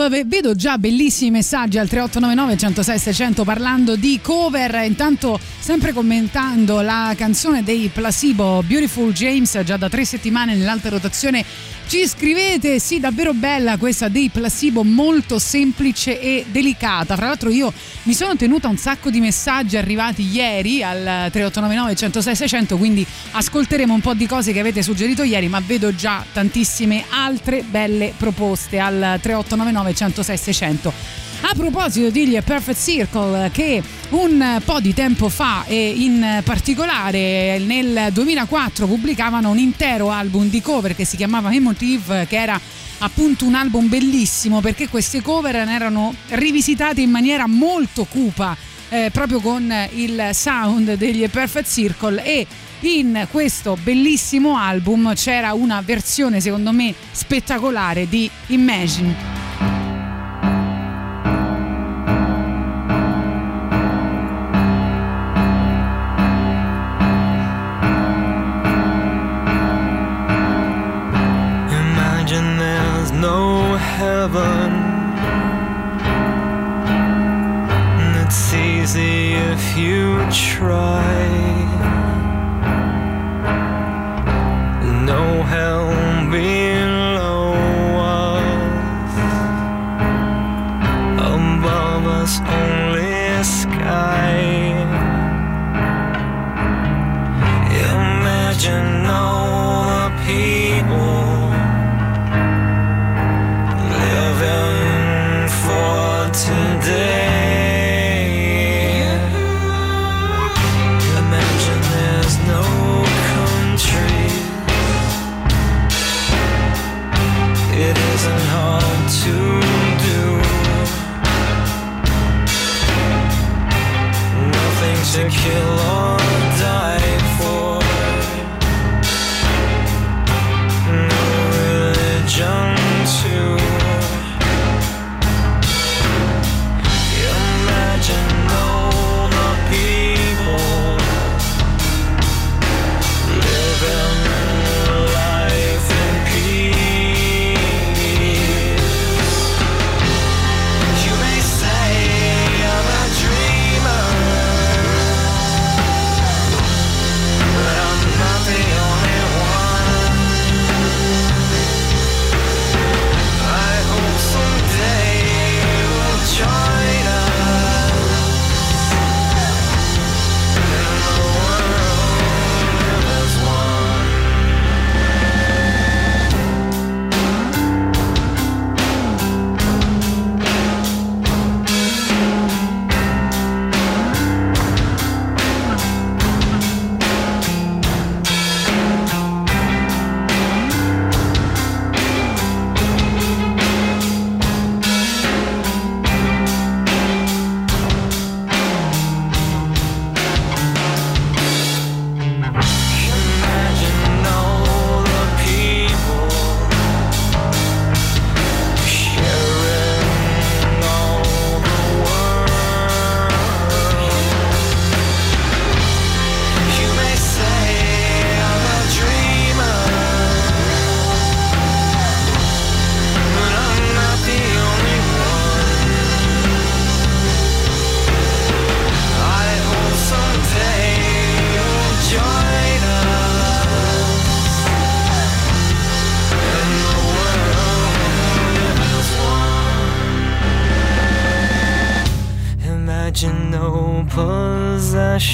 vedo già bellissimi messaggi al 3899 106 600 parlando di cover, intanto sempre commentando la canzone dei Placebo Beautiful James già da tre settimane nell'alta rotazione ci scrivete, sì davvero bella questa dei Placebo, molto semplice e delicata, fra l'altro io mi sono tenuta un sacco di messaggi arrivati ieri al 3899 106 600 quindi ascolteremo un po' di cose che avete suggerito ieri ma vedo già tantissime altre belle proposte al 3899 106 600 A proposito di Perfect Circle, che un po' di tempo fa e in particolare nel 2004 pubblicavano un intero album di cover che si chiamava Emotive, che era appunto un album bellissimo perché queste cover erano rivisitate in maniera molto cupa. eh, proprio con il sound degli Perfect Circle e in questo bellissimo album c'era una versione secondo me spettacolare di Imagine. Imagine heaven. And It's easy if you try.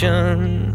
ocean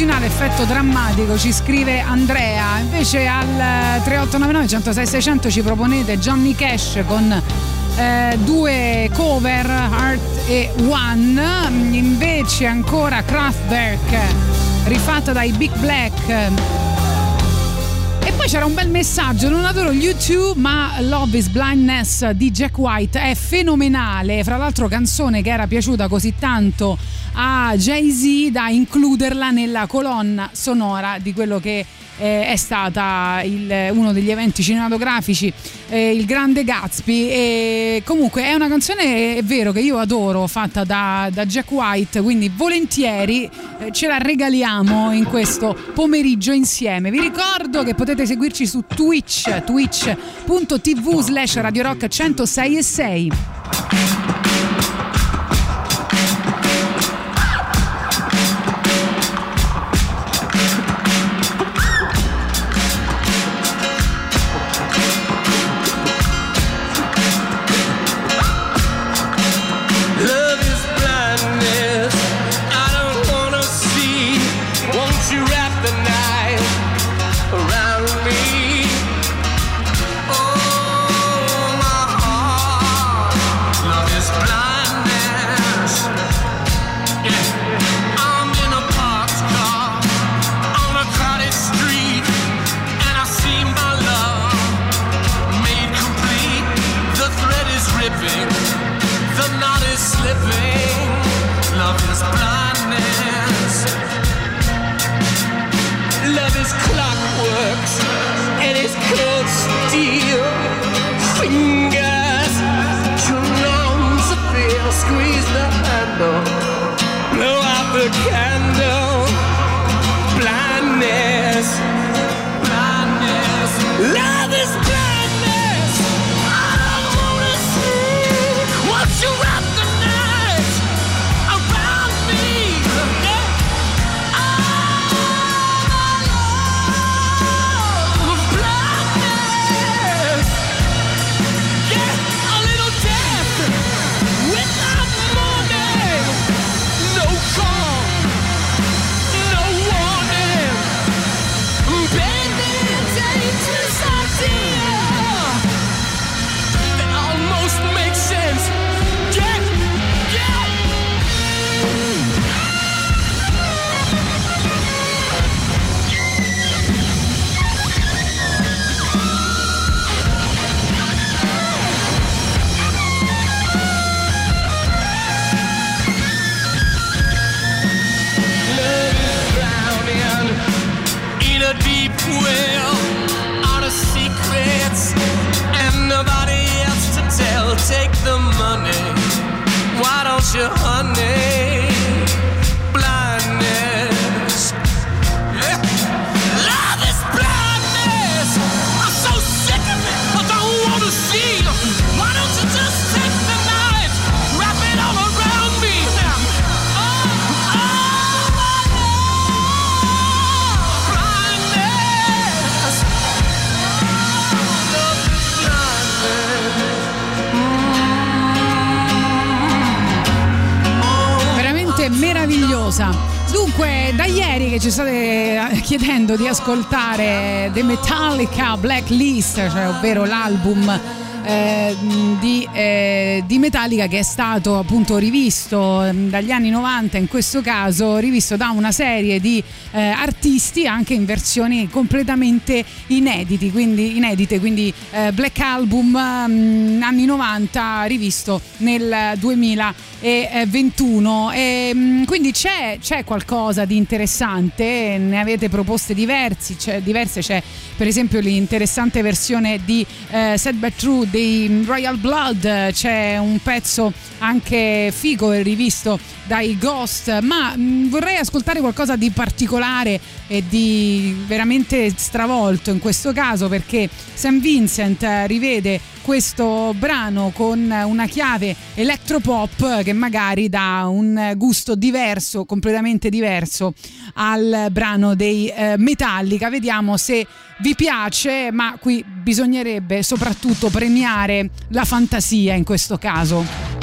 dell'originale, effetto drammatico, ci scrive Andrea. Invece al 3899 106 600 ci proponete Johnny Cash con eh, due cover, Heart e One. Invece ancora Kraftwerk, rifatta dai Big Black. E poi c'era un bel messaggio, non adoro gli U2 ma Love is Blindness di Jack White è fenomenale, fra l'altro canzone che era piaciuta così tanto a Jay-Z da includerla nella colonna sonora di quello che eh, è stata il- uno degli eventi cinematografici, eh, il Grande Gatsby. E comunque è una canzone, è vero, che io adoro, fatta da, da Jack White, quindi volentieri eh, ce la regaliamo in questo pomeriggio insieme. Vi ricordo che potete seguirci su Twitch, twitch.tv slash Radio Rock 106 e 6. Ascoltare The Metallica Blacklist, cioè ovvero l'album eh, di, eh, di Metallica che è stato appunto rivisto eh, dagli anni 90 in questo caso rivisto da una serie di eh, artisti anche in versioni completamente inediti quindi, inedite quindi eh, Black Album mm, anni 90 rivisto nel 2021 e, mm, quindi c'è, c'è qualcosa di interessante ne avete proposte diversi, c'è, diverse c'è per esempio l'interessante versione di eh, Set Back True dei Royal Blood c'è un pezzo anche figo e rivisto dai Ghost ma mh, vorrei ascoltare qualcosa di particolare e di veramente stravolto in questo caso perché St. Vincent eh, rivede questo brano con una chiave electropop che magari dà un gusto diverso, completamente diverso al brano dei eh, Metallica. Vediamo se vi piace, ma qui bisognerebbe soprattutto premiare la fantasia in questo caso.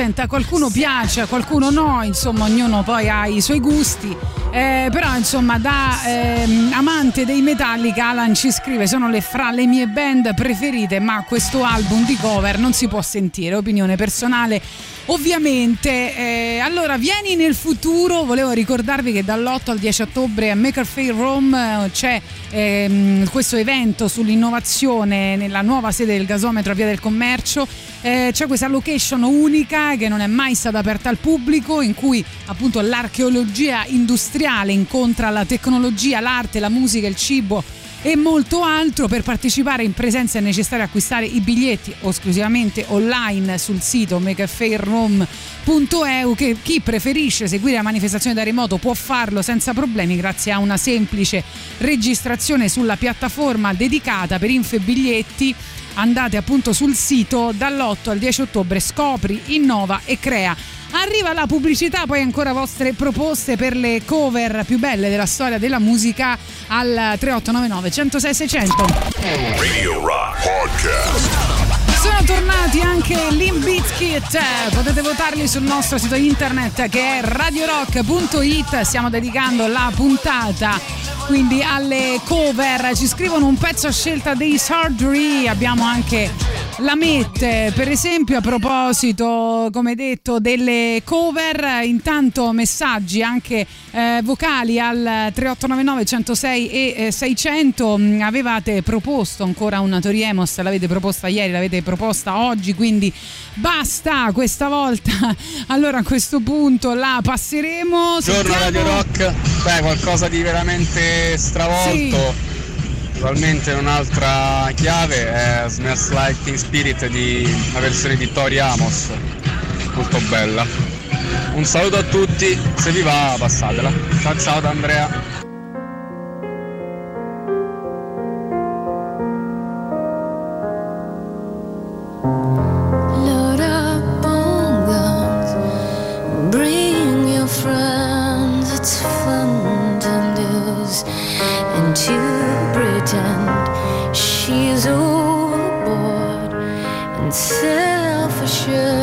Vincent a qualcuno piace, a qualcuno no, insomma ognuno poi ha i suoi gusti. Eh, però insomma da ehm, amante dei Metallica Alan ci scrive sono le, fra le mie band preferite ma questo album di cover non si può sentire, opinione personale ovviamente. Eh, allora vieni nel futuro, volevo ricordarvi che dall'8 al 10 ottobre a Maker Fair Rome eh, c'è ehm, questo evento sull'innovazione nella nuova sede del gasometro a Via del Commercio. Eh, c'è questa location unica che non è mai stata aperta al pubblico in cui appunto l'archeologia industriale incontra la tecnologia, l'arte, la musica, il cibo e molto altro. Per partecipare in presenza è necessario acquistare i biglietti esclusivamente online sul sito megafairrome.eu che chi preferisce seguire la manifestazione da remoto può farlo senza problemi grazie a una semplice registrazione sulla piattaforma dedicata per info e biglietti andate appunto sul sito dall'8 al 10 ottobre scopri, innova e crea Arriva la pubblicità, poi ancora vostre proposte per le cover più belle della storia della musica al 3899 106 600. Radio Rock Podcast. Sono tornati anche Limp Bizkit, potete votarli sul nostro sito internet che è radiorock.it, stiamo dedicando la puntata quindi alle cover, ci scrivono un pezzo a scelta dei Surgery, abbiamo anche la mette per esempio a proposito come detto delle cover. Intanto messaggi anche eh, vocali al 3899 106 e eh, 600 Mm, avevate proposto ancora una Toriemos l'avete proposta ieri l'avete proposta oggi quindi basta questa volta. (laughs) Allora a questo punto la passeremo. Buongiorno Radio Rock, beh qualcosa di veramente stravolto, probabilmente in un'altra chiave è Smells Like Teen Spirit di una versione di Tori Amos, molto bella. Un saluto a tutti, se vi va passatela. Ciao ciao da Andrea. Pretend she's overboard and self-assured.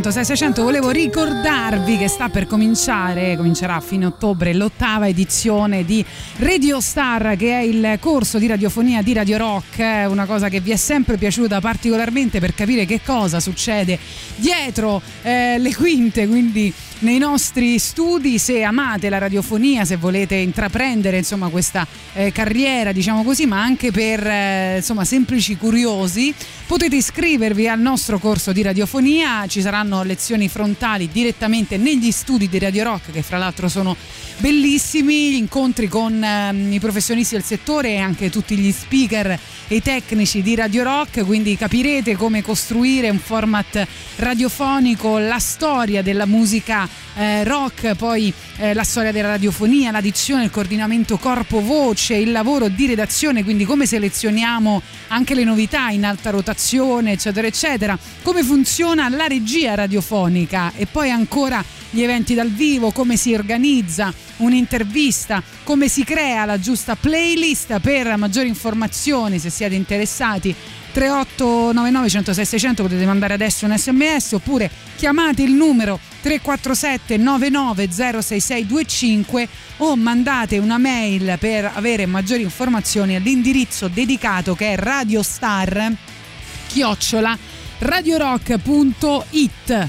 106 600 volevo ricordarvi che sta per cominciare, comincerà a fine ottobre l'ottava edizione di Radio Star che è il corso di radiofonia di Radio Rock, una cosa che vi è sempre piaciuta particolarmente per capire che cosa succede dietro eh, le quinte, quindi nei nostri studi. Se amate la radiofonia, se volete intraprendere insomma questa eh, carriera, diciamo così, ma anche per eh, insomma semplici curiosi, potete iscrivervi al nostro corso di radiofonia, ci saranno lezioni frontali direttamente negli studi di Radio Rock che fra l'altro sono bellissimi, incontri con ehm, i professionisti del settore e anche tutti gli speaker e i tecnici di Radio Rock, quindi capirete come costruire un format radiofonico, la storia della musica eh, rock, poi eh, la storia della radiofonia, la dizione, il coordinamento corpo-voce, il lavoro di redazione, quindi come selezioniamo anche le novità in alta rotazione, eccetera, eccetera, come funziona la regia radiofonica e poi ancora gli eventi dal vivo, come si organizza un'intervista, come si crea la giusta playlist. Per maggiori informazioni se siete interessati 3899 106 600 potete mandare adesso un sms oppure chiamate il numero 347 99 06625 o mandate una mail per avere maggiori informazioni all'indirizzo dedicato che è radiostar chiocciola radiorock.it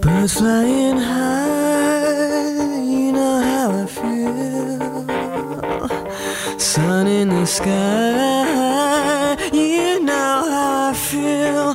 Birds flying high, you know how I feel. Sun in the sky, you know how I feel.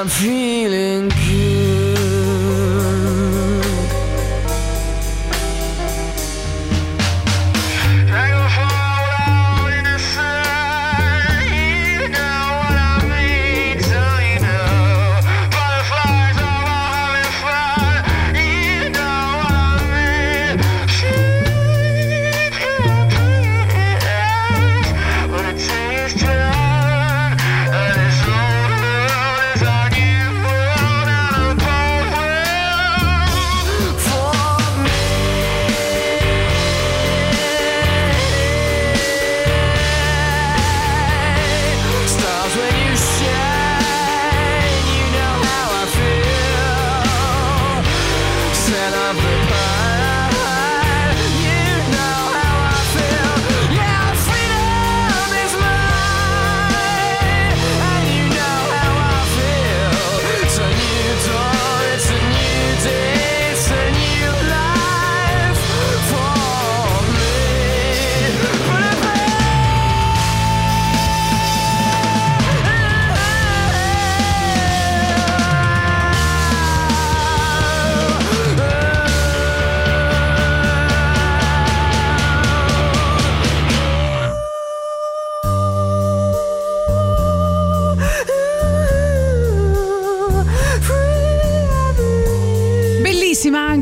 I'm feeling.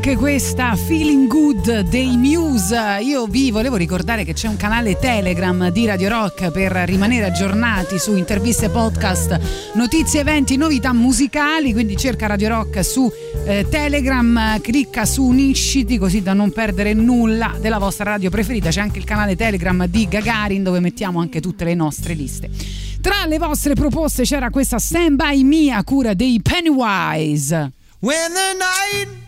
Anche questa Feeling Good dei Muse. Io vi volevo ricordare che c'è un canale Telegram di Radio Rock per rimanere aggiornati su interviste, podcast, notizie, eventi, novità musicali. Quindi cerca Radio Rock su eh, Telegram, clicca su unisciti così da non perdere nulla della vostra radio preferita. C'è anche il canale Telegram di Gagarin dove mettiamo anche tutte le nostre liste. Tra le vostre proposte c'era questa Stand By Me a cura dei Pennywise. When the night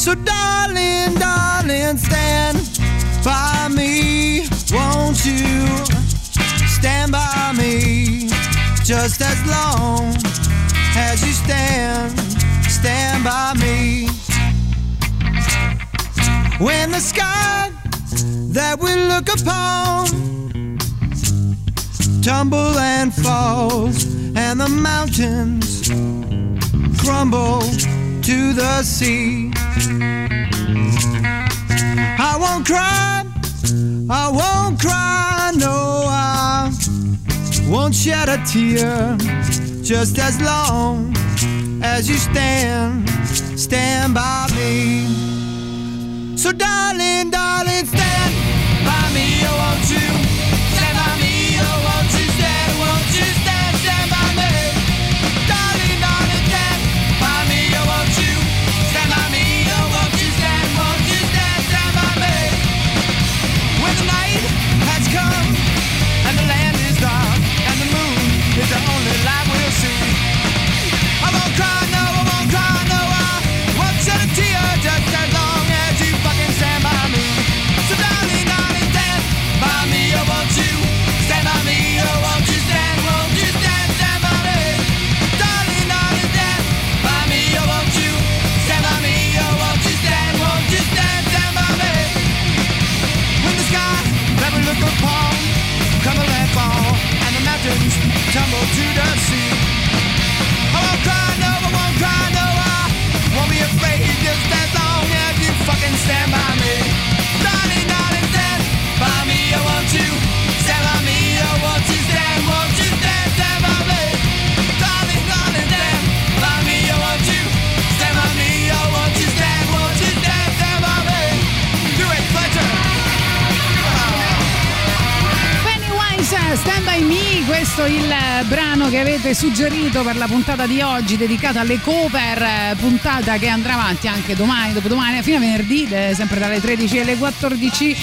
So, darling, darling, stand by me, won't you? Stand by me just as long as you stand, stand by me. When the sky that we look upon tumble and falls, and the mountains crumble to the sea. I won't cry, I won't cry, no, I won't shed a tear. Just as long as you stand, stand by me. So, darling, darling, stand by me, won't you. questo il eh, brano che avete suggerito per la puntata di oggi dedicata alle cover, eh, puntata che andrà avanti anche domani, dopodomani, fino a venerdì, sempre dalle 13 alle 14.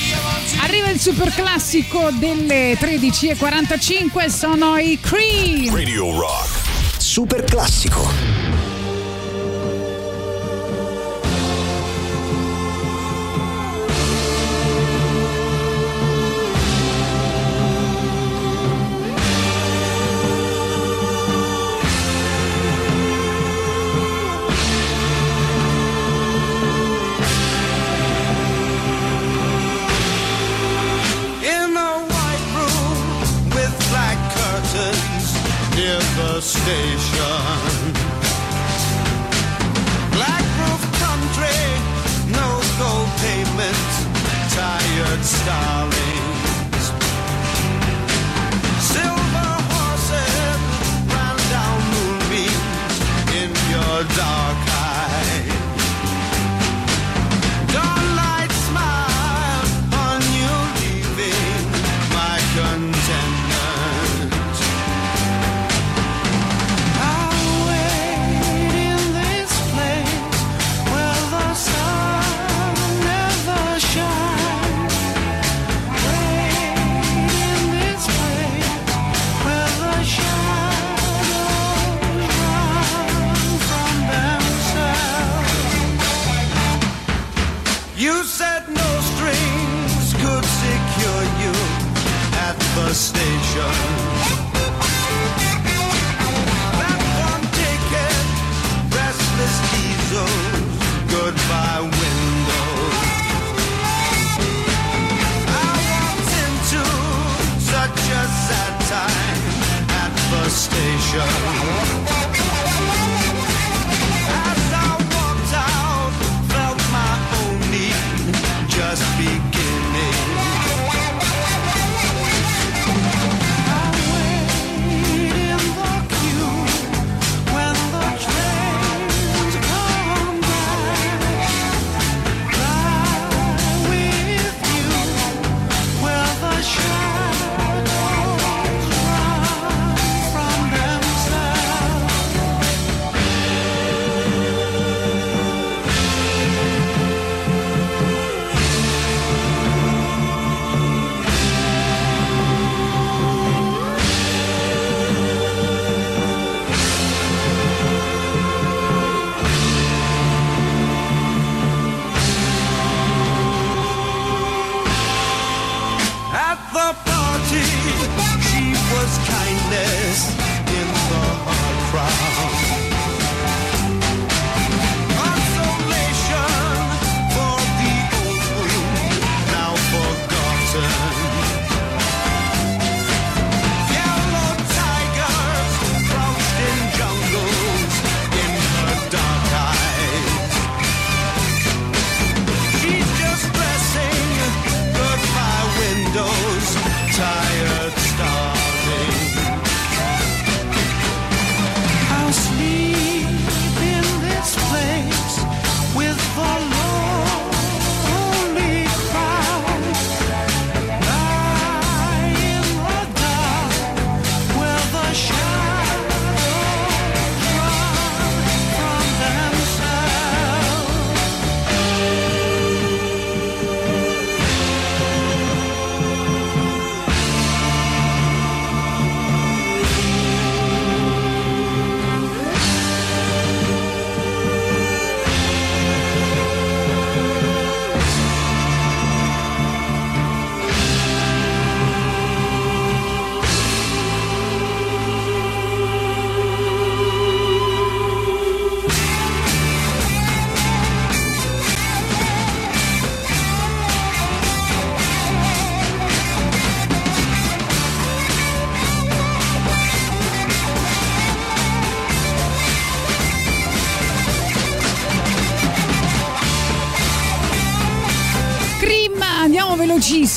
Arriva il super classico delle 13.45, sono i Cream. Radio Rock. Super classico.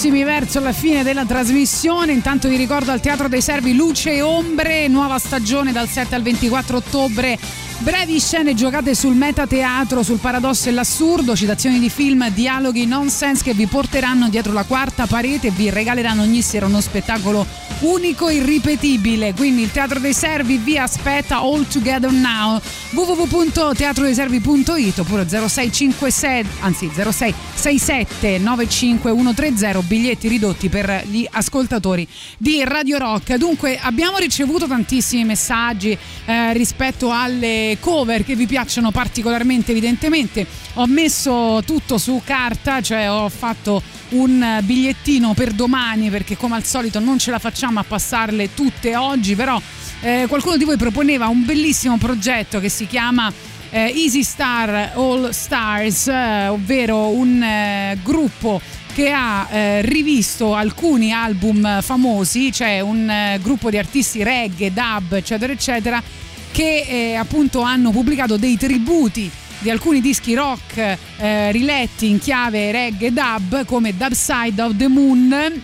Velocissimi verso la fine della trasmissione. Intanto vi ricordo al Teatro dei Servi Luce e Ombre, nuova stagione dal 7 al 24 ottobre. Brevi scene giocate sul metateatro, sul paradosso e l'assurdo, citazioni di film, dialoghi nonsense che vi porteranno dietro la quarta parete e vi regaleranno ogni sera uno spettacolo unico e irripetibile. Quindi il Teatro dei Servi vi aspetta all together now. www.teatrodeiservi.it oppure 0656 anzi 0667 95130 biglietti ridotti per gli ascoltatori di Radio Rock. Dunque abbiamo ricevuto tantissimi messaggi eh, rispetto alle cover che vi piacciono particolarmente evidentemente. Ho messo tutto su carta, cioè ho fatto un bigliettino per domani perché come al solito non ce la facciamo a passarle tutte oggi, però eh, qualcuno di voi proponeva un bellissimo progetto che si chiama eh, Easy Star All Stars, eh, ovvero un eh, gruppo che ha eh, rivisto alcuni album famosi, cioè un eh, gruppo di artisti reggae, dub, eccetera, eccetera, che eh, appunto hanno pubblicato dei tributi di alcuni dischi rock riletti in chiave reggae dub come Dub Side of the Moon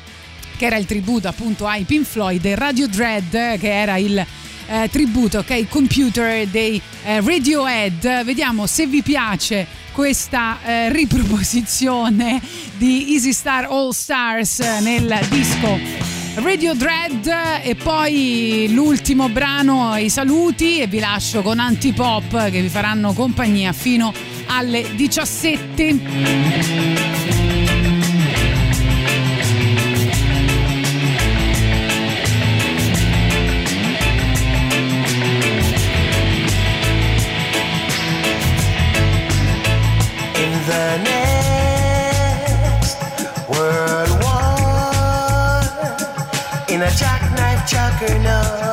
che era il tributo appunto ai Pink Floyd e Radio Dread che era il eh, tributo ok computer dei eh, Radiohead vediamo se vi piace questa eh, riproposizione di Easy Star All Stars nel disco Radio Dread e poi l'ultimo brano, i saluti e vi lascio con Antipop che vi faranno compagnia fino alle 17. turn up.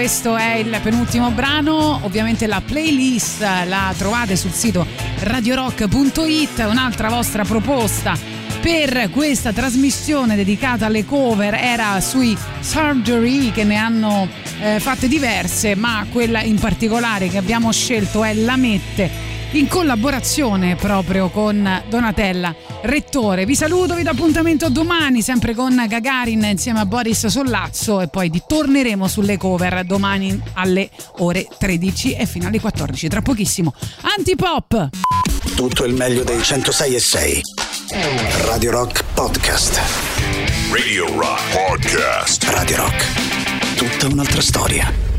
Questo è il penultimo brano, ovviamente la playlist la trovate sul sito radiorock.it, un'altra vostra proposta per questa trasmissione dedicata alle cover era sui Surgery che ne hanno eh, fatte diverse, ma quella in particolare che abbiamo scelto è La Mette in collaborazione proprio con Donatella Rettore. Vi saluto, vi do appuntamento domani sempre con Gagarin insieme a Boris Sollazzo e poi torneremo sulle cover domani alle ore 13 e fino alle 14 tra pochissimo. Antipop! Tutto il meglio dei 106 e 6. Radio Rock Podcast. Radio Rock Podcast. Radio Rock. Tutta un'altra storia.